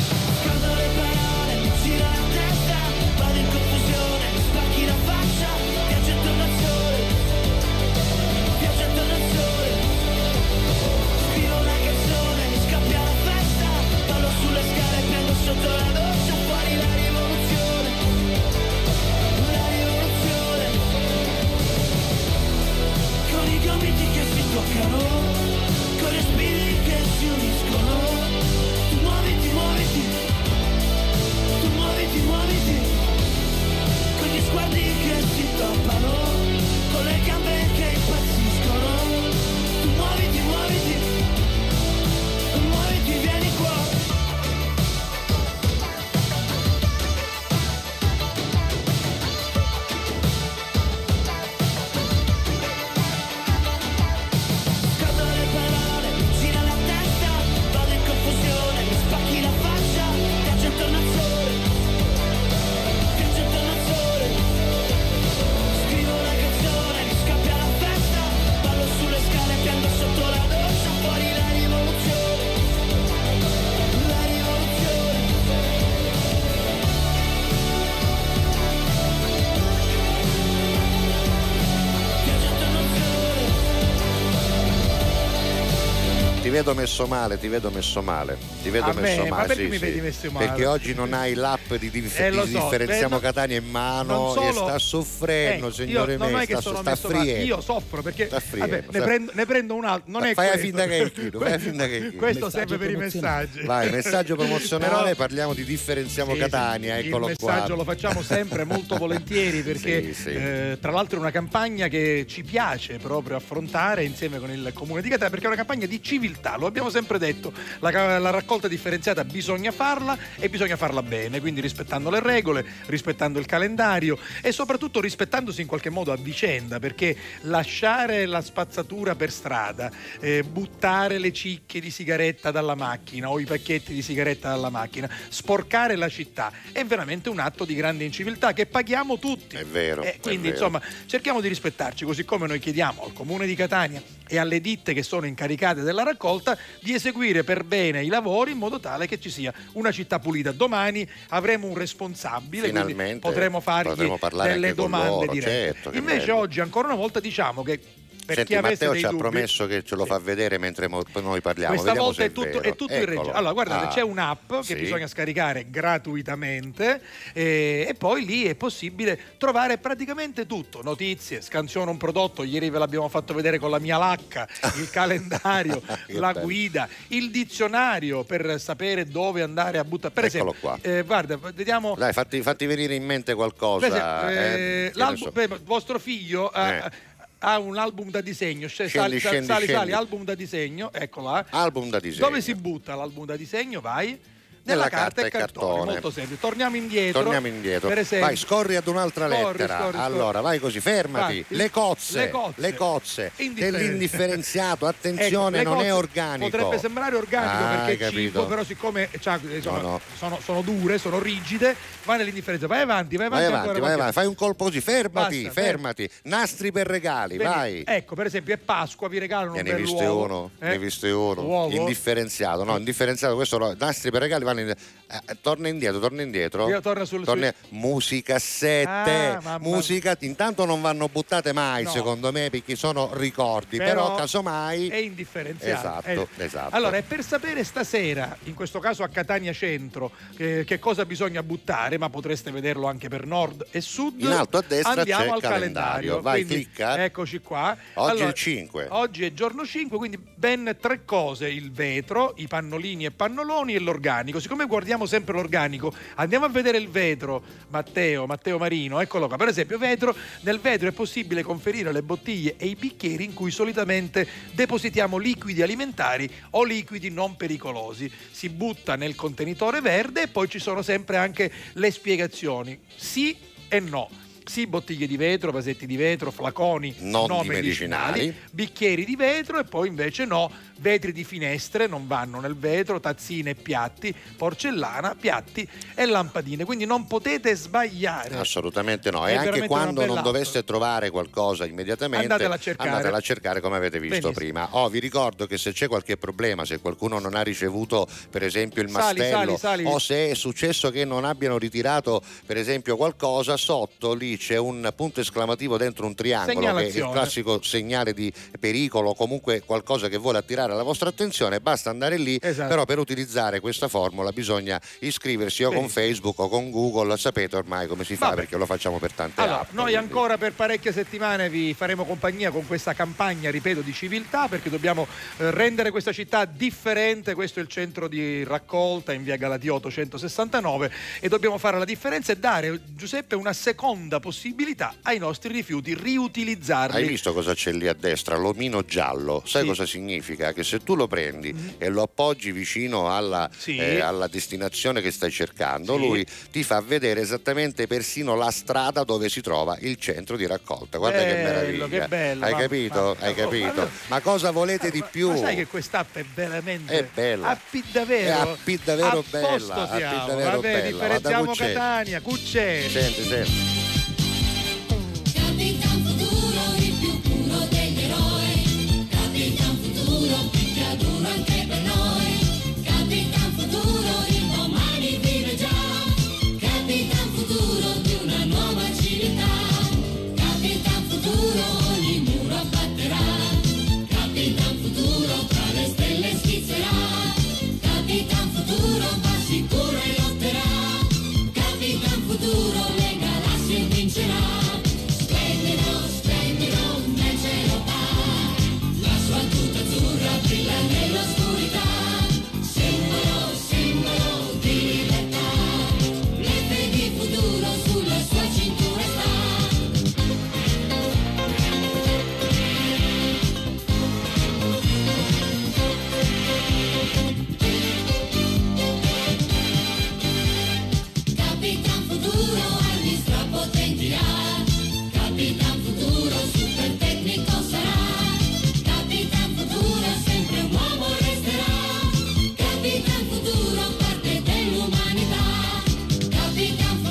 vedo messo male, ti vedo messo male. Ti vedo A me? messo Ma male. perché sì, mi sì. vedi messo male? Perché oggi non hai l'app di, dif- Eh, so, differenziamo no- Catania in mano solo- e sta soffrendo, Eh, signore io non è che sta, sono sta friendo. io soffro perché friendo, vabbè, ne, sta- prendo, ne prendo un altro non è Fai questo. finta che è chino, fai finta che è chino. questo serve per i messaggi Vai, messaggio promozionale, Però- parliamo di differenziamo Sì, Catania, sì, eccolo il qua. messaggio lo facciamo sempre molto volentieri perché Sì, eh, tra l'altro è una campagna che ci piace proprio affrontare insieme con il comune di Catania perché è una campagna di civiltà, lo abbiamo sempre detto, la, la raccolta differenziata bisogna farla e bisogna farla bene, quindi rispettando le regole, rispettando il calendario e soprattutto rispettandosi in qualche modo a vicenda perché lasciare la spazzatura per strada, eh, buttare le cicche di sigaretta dalla macchina o i pacchetti di sigaretta dalla macchina, sporcare la città è veramente un atto di grande inciviltà che paghiamo tutti. È vero. Eh, è quindi vero. insomma cerchiamo di rispettarci così come noi chiediamo al comune di Catania e alle ditte che sono incaricate della raccolta di eseguire per bene i lavori in modo tale che ci sia una città pulita. Domani avremo un responsabile, Finalmente potremo fargli potremo delle domande loro, dirette. certo, Invece bello. oggi ancora una volta diciamo che Senti, Matteo ci ha dubbi, promesso che ce lo fa vedere mentre noi parliamo. questa Vediamo volta se è tutto, è tutto in regia. Allora, guardate, Ah, c'è un'app che sì. bisogna scaricare gratuitamente eh, e poi lì è possibile trovare praticamente tutto: notizie, scansiona un prodotto. Ieri ve l'abbiamo fatto vedere con la mia lacca, il calendario, la bello. guida, il dizionario per sapere dove andare a buttare. Per Eccolo esempio, qua. eh, guarda, vediamo. Dai, fatti, fatti venire in mente qualcosa. Per esempio, eh, eh, so. beh, vostro figlio ha, Eh. Ha un album da disegno, cioè, Scendi, sali, sali, scendi, sali, scendi. sali, album da disegno, eccola. Album da disegno. Dove si butta l'album da disegno? Vai. Nella carta, e carta e cartone. cartone. molto semplice. Torniamo indietro. Torniamo indietro. Per esempio, vai, scorri ad un'altra Scorri, lettera. scorri, scorri. Allora, vai così, fermati. Vai. Le cozze. Le cozze. Le cozze. Indifferenziato. Dell'indifferenziato. Ecco, Attenzione, le non è organico. Potrebbe sembrare organico Ah, perché è cibo, però siccome cioè, insomma, No, no. Sono, sono dure, sono rigide, va nell'indifferenza. Vai avanti, vai avanti. Vai avanti, ancora vai avanti, fai un colpo così, fermati, Basta, fermati. Nastri per regali, Vedi, vai. Ecco, per esempio, è Pasqua, vi regalano Ne un hai bel viste uovo. uno, eh? ne hai viste uno, Uovo. indifferenziato, no, indifferenziato, questo nastri per regali vanno in... eh, torna indietro, torna indietro. Io torno sul- Torna- Musicassette, Ah, musica, intanto non vanno buttate mai No. secondo me perché sono ricordi, però, casomai... è indifferenziato. Esatto, Eh, esatto. Allora, per sapere stasera, in questo caso a Catania Centro, che, che cosa bisogna buttare, ma potreste vederlo anche per nord e sud. In alto a destra andiamo al il calendario. Vai, Quindi, clicca. Eccoci qua. Oggi è il 5. Oggi è giorno 5, quindi ben tre cose: il vetro, i pannolini e pannoloni e l'organico. Siccome guardiamo sempre l'organico, andiamo a vedere il vetro, Matteo, Matteo Marino, eccolo qua. Per esempio, vetro, nel vetro è possibile conferire le bottiglie e i bicchieri in cui solitamente depositiamo liquidi alimentari o liquidi non pericolosi. Si butta nel contenitore verde e poi ci sono sempre anche le spiegazioni. Sì e no. sì bottiglie di vetro, vasetti di vetro, flaconi Non di medicinali. bicchieri di vetro e poi invece no, vetri di finestre non vanno nel vetro, tazzine e piatti, porcellana, piatti e lampadine. Quindi non potete sbagliare. Assolutamente no. È E anche quando non doveste trovare qualcosa immediatamente, Andatela a cercare. andatela a cercare come avete visto Benissimo. prima. Oh, vi ricordo che se c'è qualche problema, se qualcuno non ha ricevuto per esempio il Sali, mastello sali, sali. o se è successo che non abbiano ritirato per esempio qualcosa, sotto lì c'è un punto esclamativo dentro un triangolo che è il classico segnale di pericolo o comunque qualcosa che vuole attirare la vostra attenzione, basta andare lì, Esatto. però per utilizzare questa formula bisogna iscriversi o con Benissimo. Facebook o con Google, sapete ormai come si fa Vabbè. perché lo facciamo per tante Allora, app. noi ancora per parecchie settimane vi faremo compagnia con questa campagna, ripeto, di civiltà perché dobbiamo eh, rendere questa città differente. Questo è il centro di raccolta in via Galatiotto 169 e dobbiamo fare la differenza e dare, Giuseppe, una seconda possibilità ai nostri rifiuti, riutilizzarli. Hai visto cosa c'è lì a destra? L'omino giallo. Sai cosa significa? Che se tu lo prendi e lo appoggi vicino alla, Mm-hmm. Sì. eh, alla destinazione che stai cercando, Sì. lui ti fa vedere esattamente persino la strada dove si trova il centro di raccolta. Guarda che Bello, meraviglia. che bello, Hai ma- capito? ma- Hai capito? ma- Ma cosa volete di più? Ma sai che quest'app è veramente È bella. appi davvero È appi davvero a bella, appi siamo. davvero Vabbè, bella. differenziamo. Catania, Cucce. Senti, senti. Duro anche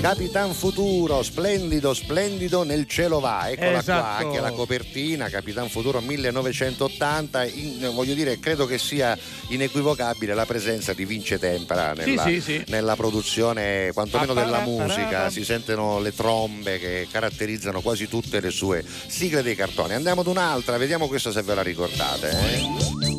Capitan Futuro splendido, splendido nel cielo va. Eccola qua, Esatto. anche la copertina, Capitan Futuro 1980. In- voglio dire, credo che sia inequivocabile la presenza di Vince Tempera nella, sì, sì. nella produzione, quantomeno della musica. Si sentono le trombe che caratterizzano quasi tutte le sue sigle dei cartoni. Andiamo ad un'altra, vediamo questa se ve la ricordate. eh.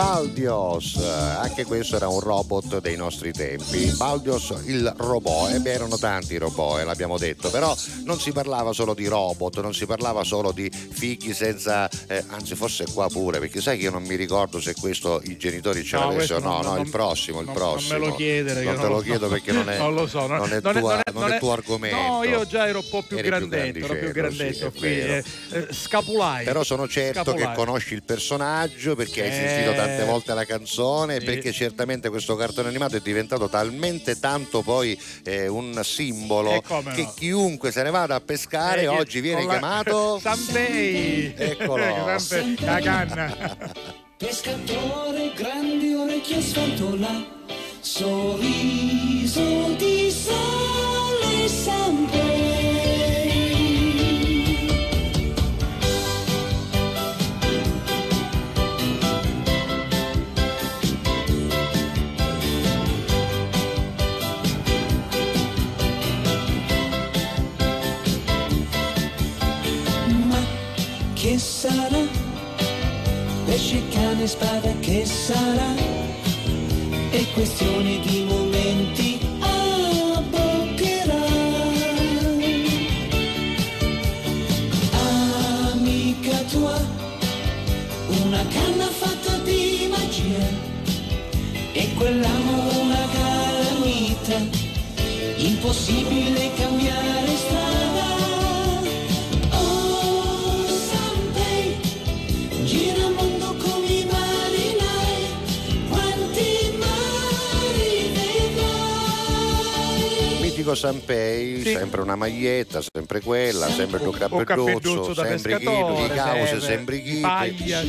Baldios, anche questo era un robot dei nostri tempi. Baldios il robot, e beh, erano tanti robot, eh, l'abbiamo detto, però non si parlava solo di robot, non si parlava solo di fighi senza, eh, anzi forse qua pure, perché sai che io non mi ricordo se questo i genitori ce No, l'avessero, no, non- no, non- il prossimo, il non- prossimo. Non me lo chiedere. Non te lo non- chiedo perché non è, non lo so, non è, tua- non è tuo argomento. No, io già ero un po' più Eri più grandetto, più grandicello, grandetto, sì, è qui, eh, eh, scapulai. Però sono certo Scapolai. che conosci il personaggio perché hai Eh. sentito tante volte la canzone Sì. perché certamente questo cartone animato è diventato talmente tanto poi eh, un simbolo E come che no. chiunque se ne vada a pescare Eh, oggi viene la- chiamato Sanpei. Eccolo. Sanpei, la canna. Pescatore, grandi orecchie sfantola, sorriso di sole Sanpei. Pesce, cane, spada che sarà, è questione di momenti abboccherà. Amica tua, una canna fatta di magia, e quell'amo una vedrai. Mitico Sanpei, Sì. sempre una maglietta, sempre quella, sempre il O cappelluzzo, cappelluzzo da sempre chino, di cause, sempre, sempre chino.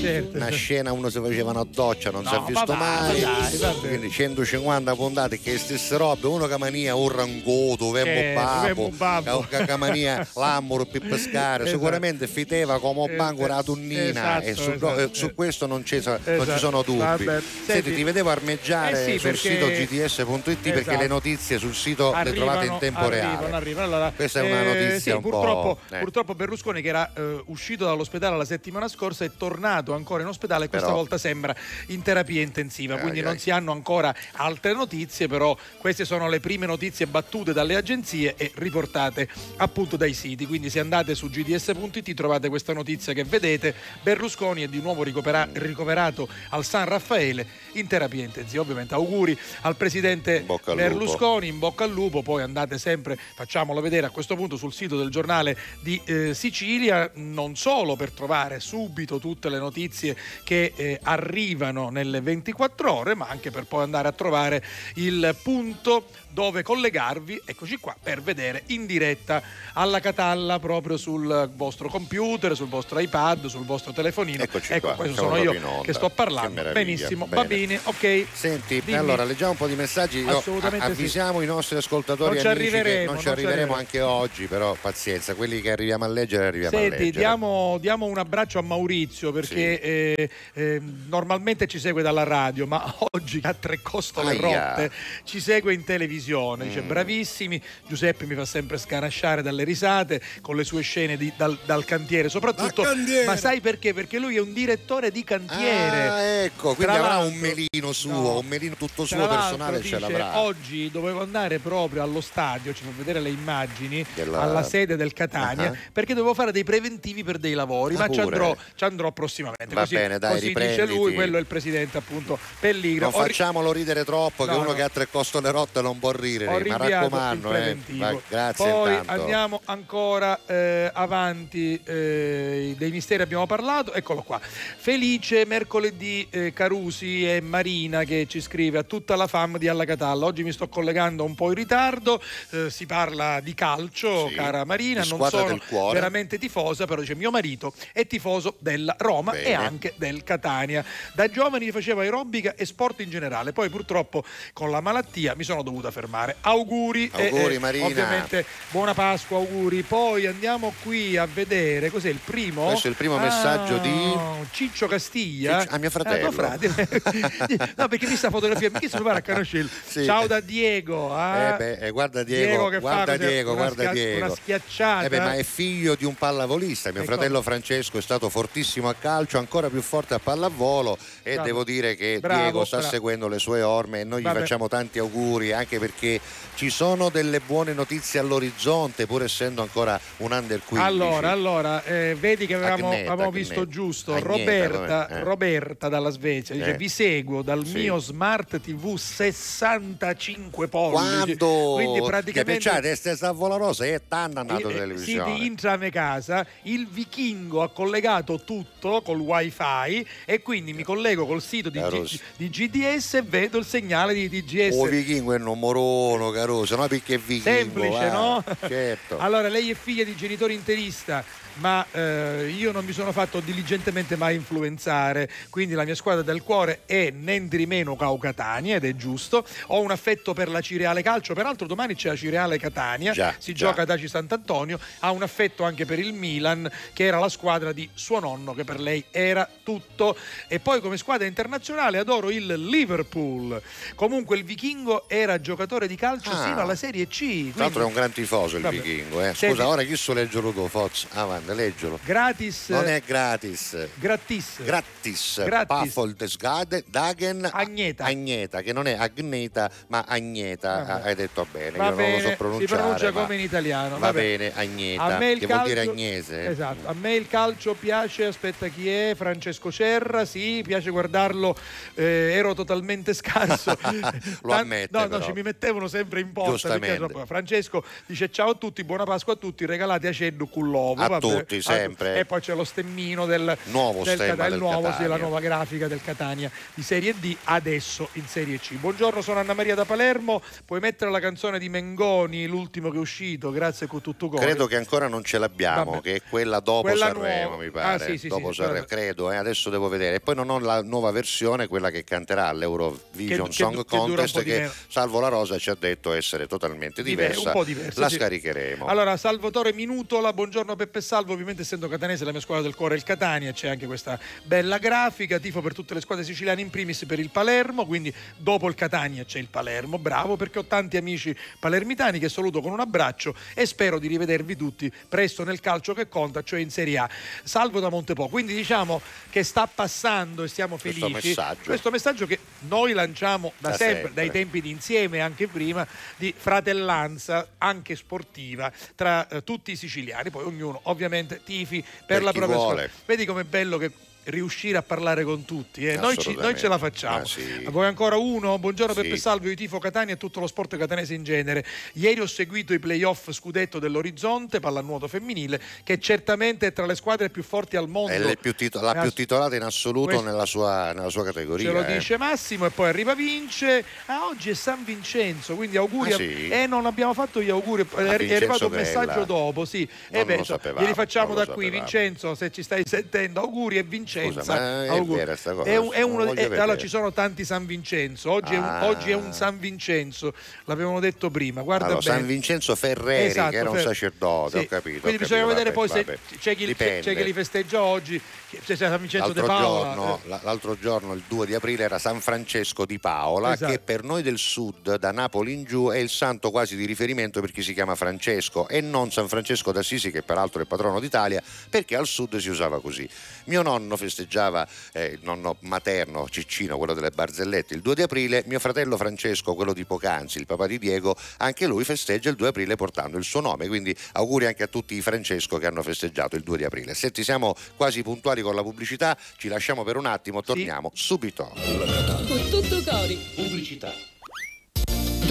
certo. Una scena uno si faceva una doccia, non si è No, visto ma dai, mai. dai, vabbè. Quindi 150 puntate che stesse robe, uno che mania un rangoto, Certo, vemmo babbo. babbo, che mania l'amore per pescare, Esatto. sicuramente fiteva come un banco la tonnina Esatto, e su, esatto. eh, su questo non, non ci Esatto. sono dubbi. Vabbè. Senti, ti vedevo armeggiare eh sì, sul perché- sito gds.it perché Esatto. le notizie sul sito le trovate in tempo arrivano, reale. arrivano. Allora, Questa è una eh, notizia sì, un purtroppo, po'. eh. purtroppo Berlusconi che era eh, uscito dall'ospedale la settimana scorsa è tornato ancora in ospedale e questa Però- volta sembra in terapia intensiva, quindi Ai, non ai. si hanno ancora altre notizie, però queste sono le prime notizie battute dalle agenzie e riportate appunto dai siti. Quindi se andate su gds.it trovate questa notizia che vedete, Berlusconi è di nuovo ricopera- ricoverato al San Raffaele in terapia intensiva. Ovviamente auguri al presidente Berlusconi, in bocca al lupo, poi andate sempre, facciamolo vedere a questo punto sul sito del giornale di eh, Sicilia, non solo per trovare subito tutte le notizie che eh, arrivano nelle 24 ore, ma anche per poi andare a trovare il punto dove collegarvi, eccoci qua, per vedere in diretta alla Catalla proprio sul vostro computer, sul vostro iPad, sul vostro telefonino. Eccoci ecco, qua, questo sono io che sto Che parlando. meraviglia, Benissimo, va bene. ok. Senti, Dimmi. allora leggiamo un po' di messaggi. Io Assolutamente a- sì. avvisiamo i nostri ascoltatori Non ci che arriveremo, non ci arriveremo anche oggi, però pazienza, quelli che arriviamo a leggere arriviamo a Senti, leggere. diamo, diamo un abbraccio a Maurizio perché eh, eh, normalmente ci segue dalla radio, ma oggi ha tre costole Aia. rotte, ci segue in televisione. Dice Mm. bravissimi, Giuseppe mi fa sempre scarasciare dalle risate con le sue scene di- dal, dal cantiere, soprattutto. Cantiere. Ma sai perché? Perché lui è un direttore di cantiere. Ah, ecco, quindi avrà un melino suo, No. un melino tutto suo personale ce dice, l'avrà. Oggi dovevo andare proprio allo stadio, ci fa vedere le immagini, Della- alla sede del Catania, Ah. perché dovevo fare dei preventivi per dei lavori, Ah, ma ci andrò, ci andrò prossimamente. Va così, bene, dai, così dice lui, quello è il presidente appunto Pellegrini. Non facciamolo ridere troppo, che No, uno no. che ha tre costole rotte non può ridere, mi rinviato il raccomando. Eh. Vai, grazie Poi intanto. andiamo ancora eh, avanti. eh, dei misteri abbiamo parlato. Eccolo qua. Felice mercoledì eh, Carusi e Marina che ci scrive a tutta la fam di Alla Catalla. Oggi mi sto collegando un po' in ritardo. eh, si parla di calcio, Sì, cara Marina. Non sono veramente tifosa, però dice mio marito è tifoso della Roma e Bene. anche del Catania. Da giovani faceva aerobica e sport in generale. Poi purtroppo con la malattia mi sono dovuta fermare. Auguri. e, Auguri, eh, Marina. Ovviamente buona Pasqua, auguri. Poi andiamo qui a vedere cos'è il primo. Questo è il primo messaggio di- Ciccio Castiglia. Ciccio- ah, mio fratello. tuo frate. no, perché mi sta fotografia, mi chiesto pare a conoscerlo. Sì. Ciao da Diego. ah. Eh beh, eh, guarda Diego, fa guarda? Diego, una guarda schia- Diego. Una schiacciata. Eh beh, ma è figlio di un pallavolista. Mio Ecco. fratello Francesco è stato fortissimo a calcio, ancora più forte a pallavolo e Bravo. devo dire che Bravo, Diego sta bravo. seguendo le sue orme e noi gli Vabbè. facciamo tanti auguri anche perché ci sono delle buone notizie all'orizzonte pur essendo ancora un under 15. Allora, allora eh, vedi che avevamo, Agnetta, avevamo visto giusto. Agnetta, Roberta, eh. Roberta dalla Svezia dice: Eh. Vi seguo dal Sì. mio smart TV 65 pollici. Quando Quindi Che praticamente. pensate, stessa Savola Rosa è tanto andato in Eh, televisione. Sì, di intrame casa, il vichingo ha collegato tutto col wifi e quindi mi collego col sito di, G- di GDS e vedo il segnale di DGS. O vichingo è un numero caroso, no perché è vichingo. Semplice, va. no? Certo. Allora, lei è figlia di genitori interista, ma eh, io non mi sono fatto diligentemente mai influenzare, quindi la mia squadra del cuore è Nendrimeno Catania ed è giusto. Ho un affetto per la Cireale Calcio, peraltro domani c'è la Cireale Catania, Già, si già. gioca ad Aci Sant'Antonio, ha un affetto anche per il Milan, che era la squadra di suo nonno, che per lei era tutto. E poi come squadra internazionale adoro il Liverpool. Comunque il vichingo era giocatore di calcio Ah. sino alla Serie C. Tra l'altro è un quindi- gran tifoso il Vabbè. vichingo. Eh. Scusa, Senti- ora chi so leggere tu, Foz? Avanti. Grande, leggilo. Gratis. Non è gratis. Gratis. Gratis. Gratis. Dagen Agneta. Agneta, che non è Agneta, ma Agneta. Vabbè. Hai detto bene, Va io non lo bene, so si pronunciare. pronuncia ma come in italiano. Va vabbè. bene, Agneta, A me il che vuol dire calcio- agnese. Esatto, a me il calcio piace, aspetta chi è, Francesco Cerra, sì, piace guardarlo, eh, ero totalmente scarso. Lo ammette, No, no, però. ci mi mettevano sempre in porta. Giustamente. troppo- Francesco dice ciao a tutti, buona Pasqua a tutti, regalati a Ceddu con l'uovo. A vabbè. Tutti, sempre. E poi c'è lo stemmino del Nuovo del stemma il del nuovo, sì, la nuova grafica del Catania di Serie D, adesso in Serie C. Buongiorno, sono Anna Maria da Palermo, puoi mettere la canzone di Mengoni, l'ultimo che è uscito, grazie con tutto cori. Credo che ancora non ce l'abbiamo, Vabbè. che è quella dopo Quella Sanremo, nuova. mi pare. Ah, sì, sì, dopo sì, Sanremo, credo, eh, adesso devo vedere. E poi non ho la nuova versione, quella che canterà all'Eurovision Che- che Song che Contest, che, meno. Salvo la Rosa ci ha detto essere totalmente Diver- diversa. un po' diversa, la scaricheremo. Allora, Salvatore Minutola, buongiorno Peppe e Salvo, ovviamente essendo catanese la mia squadra del cuore è il Catania, c'è anche questa bella grafica, tifo per tutte le squadre siciliane in primis per il Palermo, quindi dopo il Catania c'è il Palermo, bravo perché ho tanti amici palermitani che saluto con un abbraccio e spero di rivedervi tutti presto nel calcio che conta, cioè in Serie A. Salvo da Montepo, quindi diciamo che sta passando e siamo Questo felici. messaggio. Questo messaggio che noi lanciamo da, Da sempre, sempre. dai tempi di insieme, anche prima, di fratellanza anche sportiva tra eh, tutti i siciliani. Poi ognuno ovviamente tifi per, Per la propria vuole. squadra. Vedi com'è bello che riuscire a parlare con tutti. eh. Noi, ci- noi ce la facciamo. Ah, sì. Vuoi ancora uno? Buongiorno Sì. Peppe Salvo, io tifo Catania e tutto lo sport catanese in genere. Ieri ho seguito i playoff scudetto dell'Orizzonte, pallanuoto femminile, che certamente è tra le squadre più forti al mondo. È più tito- la più titolata in assoluto nella sua, nella sua categoria. Ce lo eh. dice Massimo e poi arriva Vince. Ah, oggi è San Vincenzo, quindi auguri. Ah, sì? Eh, non abbiamo fatto gli auguri. È, è Vincenzo arrivato un messaggio dopo, sì. Non Eh beh, sapevamo, glieli facciamo non da qui, sapevamo. Vincenzo, se ci stai sentendo, auguri e Vincenza. Scusa, è vera sta cosa? È un- è uno- voglio eh, allora ci sono tanti San Vincenzo. Oggi, è, un, Ah. oggi è un San Vincenzo, l'avevamo detto prima. Guarda Allora. San Vincenzo Ferreri, Esatto, che era un Fer- sacerdote, sì. ho capito. Quindi ho bisogna capito, vedere vabbè, poi vabbè. se c'è chi, c'è chi li festeggia oggi, c'è San Vincenzo De L'altro Paola. giorno, eh. la- l'altro giorno, il 2 di aprile, era San Francesco di Paola, Esatto. che per noi del sud, da Napoli in giù, è il santo quasi di riferimento per chi si chiama Francesco e non San Francesco d'Assisi, che peraltro è patrono d'Italia, perché al sud si usava così. Mio nonno festeggiava, eh, il nonno materno, Ciccino, quello delle barzellette, il 2 di aprile, mio fratello Francesco, quello di Pocanzi, il papà di Diego, anche lui festeggia il 2 aprile portando il suo nome, quindi auguri anche a tutti i Francesco che hanno festeggiato il 2 di aprile. Senti, siamo quasi puntuali con la pubblicità, ci lasciamo per un attimo, torniamo subito. Con tutto cori. Pubblicità.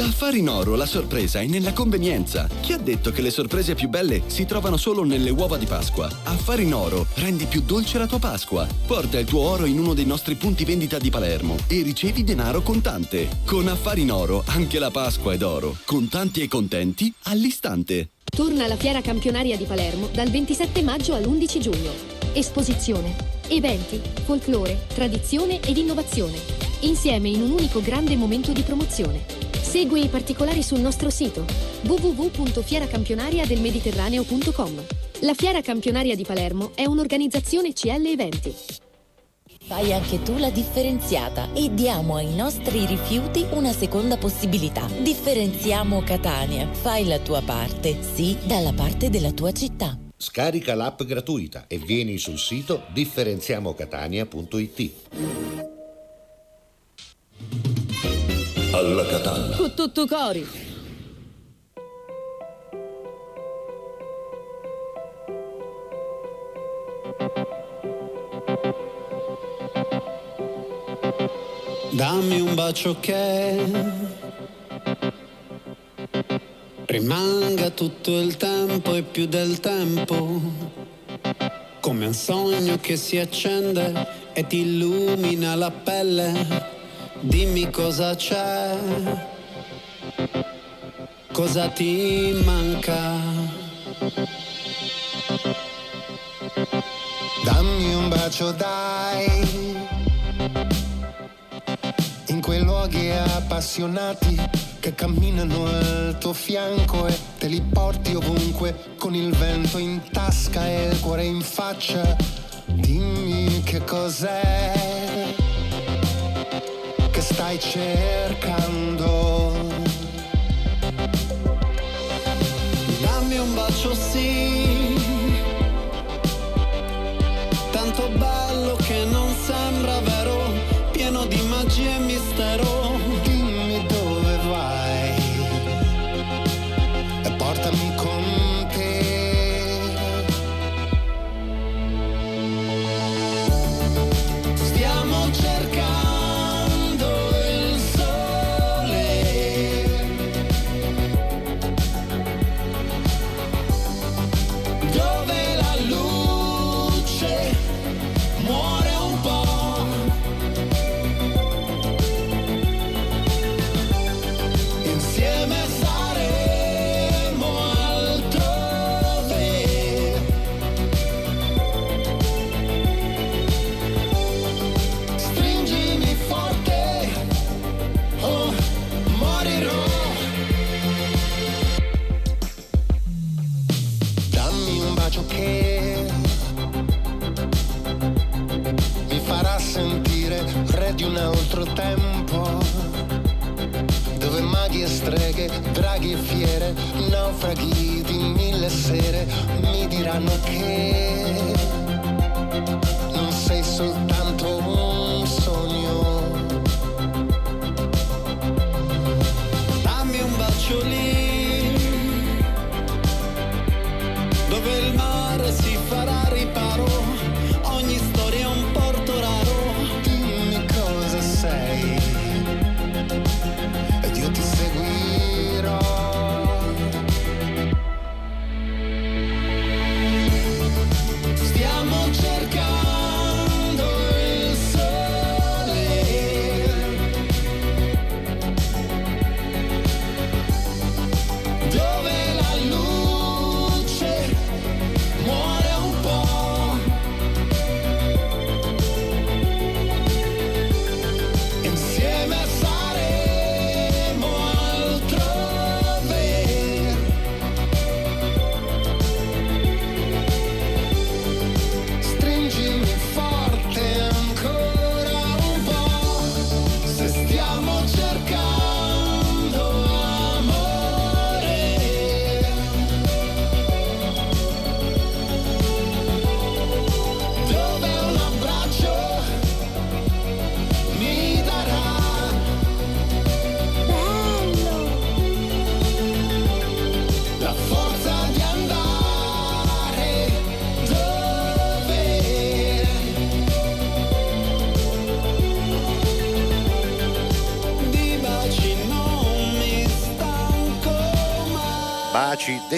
Da Affari in Oro la sorpresa è nella convenienza. Chi ha detto che le sorprese più belle si trovano solo nelle uova di Pasqua? Affari in Oro rendi più dolce la tua Pasqua. Porta il tuo oro in uno dei nostri punti vendita di Palermo e ricevi denaro contante. Con Affari in Oro anche la Pasqua è d'oro. Contanti e contenti all'istante. Torna la fiera campionaria di Palermo dal 27 maggio all'11 giugno. Esposizione, eventi, folklore, tradizione ed innovazione. Insieme in un unico grande momento di promozione. Segui i particolari sul nostro sito www.fieracampionariadelmediterraneo.com. La Fiera Campionaria di Palermo è un'organizzazione CL Eventi. Fai anche tu la differenziata e diamo ai nostri rifiuti una seconda possibilità. Differenziamo Catania. Fai la tua parte, sì, dalla parte della tua città. Scarica l'app gratuita e vieni sul sito differenziamocatania.it. Alla Catalla. Con tutto cori. Dammi un bacio che rimanga tutto il tempo e più del tempo, come un sogno che si accende e ti illumina la pelle. Dimmi cosa c'è, cosa ti manca. Dammi un bacio dai In quei luoghi appassionati Che camminano al tuo fianco E te li porti ovunque Con il vento in tasca e il cuore in faccia Dimmi che cos'è stai cercando. Dammi un bacio sì, naufraghi di mille sere mi diranno che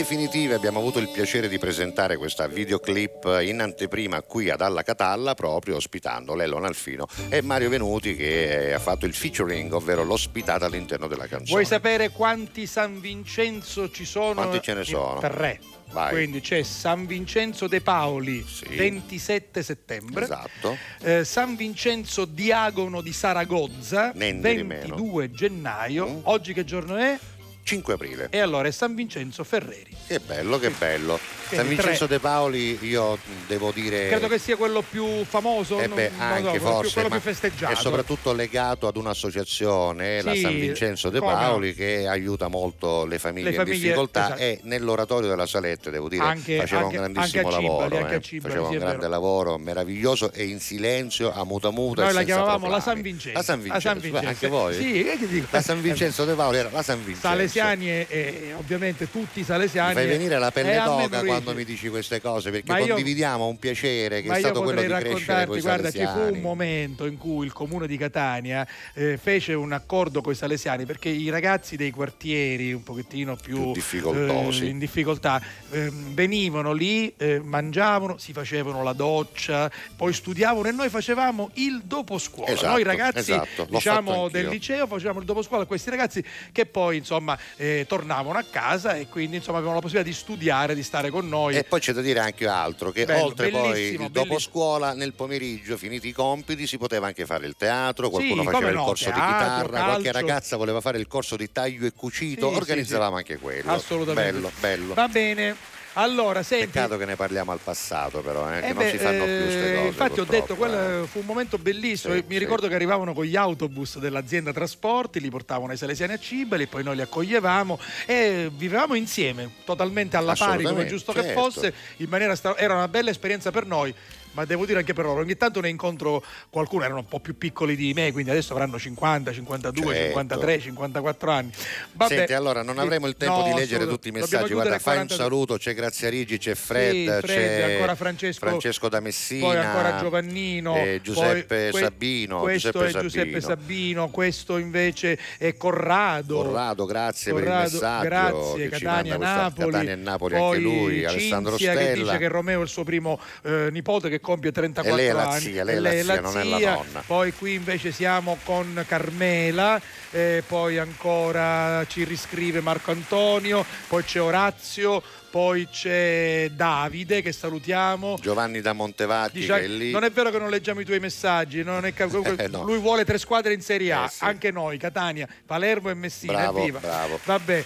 Baci definitivi, abbiamo avuto il piacere di presentare questa videoclip in anteprima qui ad Alla Catalla, proprio ospitando Lello Alfino e Mario Venuti che ha fatto il featuring, ovvero l'ospitata all'interno della canzone. Vuoi sapere quanti San Vincenzo ci sono? Quanti ce ne sono? Tre. Vai. Quindi c'è San Vincenzo De Paoli, 27 settembre. Esatto. Eh, San Vincenzo Diagono di Saragozza, di meno. 22 gennaio. Oggi che giorno è? 5 aprile. E allora è San Vincenzo Ferreri. Che bello, che bello. San Vincenzo. De Paoli, io devo dire... Credo che sia quello più famoso, Eh beh, non anche quello più- quello più festeggiato. è soprattutto legato ad un'associazione, la Sì, San Vincenzo De come no. Paoli, che aiuta molto le famiglie, Le famiglie, in difficoltà esatto. e nell'oratorio della Salette, devo dire, Anche- faceva anche- un grandissimo anche Cibali, lavoro, a eh. Cibali, faceva un grande vero. lavoro meraviglioso e in silenzio, a muta muta. Noi e la chiamavamo la. San Vincenzo. La San Vincenzo, La San Vincenzo. anche voi? Sì, dico? La San Vincenzo De Paoli era la San Vincenzo. Salesiani e, e ovviamente tutti i salesiani. Fai venire la e pelle d'oca Luigi. Quando mi dici queste cose perché io- condividiamo un piacere che è stato quello di crescere con i guarda, ci fu un momento in cui il comune di Catania eh, fece un accordo con i salesiani perché i ragazzi dei quartieri un pochettino più, Più eh, in difficoltà ehm, venivano lì, eh, mangiavano, si facevano la doccia, poi studiavano e noi facevamo il dopo scuola. Esatto, noi ragazzi esatto, diciamo del liceo facevamo il dopo scuola a questi ragazzi che poi insomma eh, tornavano a casa e quindi insomma avevano la possibilità di studiare, di stare con noi. E poi c'è da dire anche altro, che Bello, oltre poi dopo bellissimo. scuola, nel pomeriggio, finiti i compiti, si poteva anche fare il teatro, qualcuno Sì, faceva come il no, corso teatro, di chitarra, qualche calcio. ragazza voleva fare il corso di taglio e cucito, Sì, organizzavamo sì. anche quello. Assolutamente. Bello, bello. Va bene. Allora, senti, Peccato che ne parliamo al passato però, eh, che Eh non beh, si fanno più queste eh, cose. Infatti ho detto, purtroppo, eh. quello fu un momento bellissimo. Sì, Mi sì. ricordo che arrivavano con gli autobus dell'azienda trasporti, li portavano ai Salesiani a Cibali, poi noi li accoglievamo e vivevamo insieme, totalmente alla pari, come giusto che certo. fosse. In maniera era una bella esperienza per noi. Ma devo dire anche per loro, ogni tanto ne incontro qualcuno, erano un po' più piccoli di me, quindi adesso avranno 50, 52, Certo. 53, 54 anni. Vabbè, Senti, allora non sì, avremo il tempo no, di leggere tutti i messaggi. Guarda, fai un 42. saluto, c'è Grazia Rigi, c'è Fred, Sì, Fred, c'è ancora Francesco- da Messina, poi ancora Giovannino, eh, Giuseppe poi Sabino, questo Giuseppe è Giuseppe Sabino. Sabino, questo invece è Corrado. Corrado, grazie per il Corrado, messaggio. grazie, che Catania, Napoli. Catania e Napoli Poi anche lui, Alessandro Cinzia che Stella. dice che Romeo è il suo primo eh, nipote che compie 34 E lei è la anni. zia, lei è E la lei zia, non è la zia. nonna. Poi qui invece siamo con Carmela, eh, poi ancora ci riscrive Marco Antonio, poi c'è Orazio, poi c'è Davide che salutiamo. Giovanni da Montevatti Dice- che è lì. non è vero che non leggiamo i tuoi messaggi, non è Eh, no. lui vuole tre squadre in Serie A, Eh, sì. anche noi, Catania, Palermo e Messina. Bravo, bravo. Vabbè.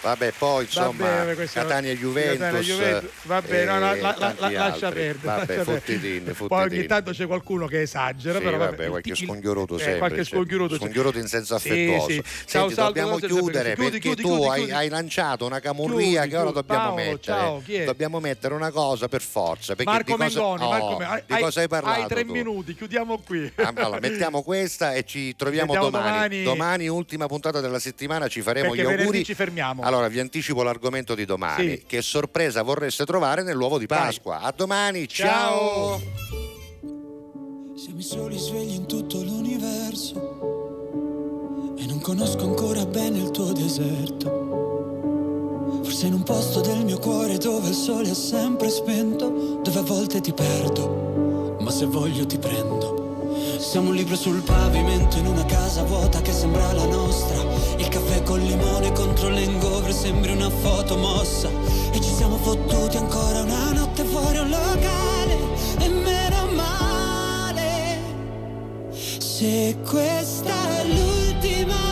Vabbè, poi insomma, bene, questo- Catania Juventus. Catania Juventus. Va bene, no, no, e la- la- la- lascia perdere. Vabbè, lascia perdere. Poi ogni tanto c'è qualcuno che esagera, Sì, però vabbè, il- qualche scongiuroto eh, sempre. qualche c'è. scongiuroto c'è. Scongiuroto in senso Sì, affettuoso. sì. Senti, Ciao, Salvo, dobbiamo chiudere? Chiudi, perché chiudi, tu chiudi, hai, hai lanciato una camurria che ora dobbiamo Paolo, mettere. ciao? Dobbiamo mettere una cosa per forza. Marco di cosa, Mengoni, Oh, Marco di cosa hai parlato? Hai tre tu? minuti, chiudiamo qui. Ah, Allora, mettiamo questa e ci troviamo domani. domani. ultima puntata della settimana, ci faremo gli auguri. ci fermiamo. Allora, vi anticipo l'argomento di domani. Sì. Che sorpresa vorreste trovare nell'uovo di Pasqua? A domani, ciao. Siamo i soli svegli in tutto l'universo e non conosco ancora bene il tuo deserto. Forse in un posto del mio cuore dove il sole è sempre spento, dove a volte ti perdo, ma se voglio ti prendo. Siamo un libro sul pavimento in una casa vuota che sembra la nostra. Il caffè col limone contro l'engovre sembri una foto mossa. E ci siamo fottuti ancora una notte fuori un locale. E meno male. Se questa è l'ultima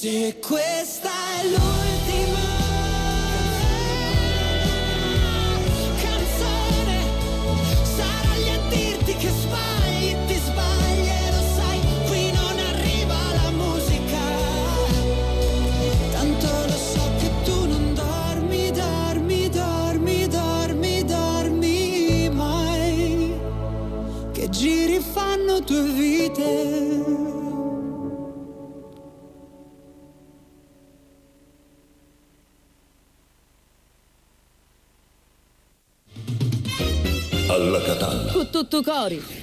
Se questa è l'ultima canzone, sarò lì a dirti che sbagli, ti sbagli e lo sai, qui non arriva la musica. Tanto lo so che tu non dormi, dormi, dormi, dormi, dormi mai. Che giri fanno due vite. Tutto cori.